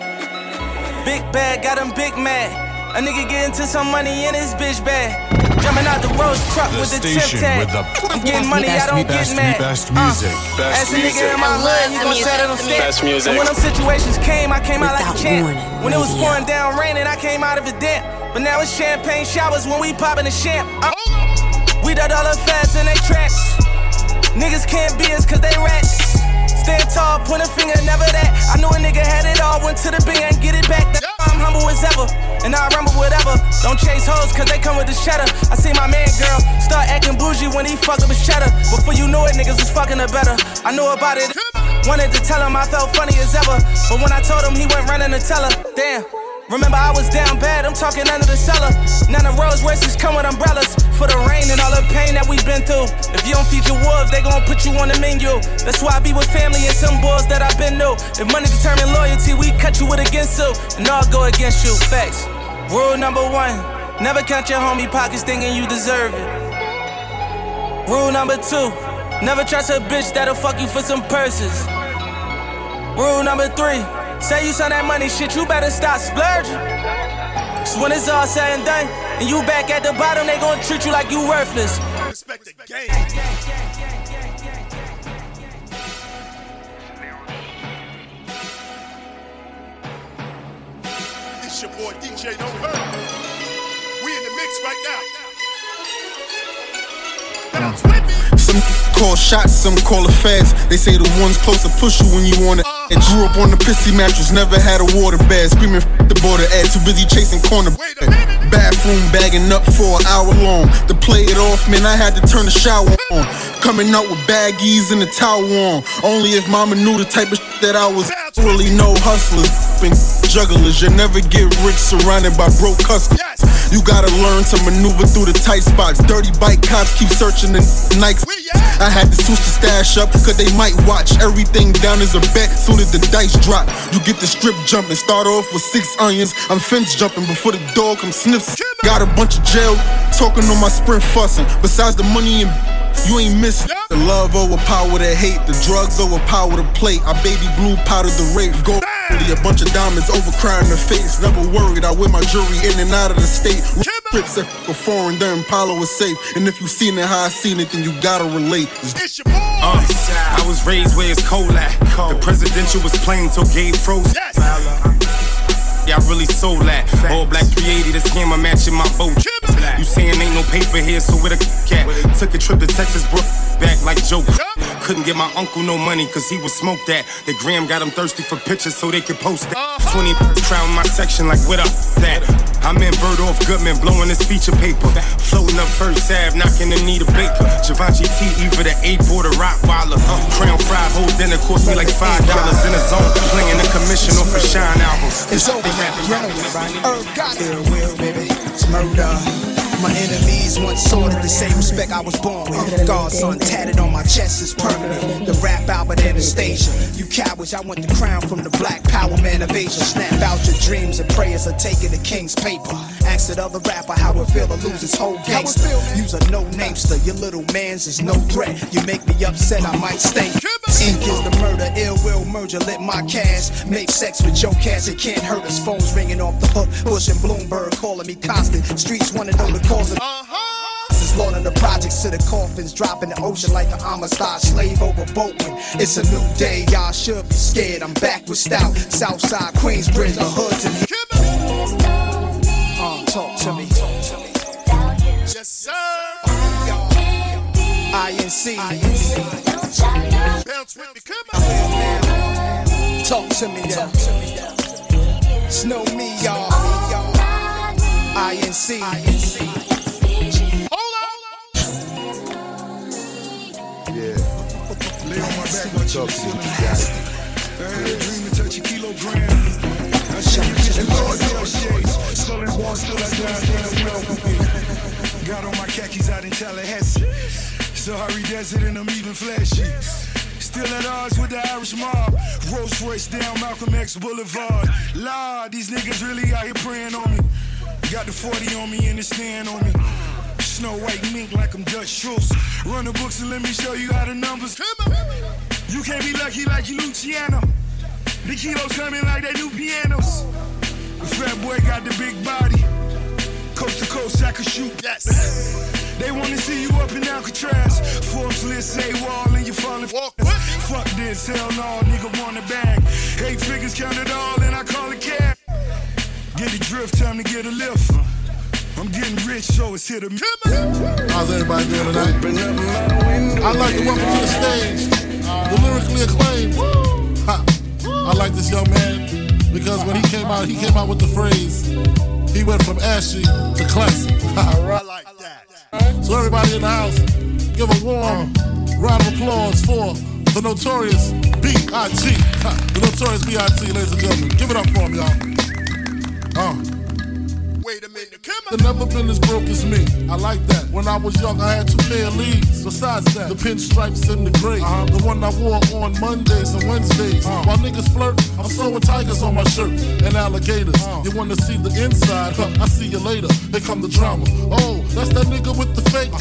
Big bag, got him big mad. A nigga get into some money in his bitch bag. Jumping out the rose truck The with the chip station tag. with the I'm getting money, I best, don't best, get mad. best Uh, music. Best As a nigga music. in my hood, you gon' set it on stand. Best music. And when them situations came, I came out like a champ. warning, When it was pouring down raining, I came out of a dent. But now it's champagne showers when we poppin' the champ. Uh, we done all the dollar feds in they tracks. Niggas can't be us cause they rats. Stand tall, point a finger, never that. I knew a nigga had it all, went to the bank and get it back. That's why I'm humble as ever, and I remember whatever. Don't chase hoes cause they come with the cheddar. I see my man girl start acting bougie when he fuck up his cheddar. Before you know it, niggas was fucking her better. I knew about it. Wanted to tell him I felt funny as ever. But when I told him, he went running to tell her. Damn. Remember, I was down bad, I'm talking under the cellar. None of Rolls Royces come with umbrellas for the rain and all the pain that we've been through. If you don't feed your wolves, they gon' put you on the menu. That's why I be with family and some boys that I've been new. If money determine loyalty, we cut you with against you, and I'll go against you. Facts. Rule number one never count your homie pockets thinking you deserve it. Rule number two never trust a bitch that'll fuck you for some purses. Rule number three say you send that money shit, you better stop splurging. So when it's all said and done, and you back at the bottom, they gon' treat you like you worthless. Respect the game. It's your boy DJ Don't Hurt. We in the mix right now. Bounce with me. Some call shots, some call it fast. They say the ones closer push you when you want it. And grew up on the pissy mattress, never had a water bed. Screaming f the border ad, too busy chasing corner. Bathroom bagging up for an hour long. To play it off, man, I had to turn the shower on. Coming out with baggies and a towel on. Only if mama knew the type of that I was. Really no hustlers and jugglers. You never get rich surrounded by broke customers. You gotta learn to maneuver through the tight spots. Dirty bike cops keep searching the Nikes. I had to switch the stash up, cause they might watch everything down as a bet soon as the dice drop. You get the strip jumping, start off with six onions. I'm fence jumping before the dog come sniffs. Got a bunch of jail talking on my sprint fussing. Besides the money and you ain't missing. The love overpower the hate, the drugs overpower the plate. I baby blue powder the rape. Go a bunch of diamonds over crying the face. Never worried, I wear my jewelry in and out of the state. Trips at a foreign, the Impala was safe. And if you seen it how I seen it, then you gotta relate. It's your Uh, I was raised where it's cold at. The presidential was plain till Gabe froze. Yeah, I really sold that. All black 380, the scammer matching my boat. You saying ain't no paper here, so where the cat? Took a trip to Texas, broke back like Joe. Couldn't get my uncle no money, cause he was smoked that. The gram got him thirsty for pictures so they could post that. 20 crown my section like what up that? I'm in Bergdorf Goodman, blowing this feature paper. Floating up First Ave, knocking the Nita Baker. Givenchy T, either the eight or the Rottweiler. Uh, crown fried whole dinner cost me like five dollars in a zone. Playing the commission off a Shine album. It's over, yo. Herb got it. Will, baby. It's murder. My enemies once sorted the same respect I was born with. Godson tatted on my chest is permanent. The rap Albert Anastasia. You cowards, I want the crown from the black power man of Asia. Snap out your dreams and prayers are taking the king's paper. Ask that other rapper how it feel to lose his whole gangster. Use a no namester, your little man's is no threat. You make me upset, I might stink. Ink is the murder, ill will merger, let my cash. Make sex with your cats, it can't hurt us. Phones ringing off the hook, Bush and Bloomberg calling me constant. Streets wanna know the of is loading the projects to the coffins, dropping the ocean like an Amistad slave over boatman. It's a new day, y'all should be scared. I'm back with stout, Southside Queensbridge, the hoods and uh, talk to me. Yes, sir. INC. Bounce with me, come on. Talk to me, talk to me. Snow me, y'all. INC. Hold on. Yeah. Lay on my back, watch you ceiling fast. Dream to touch a kilogram. I see you just and Lord knows shades. Stolen born, still I die, damn well. Got on my khakis out in Tallahassee. Sahara Desert and I'm even flashy. Still at odds with the Irish mob. Rolls Royce down Malcolm X Boulevard. Lord, these niggas really out here praying on me. Got the 40 on me and the stand on me. Snow white mink like I'm Dutch Schultz. Run the books and let me show you how the numbers. You can't be lucky like you Luciano. The kilos coming like they new pianos. The fat boy got the big body. Coast to coast, I could shoot. Yes. They wanna see you up in Alcatraz. Forbes list say wall and you falling. Walk. Fuck this, hell no, nigga want a bag. Eight figures count it all and I call it cash. Get the drift, time to get a lift. I'm getting rich, so it's hit or miss. How's everybody doing tonight? I'd like to welcome to the stage the lyrically acclaimed. Ha. I like this young man because when he came out, he came out with the phrase, he went from ashy to classic. I like that. So everybody in the house, give a warm round of applause for the notorious B.I.G. The notorious B.I.G. ladies and gentlemen. Give it up for him, y'all. Uh. Wait a minute, come I've never been as broke as me. I like that. When I was young, I had two pair leads. Besides that, the pinstripes and the gray. Uh-huh. The one I wore on Mondays and Wednesdays. Uh-huh. While niggas flirt, I'm sewing tigers on my shirt and alligators. Uh-huh. You wanna see the inside? Huh, I see you later. Here come the drama. Oh, that's that nigga with the fake.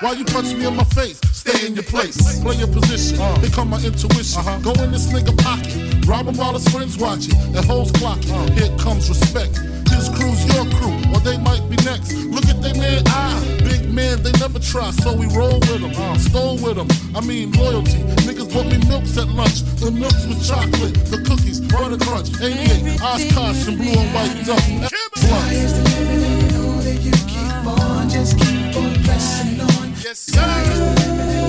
Why you punch me in my face? Stay in your place. Play your position. Here come my intuition. Go in this nigga pocket. Rob him while his friends watching. And hoes clocking. Here comes respect. His crew's your crew, or they might be next. Look at they man eye. Big man, they never try, so we roll with them. Stole with them. I mean, loyalty. Niggas bought me milks at lunch. The milks with chocolate, the cookies, butter crunch. 88, Oshkosh, and blue and white duck. Sky's the limit and you know that you keep on, just keep on pressing on. Yes, Sky's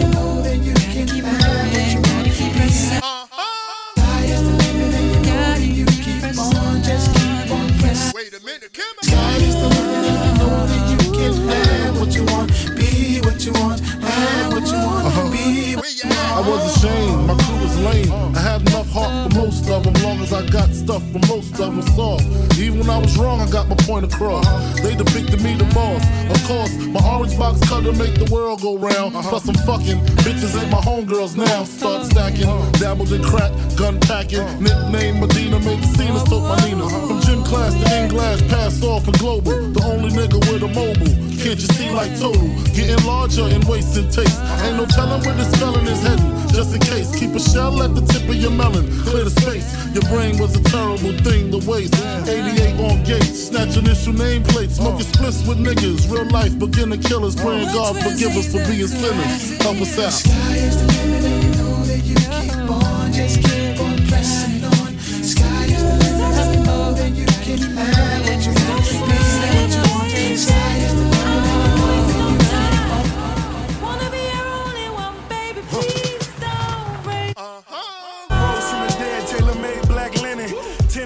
minute. Is the one I know that you can have what you want, be what you want, have what you want, uh-huh. be. what you want. I was ashamed. My lame. I have enough heart for most of them, long as I got stuff for most of them soft. Even when I was wrong, I got my point across. They depicted me the boss. Of course, my orange box cutter make the world go round. Plus, I'm fucking bitches ain't my homegirls now. Start stacking, dabbled in crack, gun packing. Nickname Medina, make scene took my Nina. From gym class to in glass, pass off and global. The only nigga with a mobile. Can't you see like total? Getting larger and wasting taste. Ain't no telling where this spelling is heading. Just in case, keep a shell at the tip of your melon. Clear the space. Your brain was a terrible thing to waste. 88 on gates, snatch initial nameplates. Smoking splits with niggas. Real life beginner killers. Praying God forgive us for being sinners. Help us out. Sky is the limit and you know that you keep on, just keep on pressing on. Sky is the limit and you know that you can have what you want, be what you want. Sky is the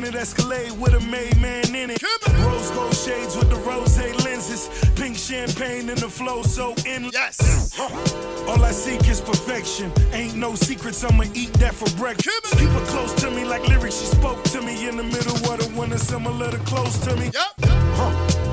Tinted Escalade with a made man in it. Rose gold shades with the rose lenses. Pink champagne and the flow so endless. Yes. All I seek is perfection. Ain't no secrets, I'ma eat that for breakfast. Keep her close to me like lyrics she spoke to me in the middle of the winter, similar to close to me. All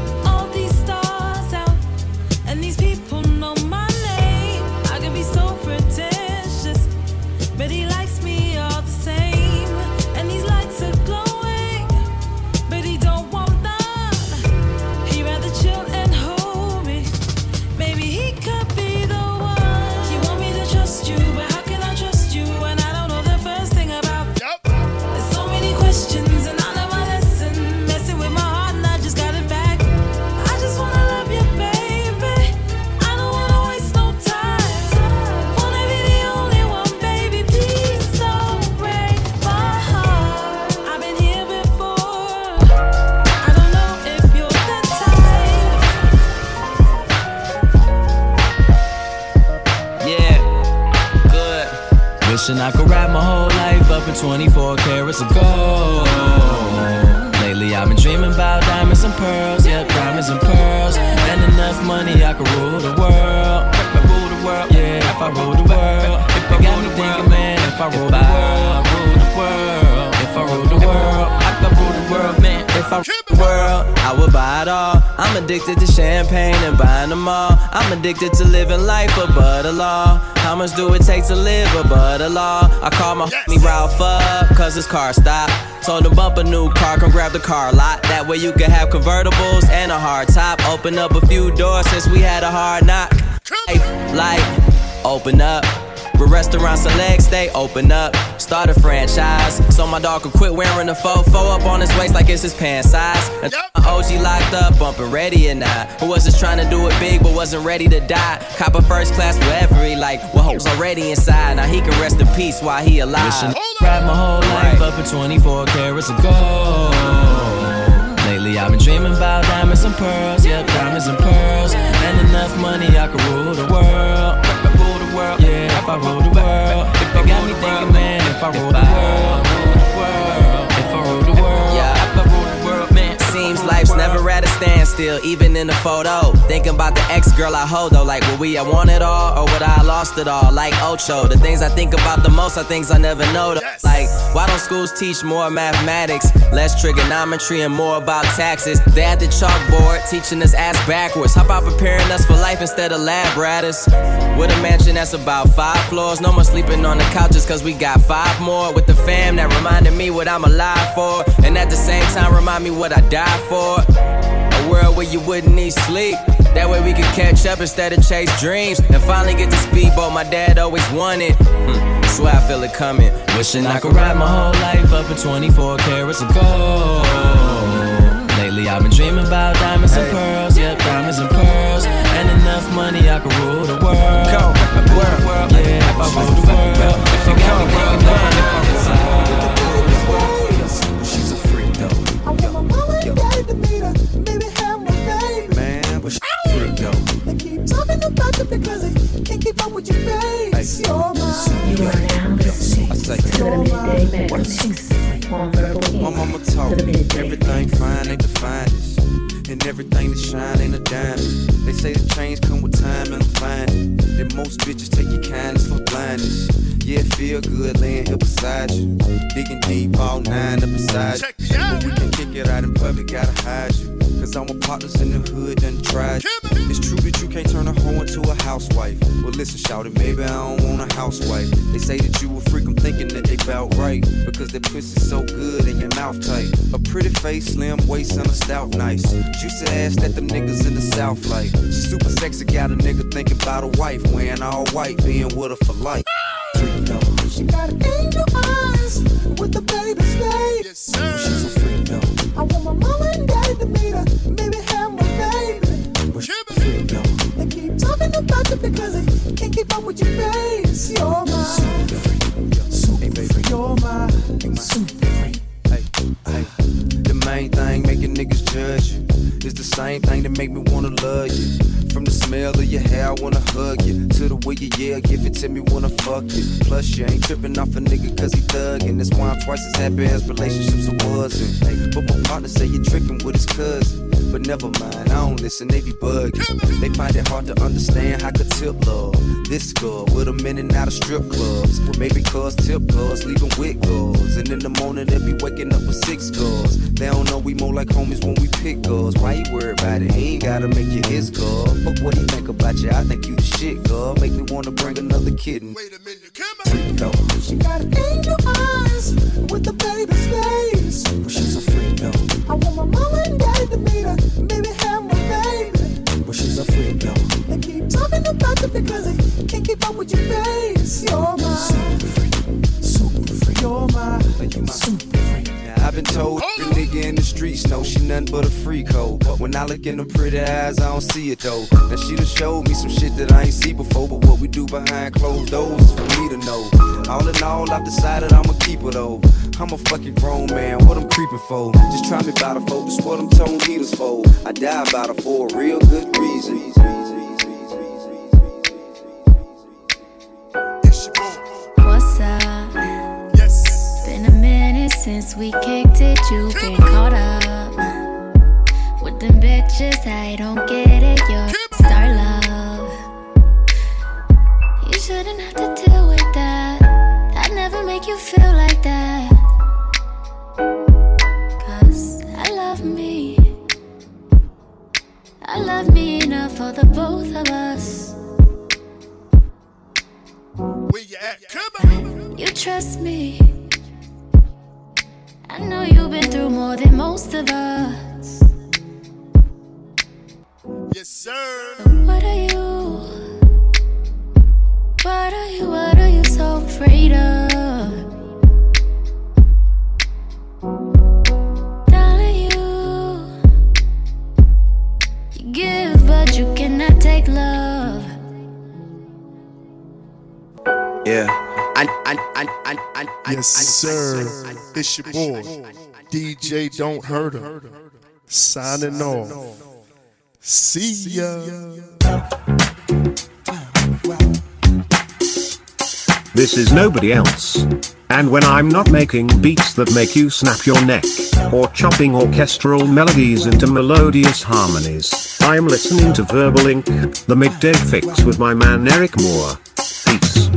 I could wrap my whole life up in 24 carats of gold. Lately I've been dreaming about diamonds and pearls, yep, diamonds and pearls. And enough money I could rule the world. If I rule the world, yeah, if I rule the world. It got me thinking, man, if I rule the world, rule the world. If I rule the world, If I the world, I would buy it all. I'm addicted to champagne and buying them all. I'm addicted to living life above the law. How much do it take to live above the law? I call my homie Ralph up, cause his car stopped. Told him bump a new car, come grab the car lot. That way you can have convertibles and a hard top. Open up a few doors since we had a hard knock. Like, open up. With restaurants and legs, they open up. Start a franchise. So my dog could quit wearing the fofo up on his waist like it's his pants size. And my OG locked up, bumping ready or not. Who was just trying to do it big but wasn't ready to die. Cop a first class wherever he like. Well, hope's already inside. Now he can rest in peace while he alive. Wrap my whole life up in 24 carats of gold. Lately I've been dreaming about diamonds and pearls, yep, diamonds and pearls. And enough money I could rule the world. World, yeah, if I rule the world. if It got me thinking, man, if I rule the world, standstill, even in the photo. Thinking about the ex girl I hold though, like, would we have won it all, or would I lost it all? Like Ocho, the things I think about the most are things I never know. Though. Like, why don't schools teach more mathematics, less trigonometry, and more about taxes? They at the chalkboard teaching us ass backwards. How about preparing us for life instead of lab ratters? With a mansion that's about five floors, no more sleeping on the couches, cause we got five more. With the fam that reminded me what I'm alive for, and at the same time remind me what I died for. World where you wouldn't need sleep. That way we could catch up instead of chase dreams. And finally get the speedboat my dad always wanted. Hmm, swear I feel it coming. Wishing I could ride my whole life up in 24 carats of gold. Lately I've been dreaming about diamonds and pearls. Yep, diamonds and pearls. And enough money I could rule the world. Go, world, world, yeah, if I rule the world. If you got me thinking, man, if I rule the world. A though. They keep talking about you because they can't keep up with your face. You're mine. You are now listening I to the midday madness My mama talk, everything fine ain't the finest. And everything that shine ain't a diamond. They say the change come with time and I'm finding that most bitches take your kindness for blindness. Yeah, it feel good laying here beside you. Digging deep, all nine up beside you. But we can kick it out in public, gotta hide you. Cause all my partners in the hood done tried. It's true that you can't turn a hoe into a housewife. Well, listen, shout it, maybe I don't want a housewife. They say that you a freak, I'm thinking that they felt right. Because that pussy's so good and your mouth tight. A pretty face, slim waist, and a stout nice. Juicy ass that them niggas in the south like. She super sexy, got a nigga thinking about a wife. Wearing all white, being with her for life. She got angel eyes with the baby's face. Yes, sir. She's a freak though. I want my mama face. You're my. You're my super. The main thing making niggas judge you is the same thing that make me wanna love you. From the smell of your hair, I wanna hug you. To the way you yell, give it to me, wanna fuck you. Plus, you ain't tripping off a nigga cause he thuggin'. That's why I'm twice as happy as relationships I wasn't. Hey, but my partner say you're tricking with his cousin. But never mind, I don't listen, they be bugging. They find it hard to understand how could tip love. This girl with a in and out of strip clubs. Maybe cause tip girls leaving with girls. And in the morning they be waking up with six girls. They don't know we more like homies when we pick girls. Why you worry about it? He ain't gotta make you his girl. Fuck what he think about you, I think you the shit, girl. Make me wanna bring another kitten. Wait a minute, come on. She got angel because they can't keep up with your face. You're my super freak, super freak. You're my, you my super freak. Now, I've been told the nigga in the streets know she nothing but a freak hoe. But When I look in them pretty eyes, I don't see it though. Now she done showed me some shit that I ain't see before, but what we do behind closed doors is for me to know. All in all, I've decided I'ma keep her though. I'm a fucking grown man, what I'm creeping for? Just try me about her, folks, what I'm told heaters for. I die about her for a real good reason. Since we kicked it. You've been caught up with them bitches. I don't get it. You're star love. You shouldn't have to deal with that. That never make you feel like that. Cause I love me. I love me enough for the both of us. Where you at? Come on. You trust me. I know you've been through more than most of us. Yes, sir. What are you? What are you? What are you so afraid of? Darling, you. You give, but you cannot take love. Yeah. Yes, sir. It's your boy, DJ Don't Hurt 'Em. Signing off. See ya. This is nobody else. And when I'm not making beats that make you snap your neck, or chopping orchestral melodies into melodious harmonies, I'm listening to Verbal Ink, the midday fixx with my man Eryk Moore. Peace.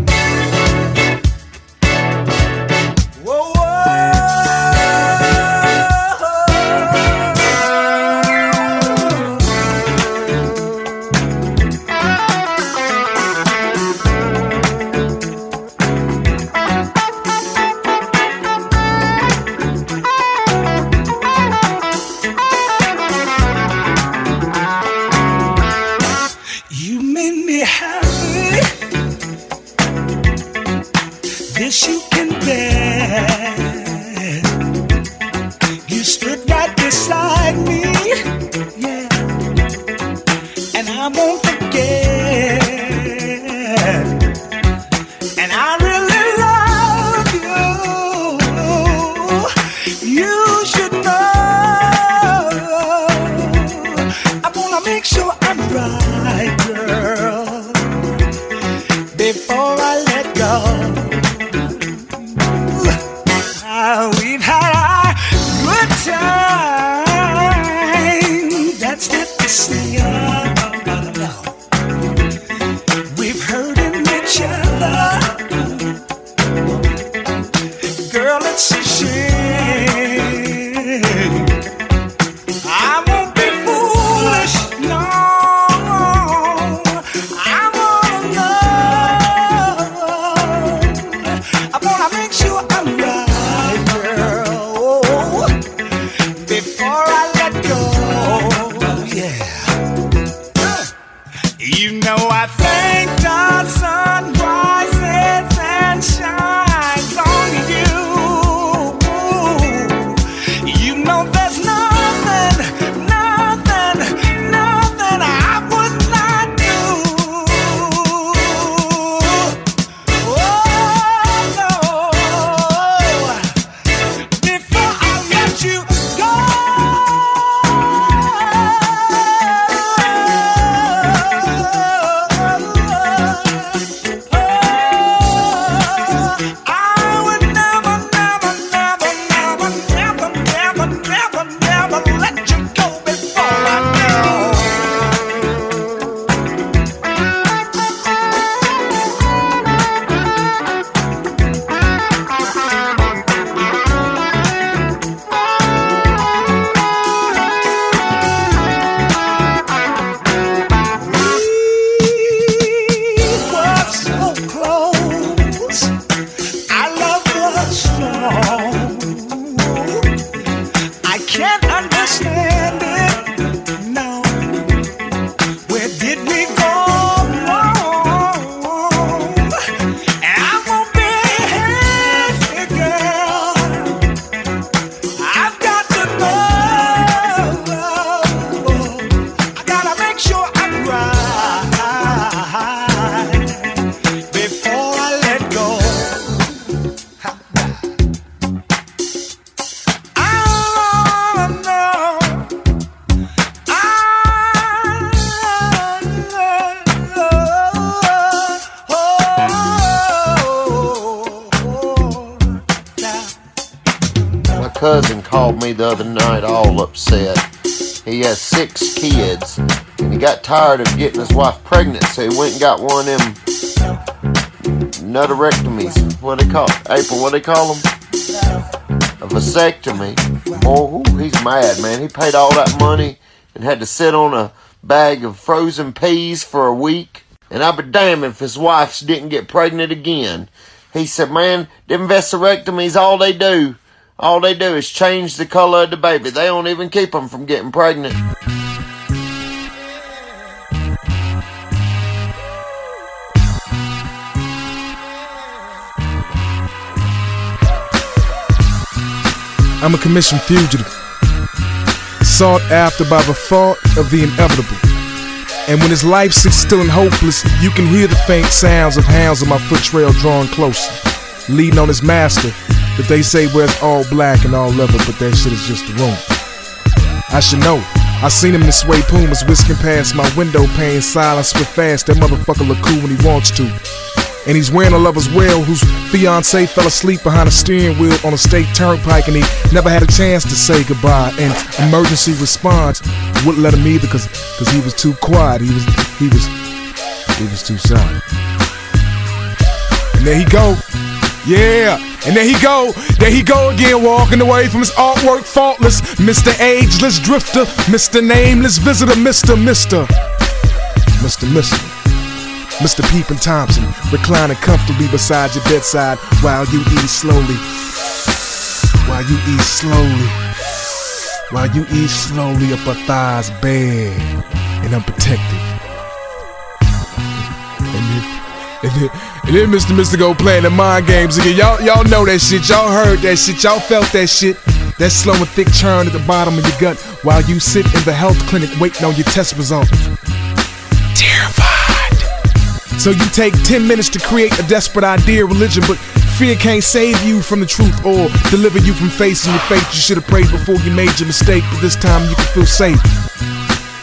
Tired of getting his wife pregnant, so he went and got one of them nuttarectomies. What they call April? What they call them? A vasectomy. Oh, he's mad, man. He paid all that money and had to sit on a bag of frozen peas for a week. And I'd be damned if his wife didn't get pregnant again. He said, man, them vasectomies, all they do, all they do is change the color of the baby. They don't even keep them from getting pregnant. I'm a commissioned fugitive, sought after by the thought of the inevitable. And when his life sits still and hopeless, you can hear the faint sounds of hounds on my foot trail drawing closer, leading on his master that they say wears all black and all leather, but that shit is just a room. I should know. I seen him in sway pumas whisking past my window pane, silence with fast. That motherfucker look cool when he wants to. And he's wearing a lover's well whose fiance fell asleep behind a steering wheel on a state turnpike and he never had a chance to say goodbye. And emergency response wouldn't let him either because cause he was too quiet. He was he was he was too silent. And there he go. Yeah. And there he go, there he go again, walking away from his artwork faultless. Mr. Ageless Drifter, Mr. Nameless Visitor, Mr. Mr. Mr. Mr. Mr. Peepin Thompson, reclining comfortably beside your bedside while you eat slowly. While you eat slowly. While you eat slowly up a thighs bare and unprotected. And then, and then, Mr. Mr. go playing the mind games again. Y'all, y'all know that shit. Y'all heard that shit. Y'all felt that shit. That slow and thick churn at the bottom of your gut while you sit in the health clinic waiting on your test results. So you take 10 minutes to create a desperate idea religion, but fear can't save you from the truth or deliver you from facing your fate. You should have prayed before you made your mistake, but this time you can feel safe.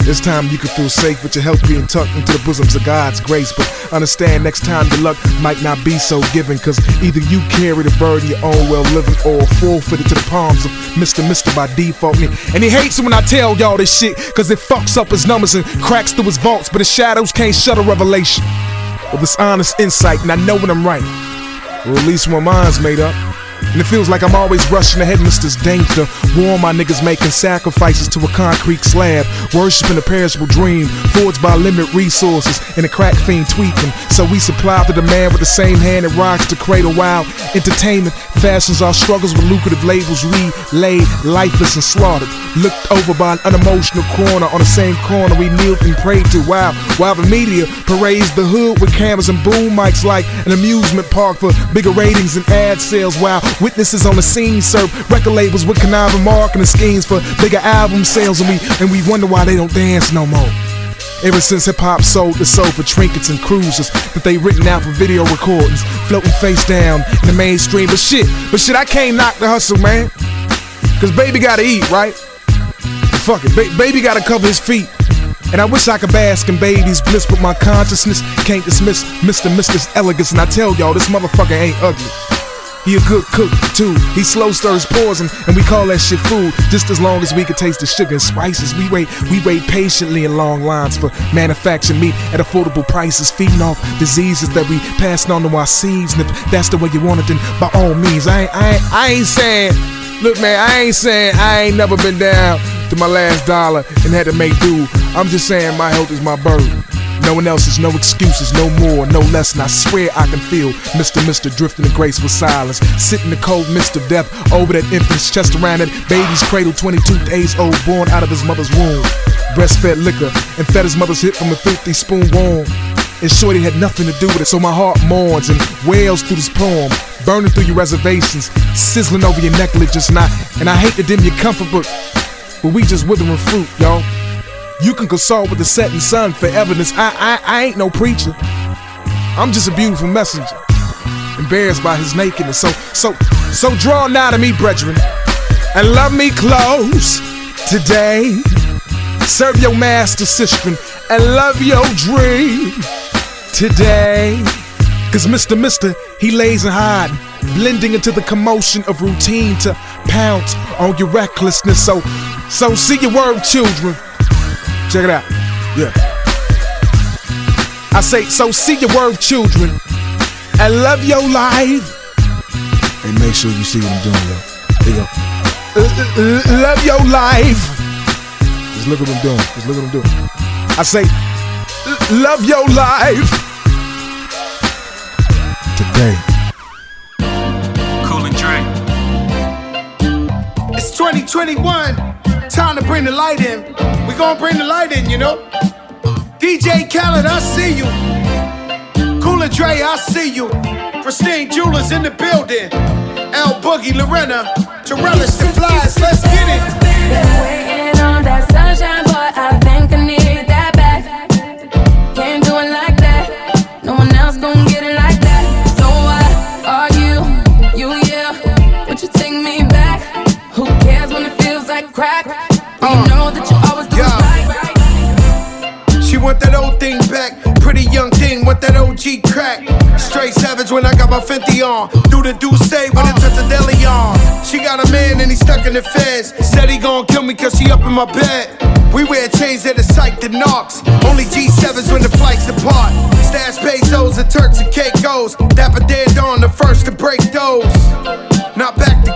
This time you can feel safe with your health being tucked into the bosoms of God's grace. But understand next time your luck might not be so given. Cause either you carry the burden your own well living or forfeit it to the palms of Mr. Mister by default. Me. And he hates it when I tell y'all this shit. Cause it fucks up his numbers and cracks through his vaults. But his shadows can't shut a revelation. With this honest insight, and I know when I'm right. Or at least when mine's made up. And it feels like I'm always rushing ahead, Mr. Danger. War my niggas making sacrifices to a concrete slab. Worshipping a perishable dream, forged by limited resources, and a crack fiend tweaking. So we supply the demand with the same hand that rocks the cradle while entertainment fashions our struggles with lucrative labels We relayed, lifeless and slaughtered. Looked over by an unemotional corner on the same corner we kneeled and prayed to. Wow, while the media parades the hood with cameras and boom mics like an amusement park for bigger ratings and ad sales. While witnesses on the scene serve record labels with conniving marketing schemes for bigger album sales, and we and we wonder why they don't dance no more. Ever since hip hop sold the soul for trinkets and cruisers that they written out for video recordings, floating face down in the mainstream. But shit, but shit, I can't knock the hustle, man. Cause baby gotta eat, right? Fuck it, ba- baby gotta cover his feet. And I wish I could bask in baby's bliss, but my consciousness can't dismiss Mr. Mister's elegance. And I tell y'all, this motherfucker ain't ugly. He a good cook too. He slow stirs poison, and we call that shit food. Just as long as we can taste the sugar and spices, we wait. We wait patiently in long lines for manufactured meat at affordable prices, feeding off diseases that we passing on to our seeds. And if that's the way you want it, then by all means, I ain't, I ain't, I ain't saying. Look, man, I ain't saying I ain't never been down to my last dollar and had to make do. I'm just saying my health is my burden. No one else is no excuses, no more, no less. And I swear I can feel Mr. Mister drifting in graceful silence. Sitting in the cold mist of death over that infant's chest around that baby's cradle, 22 days old, born out of his mother's womb. Breastfed liquor and fed his mother's hip from a filthy spoon warm. And Shorty had nothing to do with it, so my heart mourns and wails through this poem. Burning through your reservations, sizzling over your necklaces, and I, and I hate to dim your comfort, but, but we just withering fruit, y'all. You can consult with the setting sun for evidence. I, I, I ain't no preacher. I'm just a beautiful messenger, embarrassed by his nakedness. So, so, so draw nigh to me, brethren, and love me close today. Serve your master, sister, and love your dream today. Cause Mr. Mister, he lays and hide blending into the commotion of routine to pounce on your recklessness. So, so see your word, children. Check it out. Yeah. I say, so see your word, children, and love your life. And make sure you see what I'm doing, yo. There you go. Uh, uh, uh, love your life. Just look what I'm doing. Just look what I'm doing. I say, love your life. Today. Cool and Dre. It's 2021. Time to bring the light in. Gonna bring the light in, you know. DJ Khaled, I see you. Cooler Dre, I see you. Pristine Jewelers in the building. L Boogie, Lorena, Torellis, the flies. Let's get it. Been Waiting on that sunshine, boy, I think that OG crack. Straight savage when I got my Fenty on. Do the do say when it touch a deli on. She got a man and he stuck in the feds. Said he gon' kill me cause she up in my bed. We wear chains that are psyched to knocks. Only G7s when the flights depart. Stash pesos and Turks and Caicos. Dapper dead on the first to break those. Not back to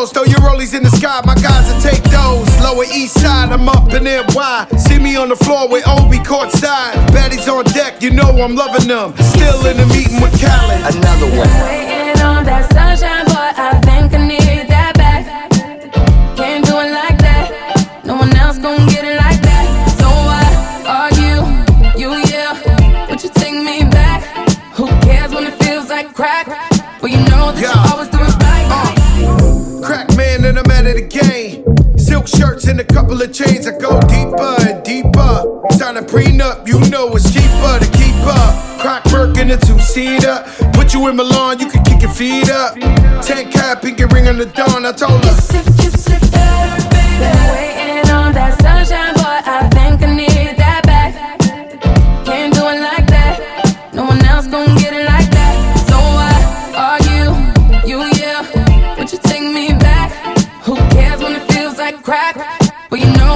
Caicos, throw your rollies in the sky, my guys will take those. Lower east side, I'm up in NY. See me on the floor with Obi courtside. Baddies on deck, you know I'm loving them. Still in the meeting with Khaled. Another one. Waiting on that sunshine, boy, I think I need that back. Can't do it like that. No one else gon' get it like that. So why are you, you, yeah? Would you take me back? Who cares when it feels like crack? Well, you know that you always and I'm out of the game. Silk shirts and a couple of chains. I go deeper and deeper. Sign a prenup, you know it's cheaper to keep up. Crack work in a two seater. Put you in Milan, you can kick your feet up. Ten cap, pinky ring on the dawn. I told her. On that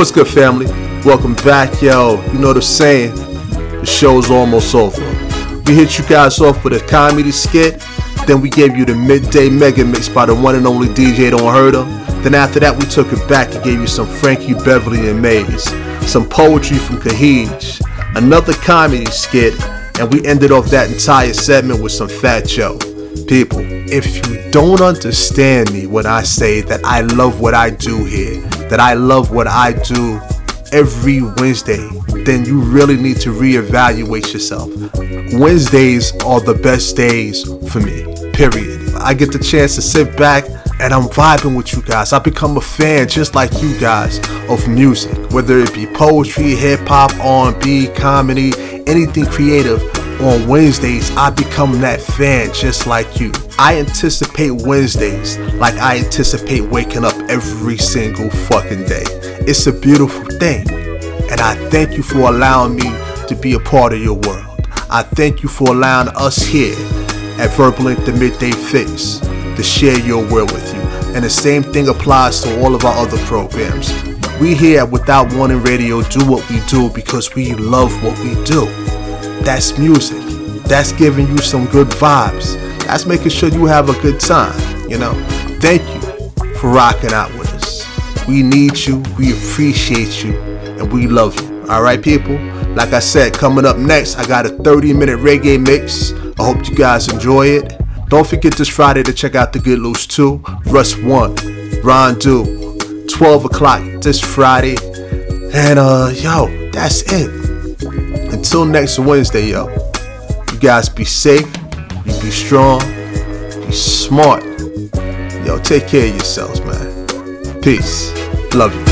What's good, family? Welcome back, yo. You know the saying? The show's almost over. We hit you guys off with a comedy skit. Then we gave you the midday mega mix by the one and only DJ Don't Hurt 'Em. Then after that, we took it back and gave you some Frankie Beverly and Maze, some poetry from Kahij, another comedy skit, and we ended off that entire segment with some Fat Joe. People, if you don't understand me when I say that I love what I do here, that I love what I do every Wednesday, then you really need to reevaluate yourself. Wednesdays are the best days for me, period. I get the chance to sit back and I'm vibing with you guys. I become a fan just like you guys of music, whether it be poetry, hip hop, R&B, comedy, anything creative. On Wednesdays, I become that fan just like you. I anticipate Wednesdays like I anticipate waking up every single fucking day. It's a beautiful thing. And I thank you for allowing me to be a part of your world. I thank you for allowing us here at Verbal the Midday Fixx to share your world with you. And the same thing applies to all of our other programs. We here at Without Warning Radio do what we do because we love what we do. That's music. That's giving you some good vibes. That's making sure you have a good time, you know. Thank you for rocking out with us. We need you, we appreciate you, and we love you. All right, people? Like I said, coming up next, I got a 30 minute reggae mix. I hope you guys enjoy it. Don't forget this Friday to check out the Good Loose 2, Russ 1, Ron Do, 12 o'clock this Friday. And uh, yo, that's it. Until next Wednesday, yo. You guys be safe, be strong, be smart. Yo, take care of yourselves, man. Peace. Love you.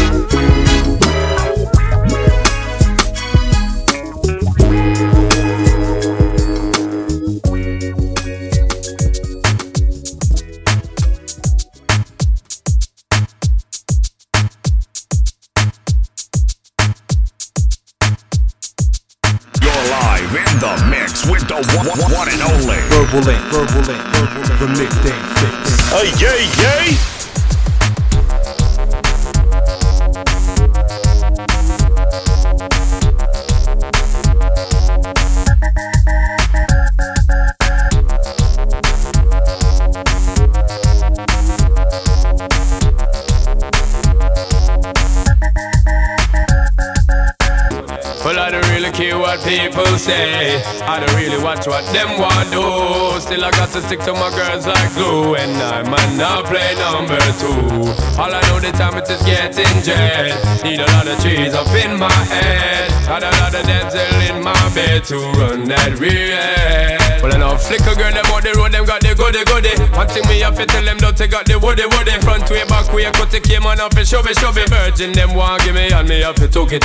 Verbal Ink, verbal ink, verbal ink. The mixtape fix. Hey, yay, yay. Say. I don't really watch what them want do. Still, I got to stick to my girls like glue. And I might not play number two. All I know the time it is getting jet. Need a lot of trees up in my head. Got a lot of dental in my bed to run that real. Well, I know flicker girl, them on the road, them got the goody goody. One thing me have to tell them, don't take got the woody woody. Front way, back way, cut the came on up and shove it, shove it. Virgin, them want give me, and me have to took it.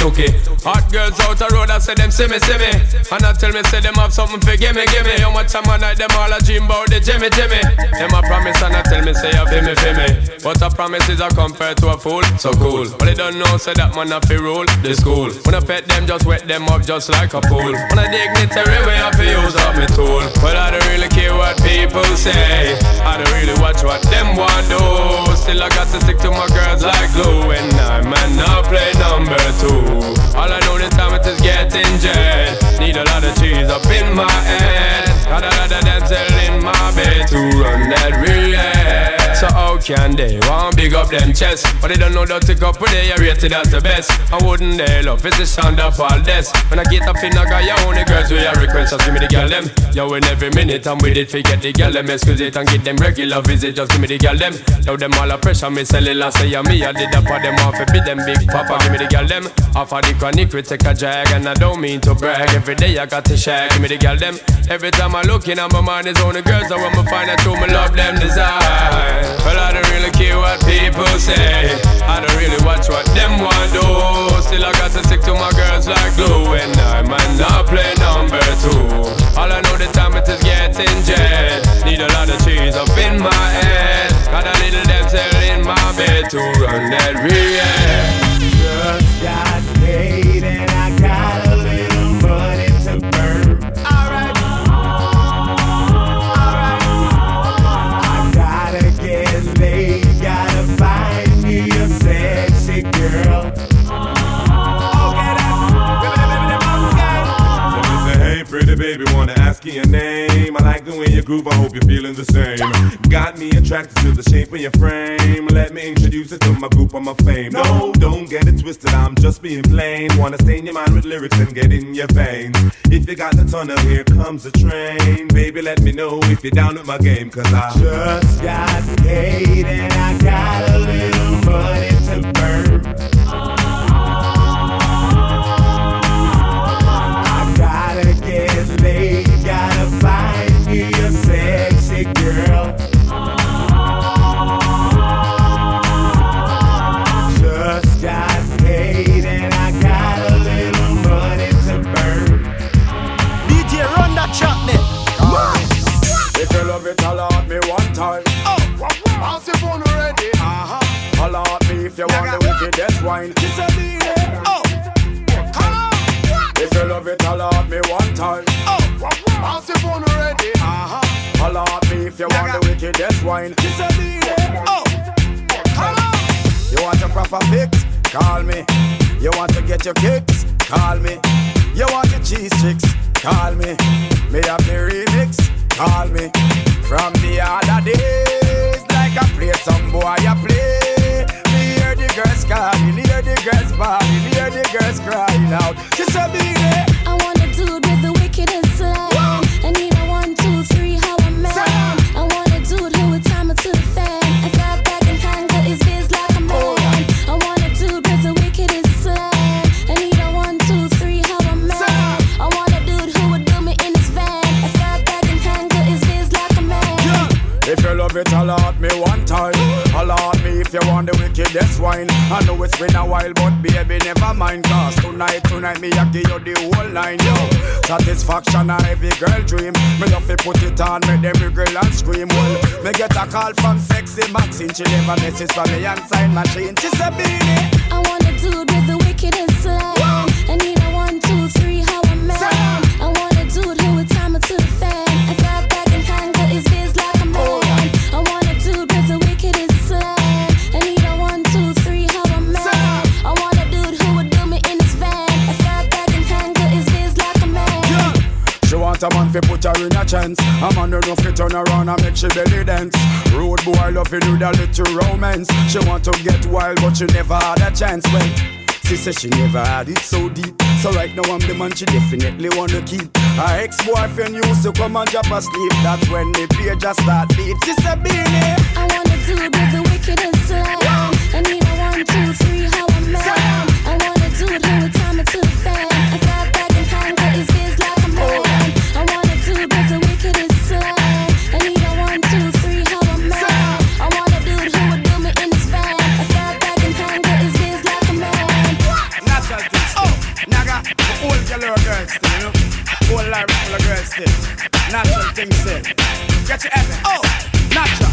Hot girls out the road, I say them see me, see me. And I tell me, say them have something for gimme, gimme. How much time I night, them all a dream about the Jimmy, Jimmy. Them a promise, and I tell me, say you feel me, feel me. But a promise is a compare to a fool, so cool. But they don't know, say that man a fi rule the school. When I pet them, just wet them up just like a pool. When I dignitary way, I fi use up me tool. But I don't really care what people say. I don't really watch what them want do. Still I got to stick to my girls like glue. And I might not play number two. All I know this time it is getting jet. Need a lot of cheese up in my head. Got a lot of dental in my bed to run that relay. So how can they want big up them chest? But they don't know that to couple they are rated as the best. I wouldn't they love it's a sound up all this. When I get up in I got your only girls with your request, just give me the girl them. Yo, in every minute I'm with it, forget the girl them. Excuse it and get them regular visit, just give me the girl them. Now them all a pressure, me cellular say yeah, me. I did that for them off, be them big papa, give me the girl them. Off of the chronic, we take a drag, and I don't mean to brag. Every day I got to share, give me the girl them. Every time I look in, my mind is on the girls, I want me find out who me love them design. Well, I don't really care what people say. I don't really watch what them want do. Still, I got to stick to my girls like glue. And I might not play number two. All I know the time it is getting jet. Need a lot of cheese up in my head. Got a little dental in my bed to run that real. Just got paid wanna ask you your name? I like the way you groove, I hope you're feeling the same. Got me attracted to the shape of your frame. Let me introduce it to my group of my fame. No, don't get it twisted, I'm just being plain. Wanna stain your mind with lyrics and get in your veins. If you got the tunnel, here comes the train. Baby, let me know if you're down with my game, cause I Just got paid and I got a little money to burn. Sexy girl. Just got paid and I got a little money to burn. DJ, run that track there. If you love it, holla at me one time. Oh, bounce your phone already. Uh-huh. Holla at me if you want the wickedest wine. Oh, come on. If you love it, holla at me one time. Oh, bounce your phone already. Uh-huh. Holla at me if you want the wickedest wine. Oh, come on. You want a proper fix? Call me. You want to get your kicks? Call me. You want your cheese chicks? Call me. Me have the remix? Call me. From the other days, like I play some boy, I play. Me hear the girls calling, hear the girls bawling, hear the girls crying out. She said, "Be there." Love it, holla me one time. Holla at me if you want the wickedest wine. I know It's been a while, but baby, never mind. Cause tonight, tonight, me I give you the whole line, yo. Satisfaction a every girl dream. Me love to put it on, make them girl and scream. Well, me get a call from sexy Maxine. She never messes from me and sign machine. She said, Beenie. I want a dude with a man fi put her in a chance. A man who know fi turn around and make she belly dance. Road boy love to do that little romance. She want to get wild but she never had a chance. Well, she said she never had it so deep. So right now I'm the man she definitely wanna keep. Her ex-boyfriend used to come and drop asleep. That's when the page just start beat. She said, Beenie. I want a dude with the wickedest slang. I need a one, two, three, how a man. I want a dude who would time Old life of girls still. Natural things still. Get your head. Oh, natural.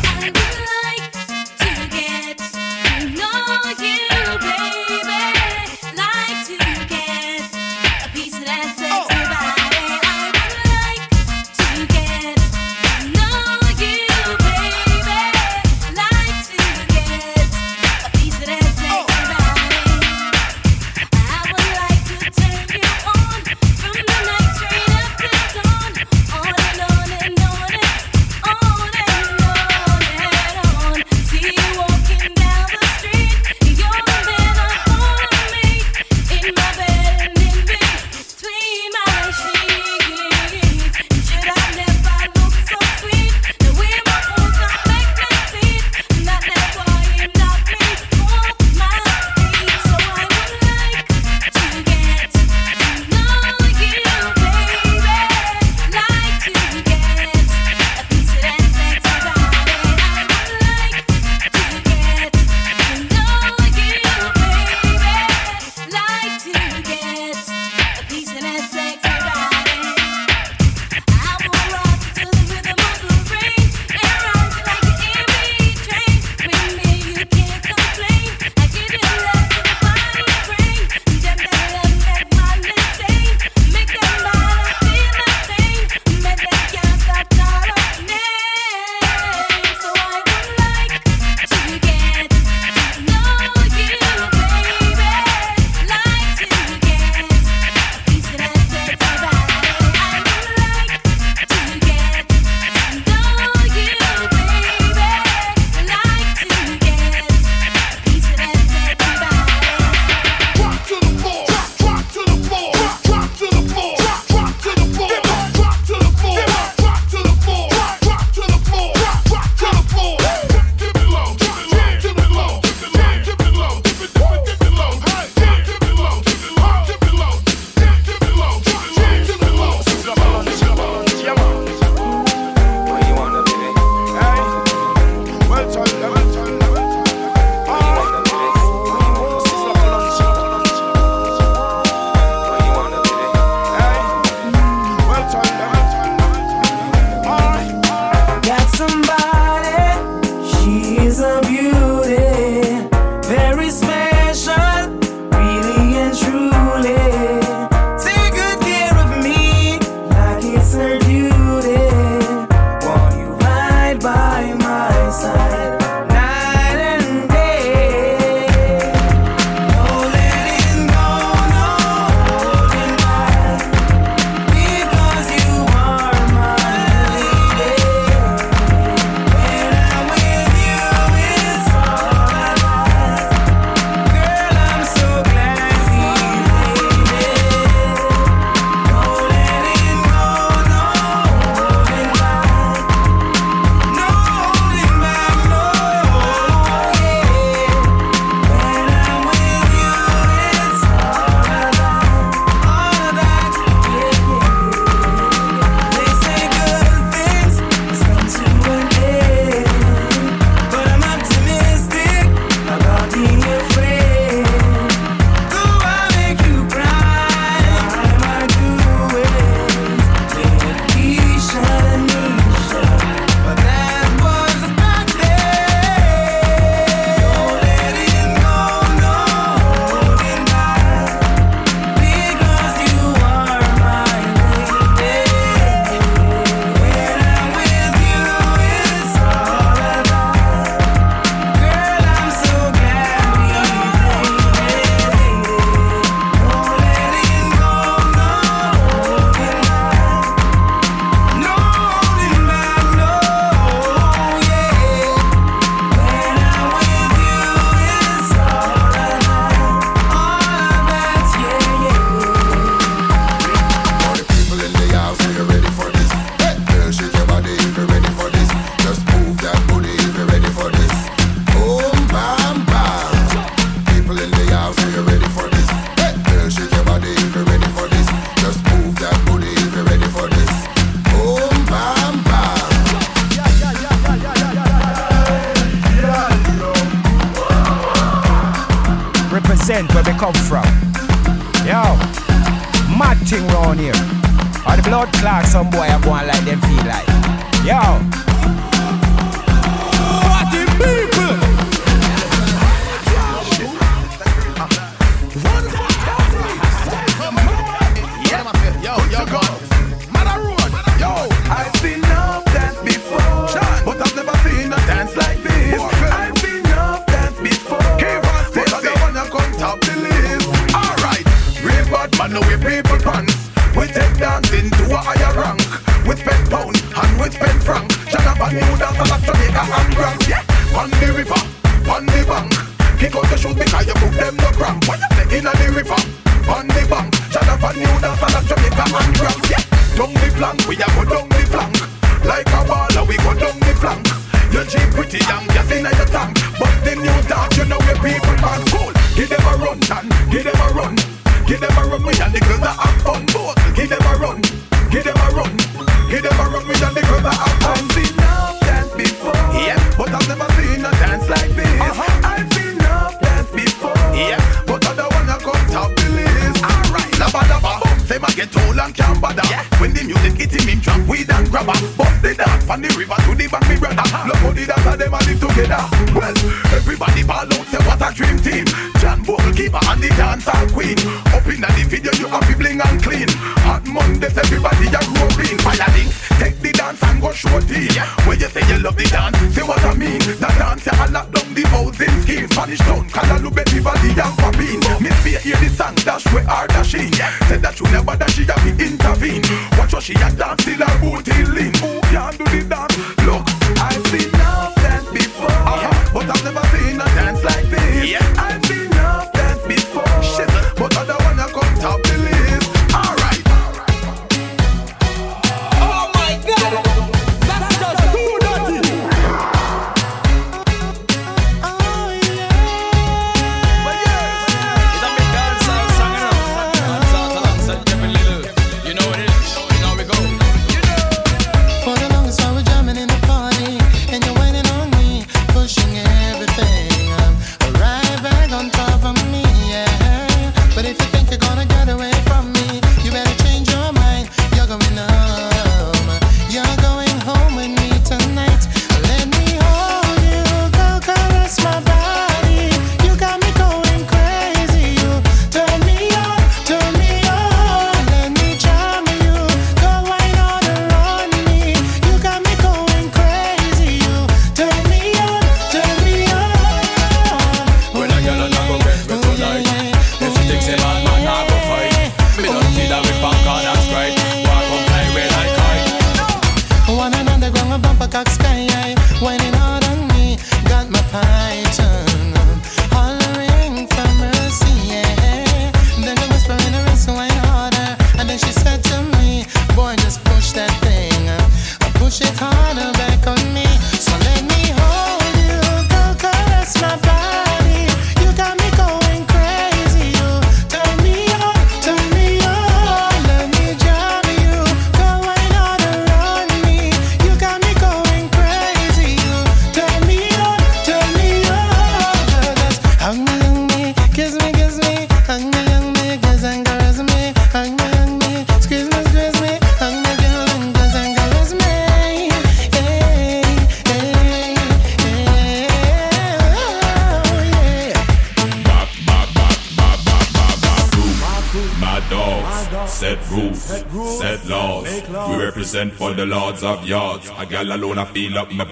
of yards. A gal alone I feel up my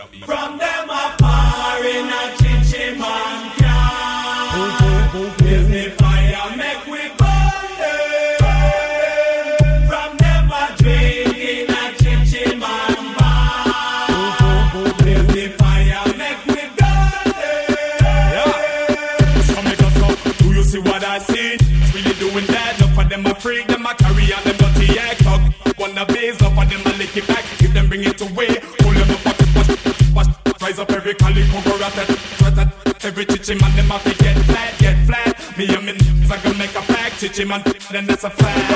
chichi man, then that's a fact.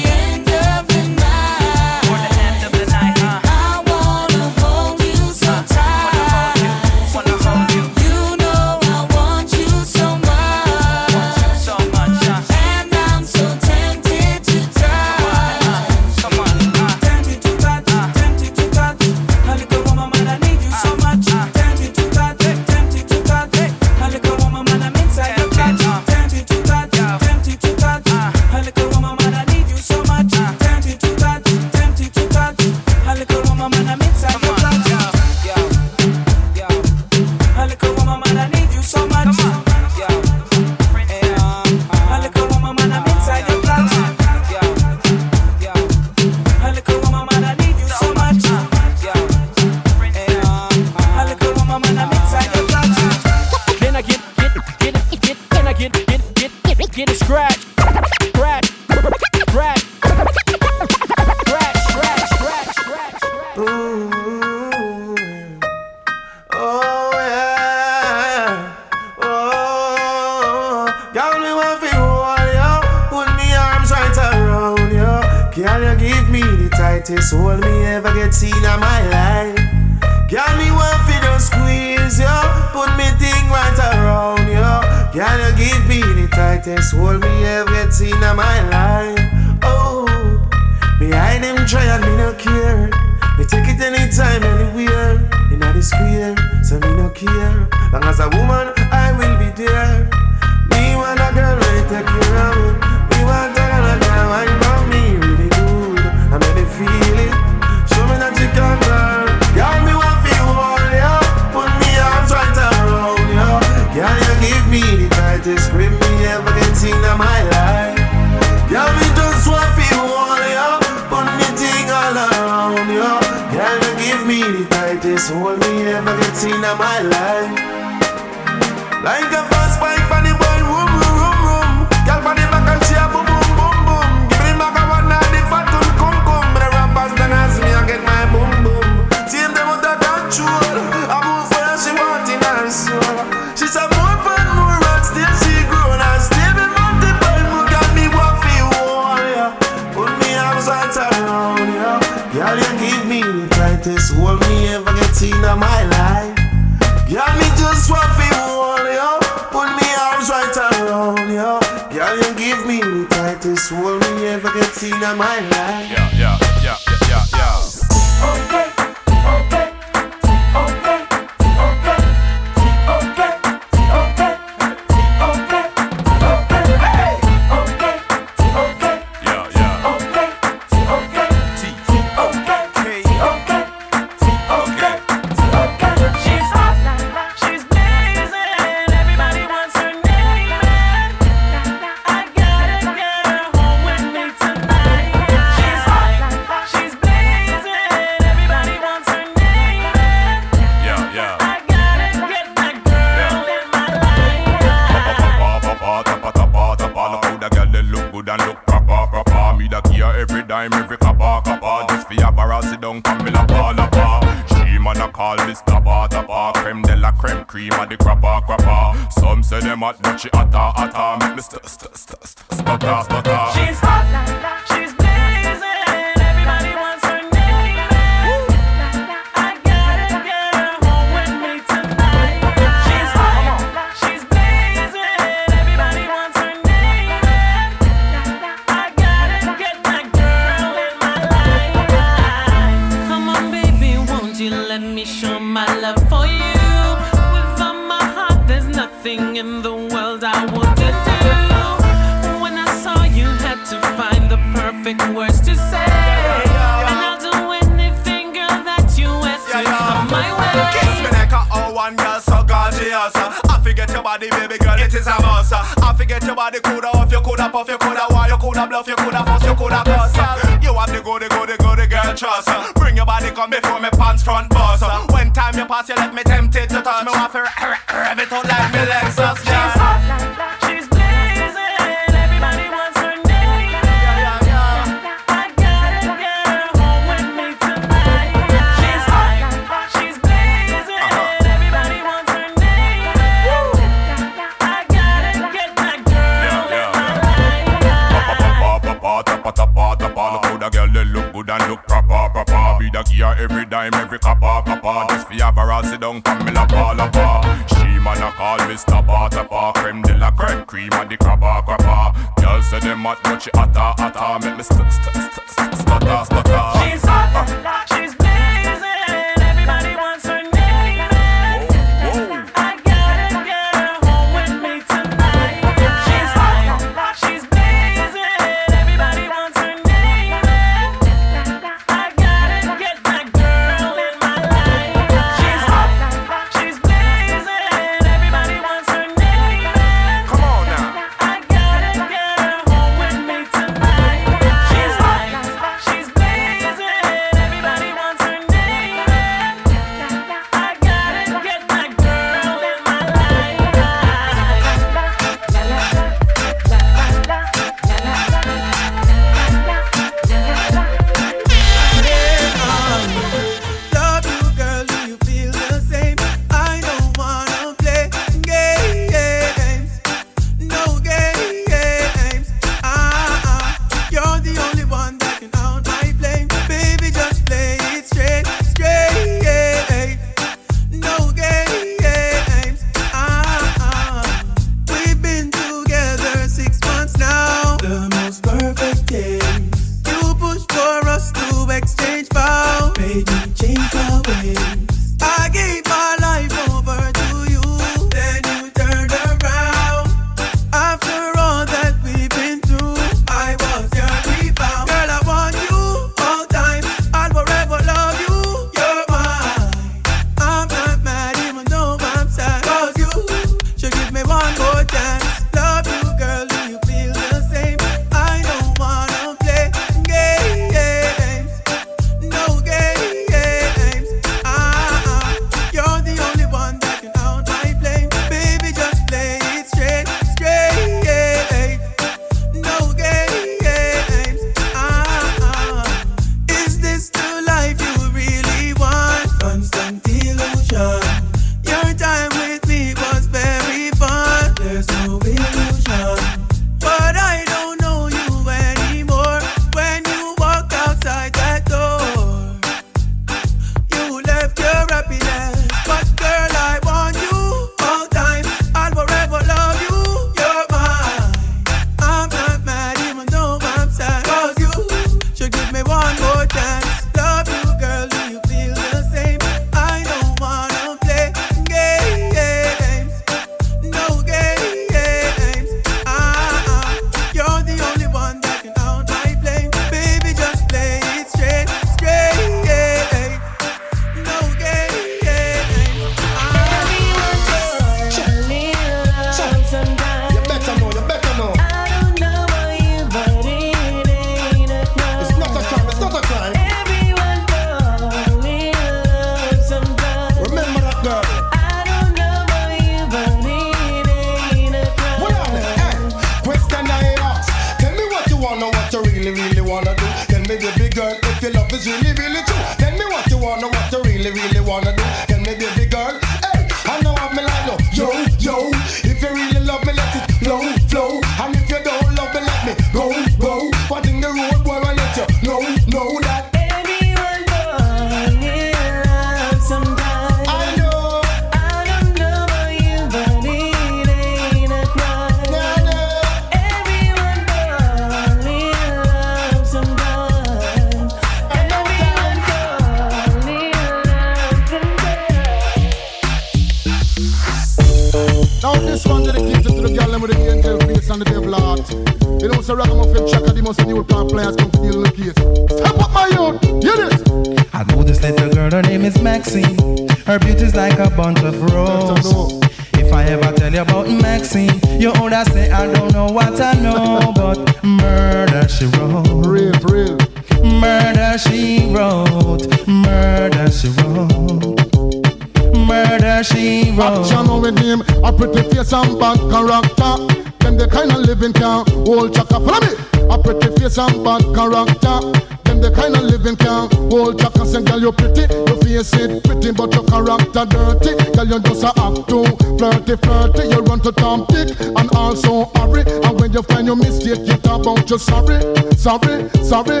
just sorry, sorry, sorry.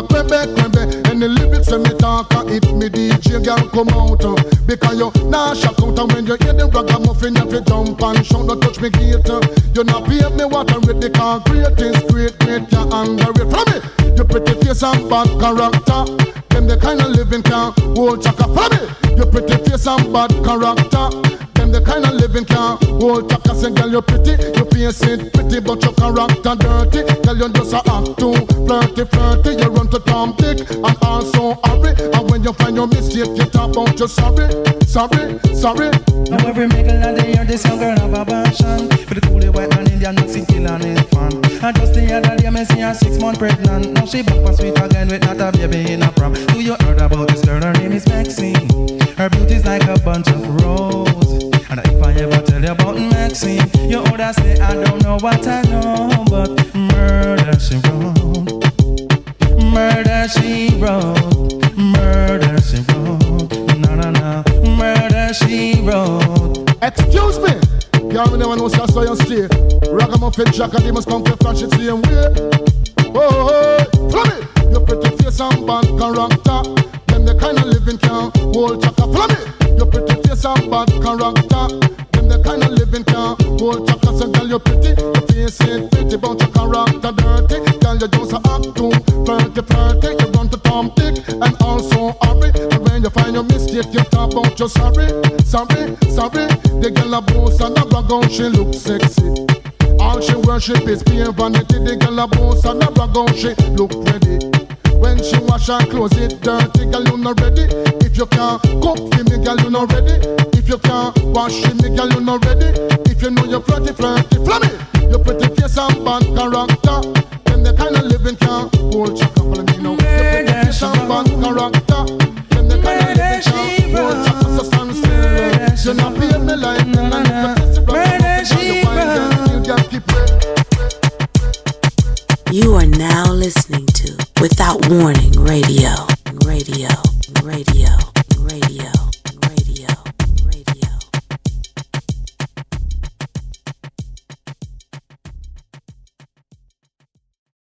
a Quebec, Quebec. And the lyrics when me talk, uh, if me DJ girl come out. Uh, because you nah shock out, and when you hear the ragamuffin, you fi jump and shout, don't touch me gate. Uh, you not pay me water with the concrete, is great, mate, you under it From me, you pretty face and bad character them the kind of living can hold chaka for me. You pretty face and bad character. Them the kind of living can hold chaka. Say, girl, you're pretty, you face it pretty, but your character dirty. Girl, you just a act too flirty, flirty. You're just sorry, sorry, sorry. Now every middle of the year, this young girl have a passion for the coolie white man Indian Nazi killing his fan. And just the other day, me see her six months pregnant. Now she back for sweet again with not a baby in a prom. Do you heard about this girl? Her name is Maxine. Her beauty's like a bunch of roses. And if I ever tell you about Maxine, you would say I don't know what I know, but murder she wrote, murder she wrote. Buffett, Jack, and they must come flash. It's the same way. Oh, oh, oh. gargouche look ready. When she wash and close it down,